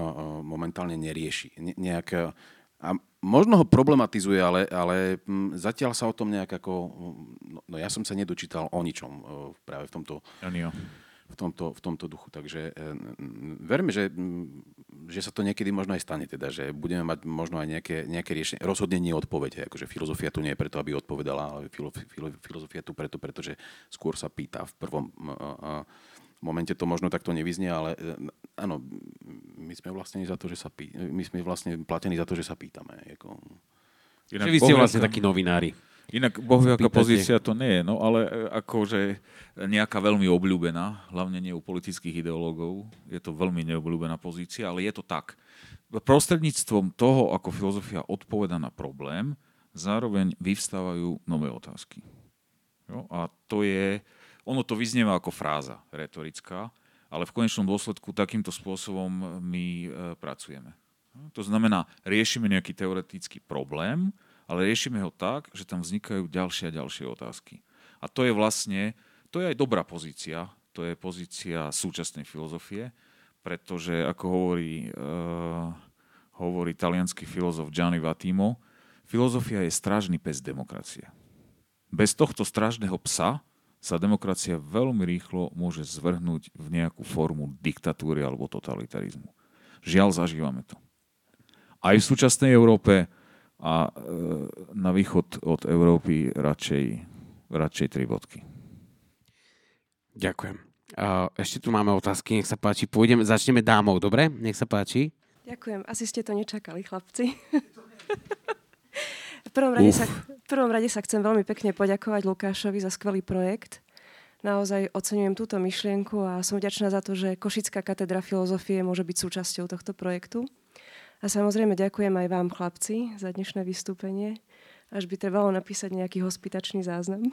momentálne nerieši. Nejak a možno ho problematizuje, ale, ale mm, zatiaľ sa o tom nejak ako... No, no ja som sa nedočítal o ničom práve v tomto, v tomto, v tomto duchu. Takže e, verme, že, že sa to niekedy možno aj stane, teda, že budeme mať možno aj nejaké, nejaké riešenie. Rozhodne nie odpovede, akože filozofia tu nie je preto, aby odpovedala, ale filo, filo, filozofia tu preto, pretože skôr sa pýta v prvom... A, a, momente to možno takto nevyznie, ale e, áno, my sme vlastne za to, že sa pý... my sme vlastne platení za to, že sa pýtame. Ako... Inak, že vy ste vlastne takí novinári. Inak bohviaká pozícia to nie je, no ale e, akože nejaká veľmi obľúbená, hlavne nie u politických ideológov, je to veľmi neobľúbená pozícia, ale je to tak. Prostredníctvom toho, ako filozofia odpoveda na problém, zároveň vyvstávajú nové otázky. Jo? A to je, ono to vyznieva ako fráza retorická, ale v konečnom dôsledku takýmto spôsobom my e, pracujeme. To znamená, riešime nejaký teoretický problém, ale riešime ho tak, že tam vznikajú ďalšie a ďalšie otázky. A to je vlastne, to je aj dobrá pozícia, to je pozícia súčasnej filozofie, pretože ako hovorí, uh, hovorí talianský filozof Gianni Vattimo, filozofia je strážny pes demokracie. Bez tohto strážneho psa sa demokracia veľmi rýchlo môže zvrhnúť v nejakú formu diktatúry alebo totalitarizmu. Žiaľ, zažívame to. Aj v súčasnej Európe a e, na východ od Európy radšej, radšej tri bodky. Ďakujem. Ešte tu máme otázky, nech sa páči. Pôjdeme, začneme dámou, dobre? Nech sa páči. Ďakujem. Asi ste to nečakali, chlapci. prvom, rade sa, v prvom rade sa chcem veľmi pekne poďakovať Lukášovi za skvelý projekt. Naozaj oceňujem túto myšlienku a som vďačná za to, že Košická katedra filozofie môže byť súčasťou tohto projektu. A samozrejme ďakujem aj vám, chlapci, za dnešné vystúpenie. Až by trebalo napísať nejaký hospitačný záznam.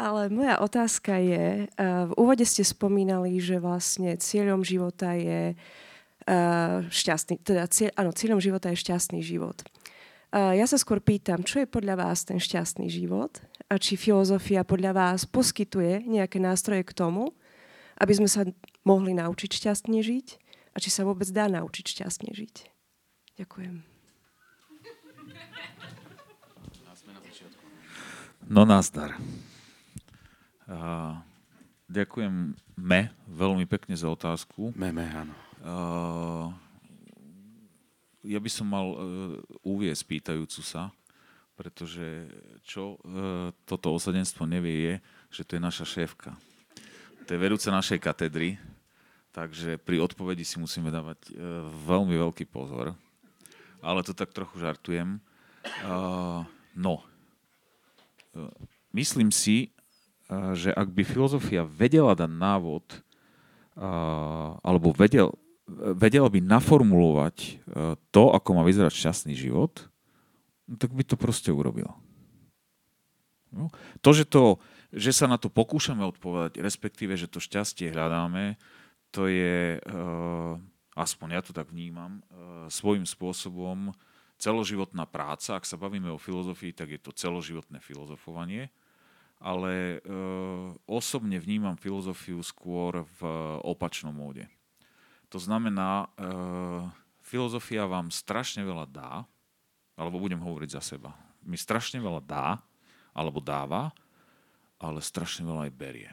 Ale moja otázka je, eh, v úvode ste spomínali, že vlastne cieľom života je uh, šťastný, teda cieľ, áno, cieľom života je šťastný život. Uh, ja sa skôr pýtam, čo je podľa vás ten šťastný život a či filozofia podľa vás poskytuje nejaké nástroje k tomu, aby sme sa mohli naučiť šťastne žiť a či sa vôbec dá naučiť šťastne žiť. Ďakujem. No nazdar. Uh, ďakujem me veľmi pekne za otázku. Me, me, áno. Uh, ja by som mal uh, uviesť pýtajúcu sa, pretože čo uh, toto osadenstvo nevie je, že to je naša šéfka. To je vedúca našej katedry, takže pri odpovedi si musíme dávať uh, veľmi veľký pozor. Ale to tak trochu žartujem. Uh, no, uh, myslím si, že ak by filozofia vedela dať návod, alebo vedel, vedel by naformulovať e, to, ako má vyzerať šťastný život, no tak by to proste urobil. No. To, že, to, že sa na to pokúšame odpovedať, respektíve, že to šťastie hľadáme, to je, uh, aspoň ja to tak vnímam, uh, svojím spôsobom celoživotná práca. Ak sa bavíme o filozofii, tak je to celoživotné filozofovanie. Ale uh, osobne vnímam filozofiu skôr v opačnom móde. To znamená, filozofia vám strašne veľa dá, alebo budem hovoriť za seba. Mi strašne veľa dá, alebo dáva, ale strašne veľa aj berie.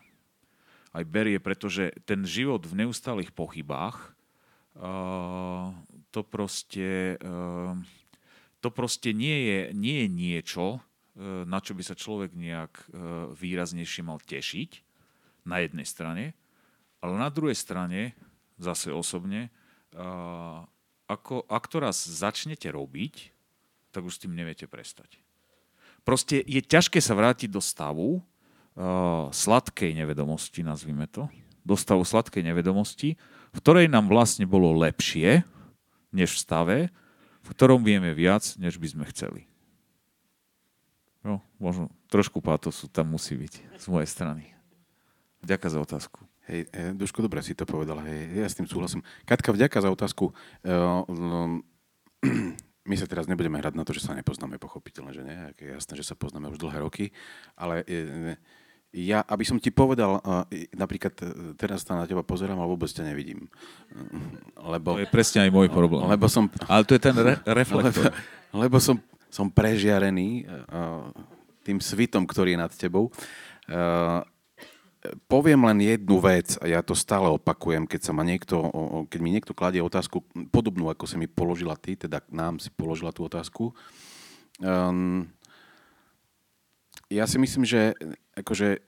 Aj berie, pretože ten život v neustálých pochybách, uh, to proste, uh, to proste nie, je, nie je niečo, uh, na čo by sa človek nejak uh, výraznejšie mal tešiť, na jednej strane, ale na druhej strane, zase osobne, uh, ako, ak to raz začnete robiť, tak už s tým neviete prestať. Proste je ťažké sa vrátiť do stavu sladkej nevedomosti, nazvime to, do stavu sladkej nevedomosti, v ktorej nám vlastne bolo lepšie, než v stave, v ktorom vieme viac, než by sme chceli. No, možno trošku pátosu tam musí byť z mojej strany. Ďakujem za otázku. Hej, e, Duško, dobre si to povedal, hej, ja s tým súhlasím. Katka, vďaka za otázku. Uh, um, my sa teraz nebudeme hrať na to, že sa nepoznáme, pochopiteľne, že nie. Je jasné, že sa poznáme už dlhé roky, ale ja, aby som ti povedal, napríklad teraz sa na teba pozerám, ale vôbec ťa nevidím. Lebo, to je presne aj môj problém. Lebo som, ale to je ten re- reflektor. Lebo, lebo som, som prežiarený uh, tým svitom, ktorý je nad tebou. Poviem len jednu vec a ja to stále opakujem, keď, sa ma niekto, keď mi niekto kladie otázku podobnú, ako si mi položila ty, teda nám si položila tú otázku. Um, ja si myslím, že akože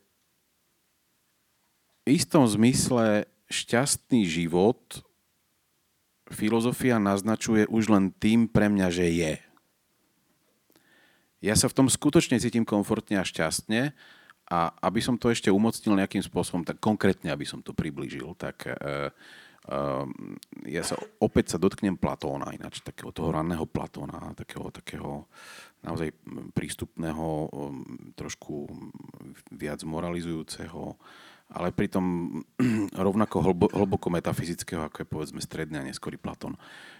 v istom zmysle šťastný život filozofia naznačuje už len tým pre mňa, že je. Ja sa v tom skutočne cítim komfortne a šťastne a aby som to ešte umocnil nejakým spôsobom, tak konkrétne, aby som to priblížil, tak uh, uh, ja sa opäť sa dotknem Platóna, ináč takého toho ranného Platóna, takého, takého naozaj prístupného, um, trošku viac moralizujúceho, ale pritom rovnako hlbo, hlboko metafyzického, ako je povedzme stredný a neskorý Platón.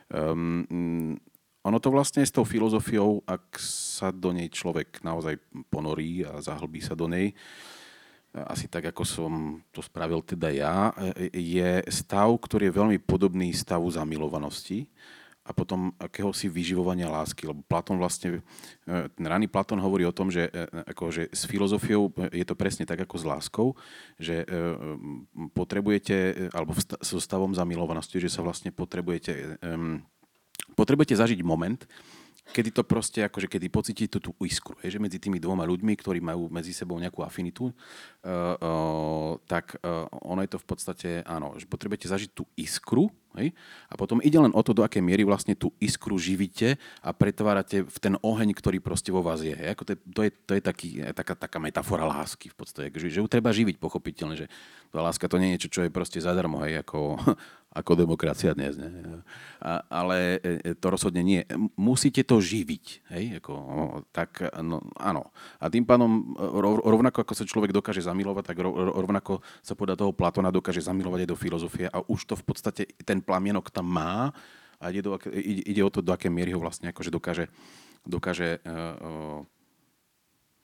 Um, ono to vlastne s tou filozofiou, ak sa do nej človek naozaj ponorí a zahlbí sa do nej, asi tak, ako som to spravil teda ja, je stav, ktorý je veľmi podobný stavu zamilovanosti a potom akéhosi vyživovania lásky. Lebo Platón vlastne, ten raný Platón hovorí o tom, že, akože s filozofiou je to presne tak ako s láskou, že potrebujete, alebo so stavom zamilovanosti, že sa vlastne potrebujete potrebujete zažiť moment, kedy to proste, akože kedy pocítite tú, tú iskru, je, že medzi tými dvoma ľuďmi, ktorí majú medzi sebou nejakú afinitu, uh, uh, tak uh, ono je to v podstate, áno, že potrebujete zažiť tú iskru, hej? a potom ide len o to, do akej miery vlastne tú iskru živíte a pretvárate v ten oheň, ktorý proste vo vás je. Hej? Ako to, je to, je, to je taký, taká, taká metafora lásky v podstate, že, že ju treba živiť, pochopiteľne, že tá láska to nie je niečo, čo je proste zadarmo, hej, ako ako demokracia dnes. Ne? A, ale e, to rozhodne nie. Musíte to živiť. Hej? Ako, no, tak no, áno. A tým pádom rovnako ako sa človek dokáže zamilovať, tak rovnako sa podľa toho Platona dokáže zamilovať aj do filozofie a už to v podstate ten plamienok tam má a ide, do, ide, ide o to, do aké miery ho vlastne akože dokáže, dokáže uh,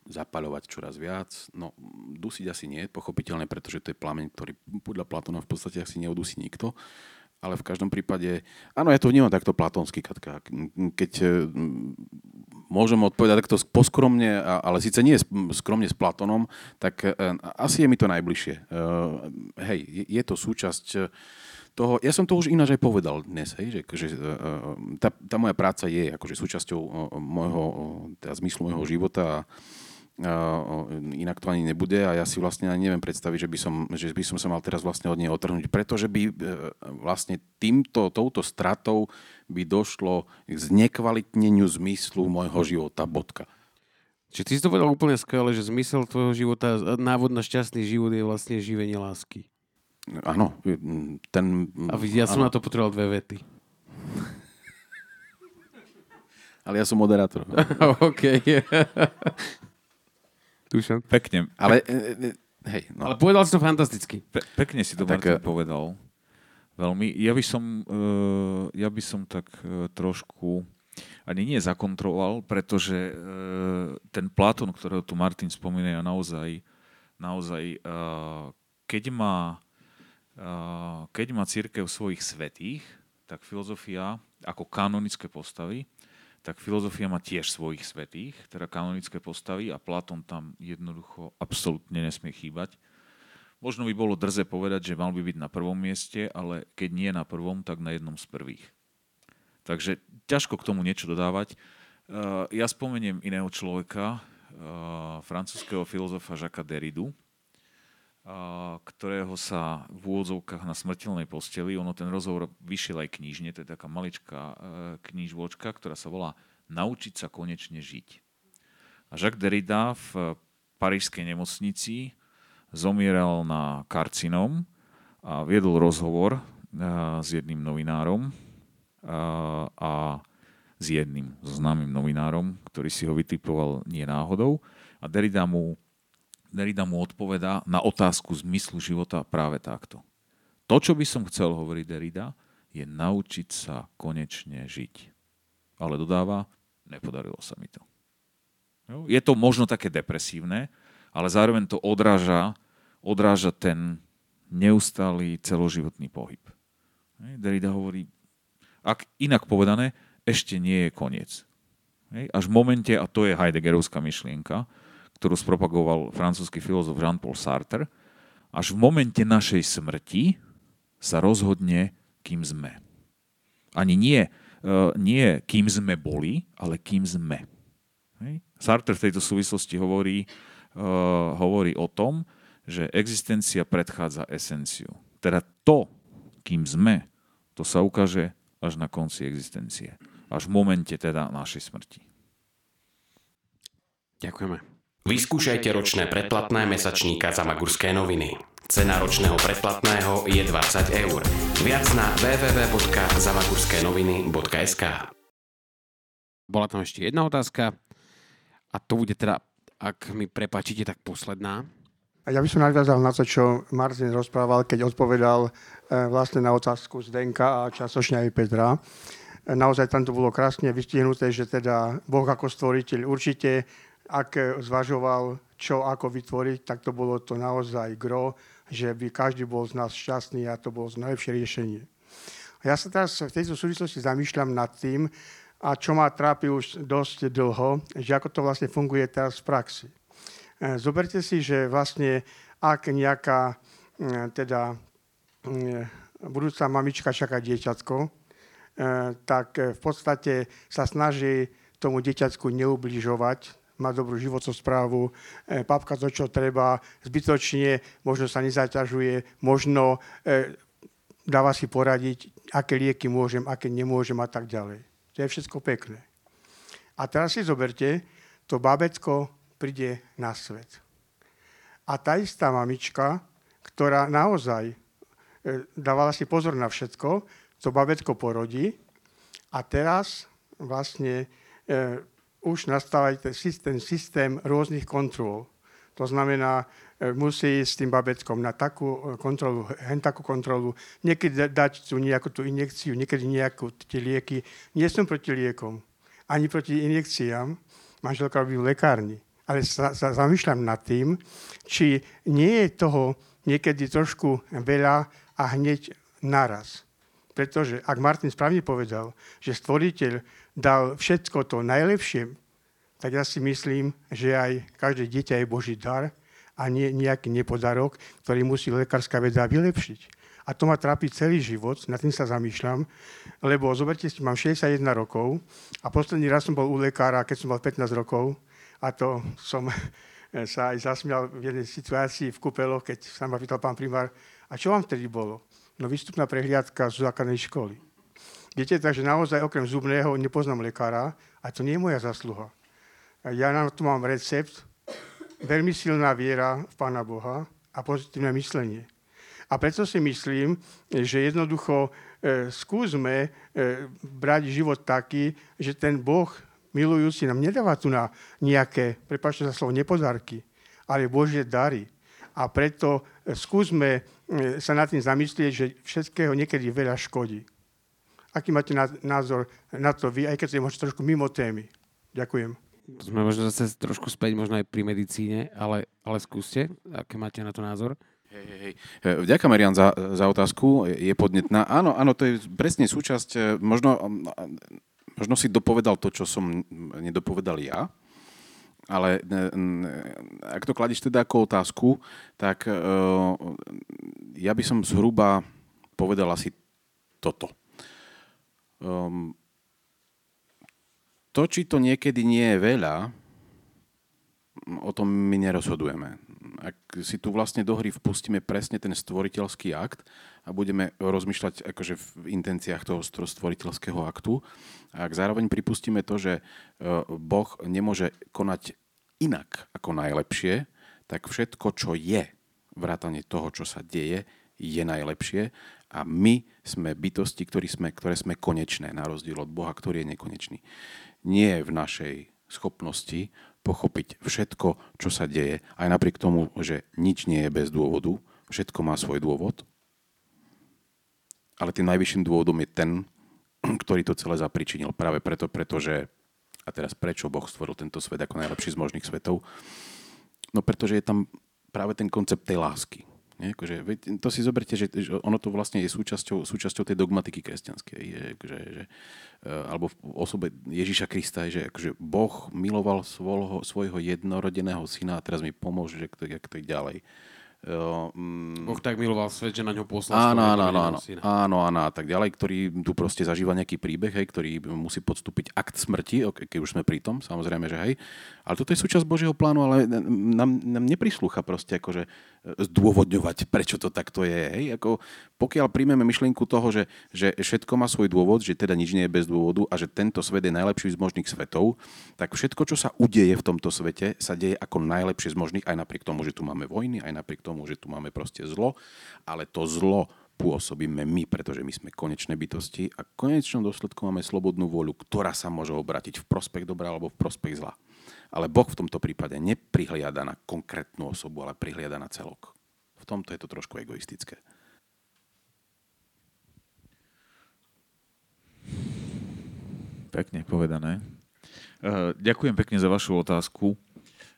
zapaľovať čoraz viac. No, dusiť asi nie, pochopiteľne, pretože to je plameň, ktorý podľa Platona v podstate asi neodusí nikto. Ale v každom prípade, áno, ja to vnímam takto platónsky, Katka. Keď e, môžem odpovedať takto poskromne, ale síce nie skromne s Platónom, tak e, asi je mi to najbližšie. E, hej, je to súčasť toho, ja som to už ináč aj povedal dnes, hej, že, že tá, tá moja práca je akože súčasťou môjho, teda zmyslu môjho života a inak to ani nebude a ja si vlastne ani neviem predstaviť, že by som, že by som sa mal teraz vlastne od nej otrhnúť, pretože by e, vlastne týmto, touto stratou by došlo k znekvalitneniu zmyslu môjho života, bodka. Čiže ty si to povedal úplne skvelé, že zmysel tvojho života, návod na šťastný život je vlastne živenie lásky. Áno, ten... A ja som áno. na to potreboval dve vety. Ale ja som moderátor. OK. Dušan. Pekne. Ale, e, e, hej, no. Ale povedal si to fantasticky. Pe- pekne si to tak, Martin povedal. Veľmi. Ja by som, uh, ja by som tak uh, trošku ani nie zakontroloval, pretože uh, ten Platón, ktorého tu Martin spomína, naozaj, naozaj uh, keď má keď má církev svojich svetých, tak filozofia ako kanonické postavy tak filozofia má tiež svojich svetých, teda kanonické postavy a Platón tam jednoducho absolútne nesmie chýbať. Možno by bolo drze povedať, že mal by byť na prvom mieste, ale keď nie na prvom, tak na jednom z prvých. Takže ťažko k tomu niečo dodávať. Uh, ja spomeniem iného človeka, uh, francúzského filozofa Jacques Derridu, uh, ktorého sa v úvodzovkách na smrteľnej posteli, ono ten rozhovor vyšiel aj knižne, to je taká maličká e, knižvočka, ktorá sa volá Naučiť sa konečne žiť. A Jacques Derrida v parížskej nemocnici zomieral na karcinom a viedol rozhovor e, s jedným novinárom a, a s jedným známym novinárom, ktorý si ho vytipoval nie náhodou. A Derrida mu Derrida mu odpovedá na otázku zmyslu života práve takto. To, čo by som chcel, hovoriť Derrida, je naučiť sa konečne žiť. Ale dodáva, nepodarilo sa mi to. Je to možno také depresívne, ale zároveň to odráža, odráža ten neustály celoživotný pohyb. Derrida hovorí, ak inak povedané, ešte nie je koniec. Až v momente, a to je Heideggerovská myšlienka, ktorú spropagoval francúzsky filozof Jean-Paul Sartre, až v momente našej smrti sa rozhodne, kým sme. Ani nie, uh, nie kým sme boli, ale kým sme. Hej. Sartre v tejto súvislosti hovorí, uh, hovorí o tom, že existencia predchádza esenciu. Teda to, kým sme, to sa ukáže až na konci existencie. Až v momente teda našej smrti. Ďakujeme. Vyskúšajte ročné predplatné mesačníka za Magurské noviny. Cena ročného predplatného je 20 eur. Viac na www.zamagurského.sk Bola tam ešte jedna otázka a to bude teda, ak mi prepačíte, tak posledná. Ja by som nadviazal na to, čo Martin rozprával, keď odpovedal e, vlastne na otázku Zdenka a časočne aj Petra. E, naozaj tam to bolo krásne vystihnuté, že teda Boh ako stvoriteľ určite ak zvažoval, čo ako vytvoriť, tak to bolo to naozaj gro, že by každý bol z nás šťastný a to bolo najlepšie riešenie. Ja sa teraz v tejto súvislosti zamýšľam nad tým, a čo ma trápi už dosť dlho, že ako to vlastne funguje teraz v praxi. E, zoberte si, že vlastne ak nejaká e, teda e, budúca mamička čaká dieťatko, tak v podstate sa snaží tomu dieťatku neubližovať, má dobrú životosprávu, e, papka to, čo treba, zbytočne, možno sa nezaťažuje, možno e, dáva si poradiť, aké lieky môžem, aké nemôžem a tak ďalej. To je všetko pekné. A teraz si zoberte, to babetko príde na svet. A tá istá mamička, ktorá naozaj e, dávala si pozor na všetko, to babetko porodí a teraz vlastne už nastáva ten systém, rôznych kontrol. To znamená, e, musí s tým babeckom na takú e, kontrolu, hen takú kontrolu, niekedy dať tú nejakú tú injekciu, niekedy nejakú tie lieky. Nie som proti liekom, ani proti injekciám. Manželka robí v lekárni. Ale sa, sa zamýšľam nad tým, či nie je toho niekedy trošku veľa a hneď naraz. Pretože ak Martin správne povedal, že stvoriteľ dal všetko to najlepšie, tak ja si myslím, že aj každé dieťa je Boží dar a nie nejaký nepodarok, ktorý musí lekárska veda vylepšiť. A to ma trápi celý život, nad tým sa zamýšľam, lebo zoberte si, mám 61 rokov a posledný raz som bol u lekára, keď som mal 15 rokov a to som sa aj zasmial v jednej situácii v kúpeloch, keď sa ma pýtal pán primár, a čo vám vtedy bolo? No výstupná prehliadka z základnej školy. Viete, takže naozaj okrem zubného nepoznám lekára a to nie je moja zasluha. Ja na to mám recept, veľmi silná viera v Pána Boha a pozitívne myslenie. A preto si myslím, že jednoducho e, skúsme e, brať život taký, že ten Boh milujúci nám nedáva tu na nejaké, prepáčte za slovo, nepodarky, ale Božie dary. A preto e, skúsme e, sa nad tým zamyslieť, že všetkého niekedy veľa škodí. Aký máte názor na to vy, aj keď ste možno trošku mimo témy? Ďakujem. To sme možno zase trošku späť, možno aj pri medicíne, ale, ale skúste, aké máte na to názor? Hej, hej, hej. Vďaka, Marian, za, za otázku. Je podnetná. Áno, áno, to je presne súčasť. E, možno, možno si dopovedal to, čo som nedopovedal ja. Ale e, ak to kladíš teda ako otázku, tak e, ja by som zhruba povedal asi toto. Um, to, či to niekedy nie je veľa, o tom my nerozhodujeme. ak si tu vlastne do hry vpustíme presne ten stvoriteľský akt a budeme rozmýšľať akože v intenciách toho stvoriteľského aktu, a ak zároveň pripustíme to, že e, Boh nemôže konať inak ako najlepšie, tak všetko, čo je, vrátanie toho, čo sa deje, je najlepšie a my sme bytosti, ktoré sme, ktoré sme konečné, na rozdiel od Boha, ktorý je nekonečný. Nie je v našej schopnosti pochopiť všetko, čo sa deje, aj napriek tomu, že nič nie je bez dôvodu, všetko má svoj dôvod, ale tým najvyšším dôvodom je ten, ktorý to celé zapričinil. Práve preto, pretože, a teraz prečo Boh stvoril tento svet ako najlepší z možných svetov? No pretože je tam práve ten koncept tej lásky. Nie? Akože, to si zoberte, že, že ono to vlastne je súčasťou, súčasťou tej dogmatiky kresťanskej. Je, akože, že, e, alebo v osobe Ježíša Krista je, že akože Boh miloval svojho, svojho jednorodeného syna a teraz mi pomôže, že to, jak to ďalej. Jo, mm, boh tak miloval svet, že na ňo poslal áno, áno, áno, áno, áno, áno, a tak ďalej, ktorý tu proste zažíva nejaký príbeh, hej, ktorý musí podstúpiť akt smrti, keď už sme pri tom, samozrejme, že hej. Ale toto je súčasť Božieho plánu, ale nám, nám neprislúcha proste akože zdôvodňovať, prečo to takto je. Hej? Ako, pokiaľ príjmeme myšlienku toho, že, že všetko má svoj dôvod, že teda nič nie je bez dôvodu a že tento svet je najlepší z možných svetov, tak všetko, čo sa udeje v tomto svete, sa deje ako najlepšie z možných, aj napriek tomu, že tu máme vojny, aj napriek tomu, že tu máme proste zlo, ale to zlo pôsobíme my, pretože my sme konečné bytosti a konečnom dôsledku máme slobodnú voľu, ktorá sa môže obrátiť v prospech dobra alebo v prospech zla. Ale Boh v tomto prípade neprihliada na konkrétnu osobu, ale prihliada na celok. V tomto je to trošku egoistické. Pekne povedané. Uh, ďakujem pekne za vašu otázku.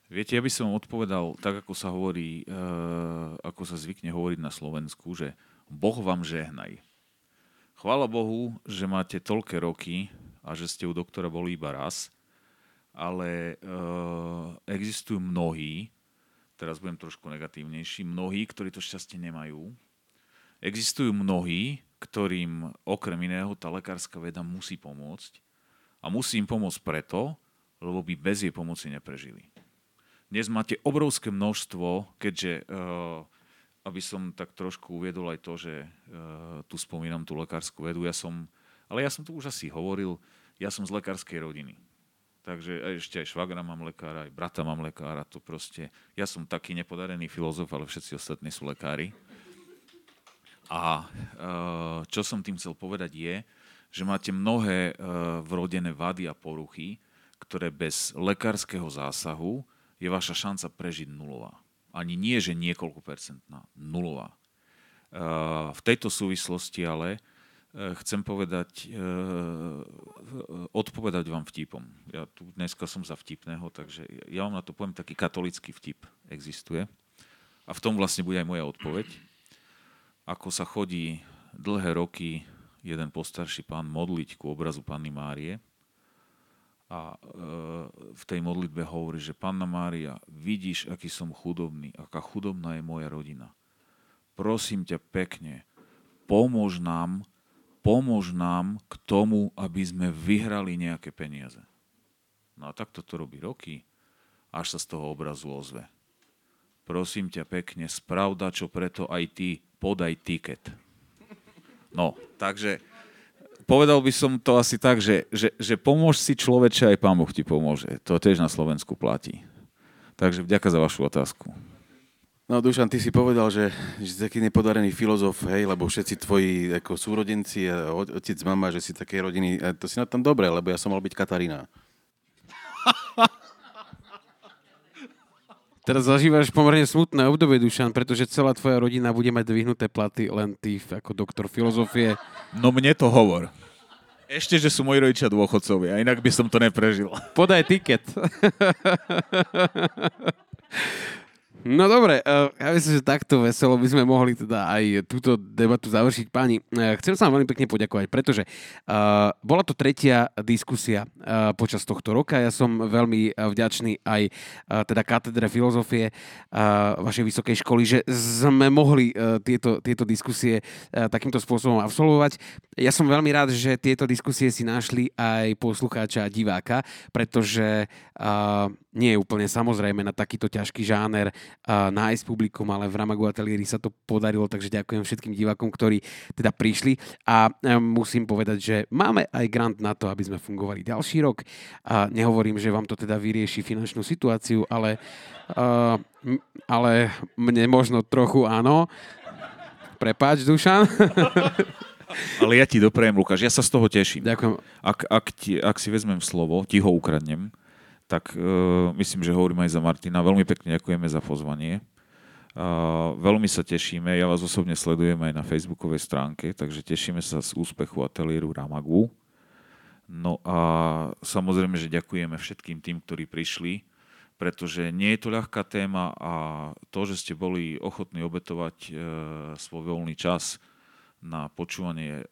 Viete, ja by som odpovedal tak, ako sa hovorí, uh, ako sa zvykne hovoriť na Slovensku, že Boh vám žehnaj. Chvála Bohu, že máte toľké roky a že ste u doktora boli iba raz ale uh, existujú mnohí, teraz budem trošku negatívnejší, mnohí, ktorí to šťastie nemajú. Existujú mnohí, ktorým okrem iného tá lekárska veda musí pomôcť. A musí im pomôcť preto, lebo by bez jej pomoci neprežili. Dnes máte obrovské množstvo, keďže, uh, aby som tak trošku uviedol aj to, že uh, tu spomínam tú lekárskú vedu, ja som, ale ja som tu už asi hovoril, ja som z lekárskej rodiny. Takže ešte aj švagra mám lekára, aj brata mám lekára. To proste, ja som taký nepodarený filozof, ale všetci ostatní sú lekári. A eh, čo som tým chcel povedať je, že máte mnohé eh, vrodené vady a poruchy, ktoré bez lekárskeho zásahu je vaša šanca prežiť nulová. Ani nie, že niekoľko percentná, nulová. Eh, v tejto súvislosti ale chcem povedať, eh, odpovedať vám vtipom. Ja tu dneska som za vtipného, takže ja vám na to poviem taký katolický vtip existuje. A v tom vlastne bude aj moja odpoveď. Ako sa chodí dlhé roky jeden postarší pán modliť ku obrazu Panny Márie a eh, v tej modlitbe hovorí, že Panna Mária, vidíš, aký som chudobný, aká chudobná je moja rodina. Prosím ťa pekne, pomôž nám, pomôž nám k tomu, aby sme vyhrali nejaké peniaze. No a takto to robí roky, až sa z toho obrazu ozve. Prosím ťa pekne, spravda, čo preto aj ty, podaj tiket. No, takže povedal by som to asi tak, že, že, že pomôž si človeče, aj pán Boh ti pomôže. To tiež na Slovensku platí. Takže vďaka za vašu otázku. No Dušan, ty si povedal, že, že si taký nepodarený filozof, hej, lebo všetci tvoji ako súrodenci otec, mama, že si také rodiny, to si na tom dobre, lebo ja som mal byť Katarína. Teraz zažívaš pomerne smutné obdobie, Dušan, pretože celá tvoja rodina bude mať dvihnuté platy, len ty ako doktor filozofie. No mne to hovor. Ešte, že sú moji rodičia dôchodcovia, inak by som to neprežil. Podaj tiket. No dobre, uh, ja myslím, že takto veselo by sme mohli teda aj túto debatu završiť. Páni, uh, chcem sa vám veľmi pekne poďakovať, pretože uh, bola to tretia diskusia počas tohto roka. Ja som veľmi vďačný aj teda katedre filozofie vašej vysokej školy, že sme mohli tieto, tieto diskusie takýmto spôsobom absolvovať. Ja som veľmi rád, že tieto diskusie si našli aj poslucháča a diváka, pretože nie je úplne samozrejme na takýto ťažký žáner nájsť publikum, ale v Ramagu Atelieri sa to podarilo, takže ďakujem všetkým divákom, ktorí teda prišli a um, musím povedať, že máme aj grant na to, aby sme fungovali ďalší rok a nehovorím, že vám to teda vyrieši finančnú situáciu, ale, uh, ale mne možno trochu áno. Prepáč, Dušan. Ale ja ti doprejem, Lukáš, ja sa z toho teším. Ďakujem. Ak, ak, ti, ak si vezmem slovo, ti ho ukradnem, tak uh, myslím, že hovorím aj za Martina. Veľmi pekne ďakujeme za pozvanie. Uh, veľmi sa tešíme, ja vás osobne sledujem aj na facebookovej stránke, takže tešíme sa z úspechu ateliéru Ramagu. No a samozrejme, že ďakujeme všetkým tým, ktorí prišli, pretože nie je to ľahká téma a to, že ste boli ochotní obetovať uh, svoj voľný čas na počúvanie e,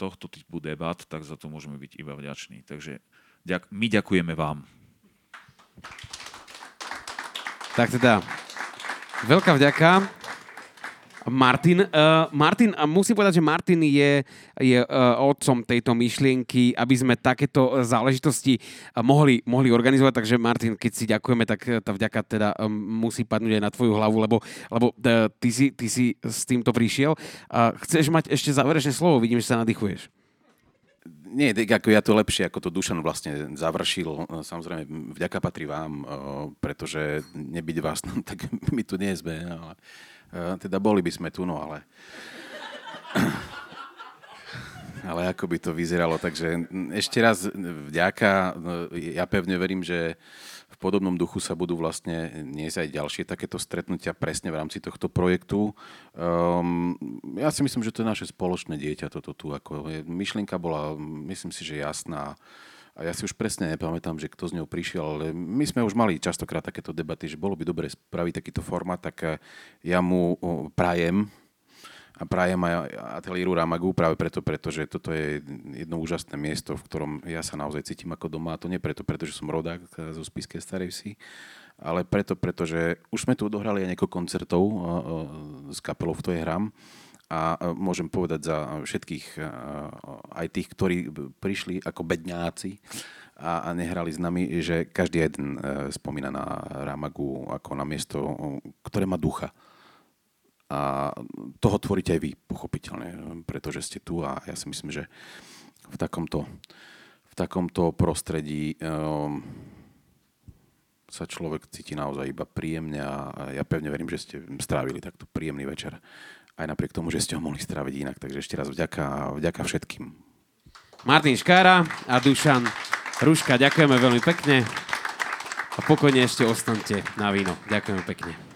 tohto typu debat, tak za to môžeme byť iba vďační. Takže ďak, my ďakujeme vám. Tak teda, veľká vďaka. Martin. Uh, Martin, a musím povedať, že Martin je, je uh, otcom tejto myšlienky, aby sme takéto záležitosti uh, mohli, mohli organizovať. Takže Martin, keď si ďakujeme, tak tá vďaka teda um, musí padnúť aj na tvoju hlavu, lebo, lebo uh, ty, si, ty si s týmto prišiel. Uh, chceš mať ešte záverečné slovo? Vidím, že sa nadýchuješ. Nie, ako ja to lepšie, ako to Dušan vlastne završil. Samozrejme, vďaka patrí vám, pretože nebyť vás, no, tak my tu nie sme. Ale teda boli by sme tu, no ale... Ale ako by to vyzeralo, takže ešte raz vďaka. Ja pevne verím, že podobnom duchu sa budú vlastne niesť aj ďalšie takéto stretnutia presne v rámci tohto projektu. Um, ja si myslím, že to je naše spoločné dieťa toto tu. Ako je, myšlienka bola, myslím si, že jasná. A ja si už presne nepamätám, že kto z ňou prišiel, ale my sme už mali častokrát takéto debaty, že bolo by dobre spraviť takýto formát, tak ja mu prajem a prajem aj ateliéru Ramagu práve preto, pretože toto je jedno úžasné miesto, v ktorom ja sa naozaj cítim ako doma. A to nie preto, pretože som rodák zo Spiskej Starej Vsi, ale preto, pretože už sme tu odohrali aj niekoľko koncertov s kapelou, v ktorej hram a môžem povedať za všetkých, aj tých, ktorí prišli ako bedňáci a, a nehrali s nami, že každý jeden e, spomína na Ramagu ako na miesto, ktoré má ducha. A toho tvoríte aj vy, pochopiteľne, pretože ste tu a ja si myslím, že v takomto, v takomto prostredí um, sa človek cíti naozaj iba príjemne a ja pevne verím, že ste strávili takto príjemný večer aj napriek tomu, že ste ho mohli stráviť inak. Takže ešte raz vďaka vďaka všetkým. Martin Škára a Dušan Ruška, ďakujeme veľmi pekne a pokojne ešte ostaňte na víno. Ďakujeme pekne.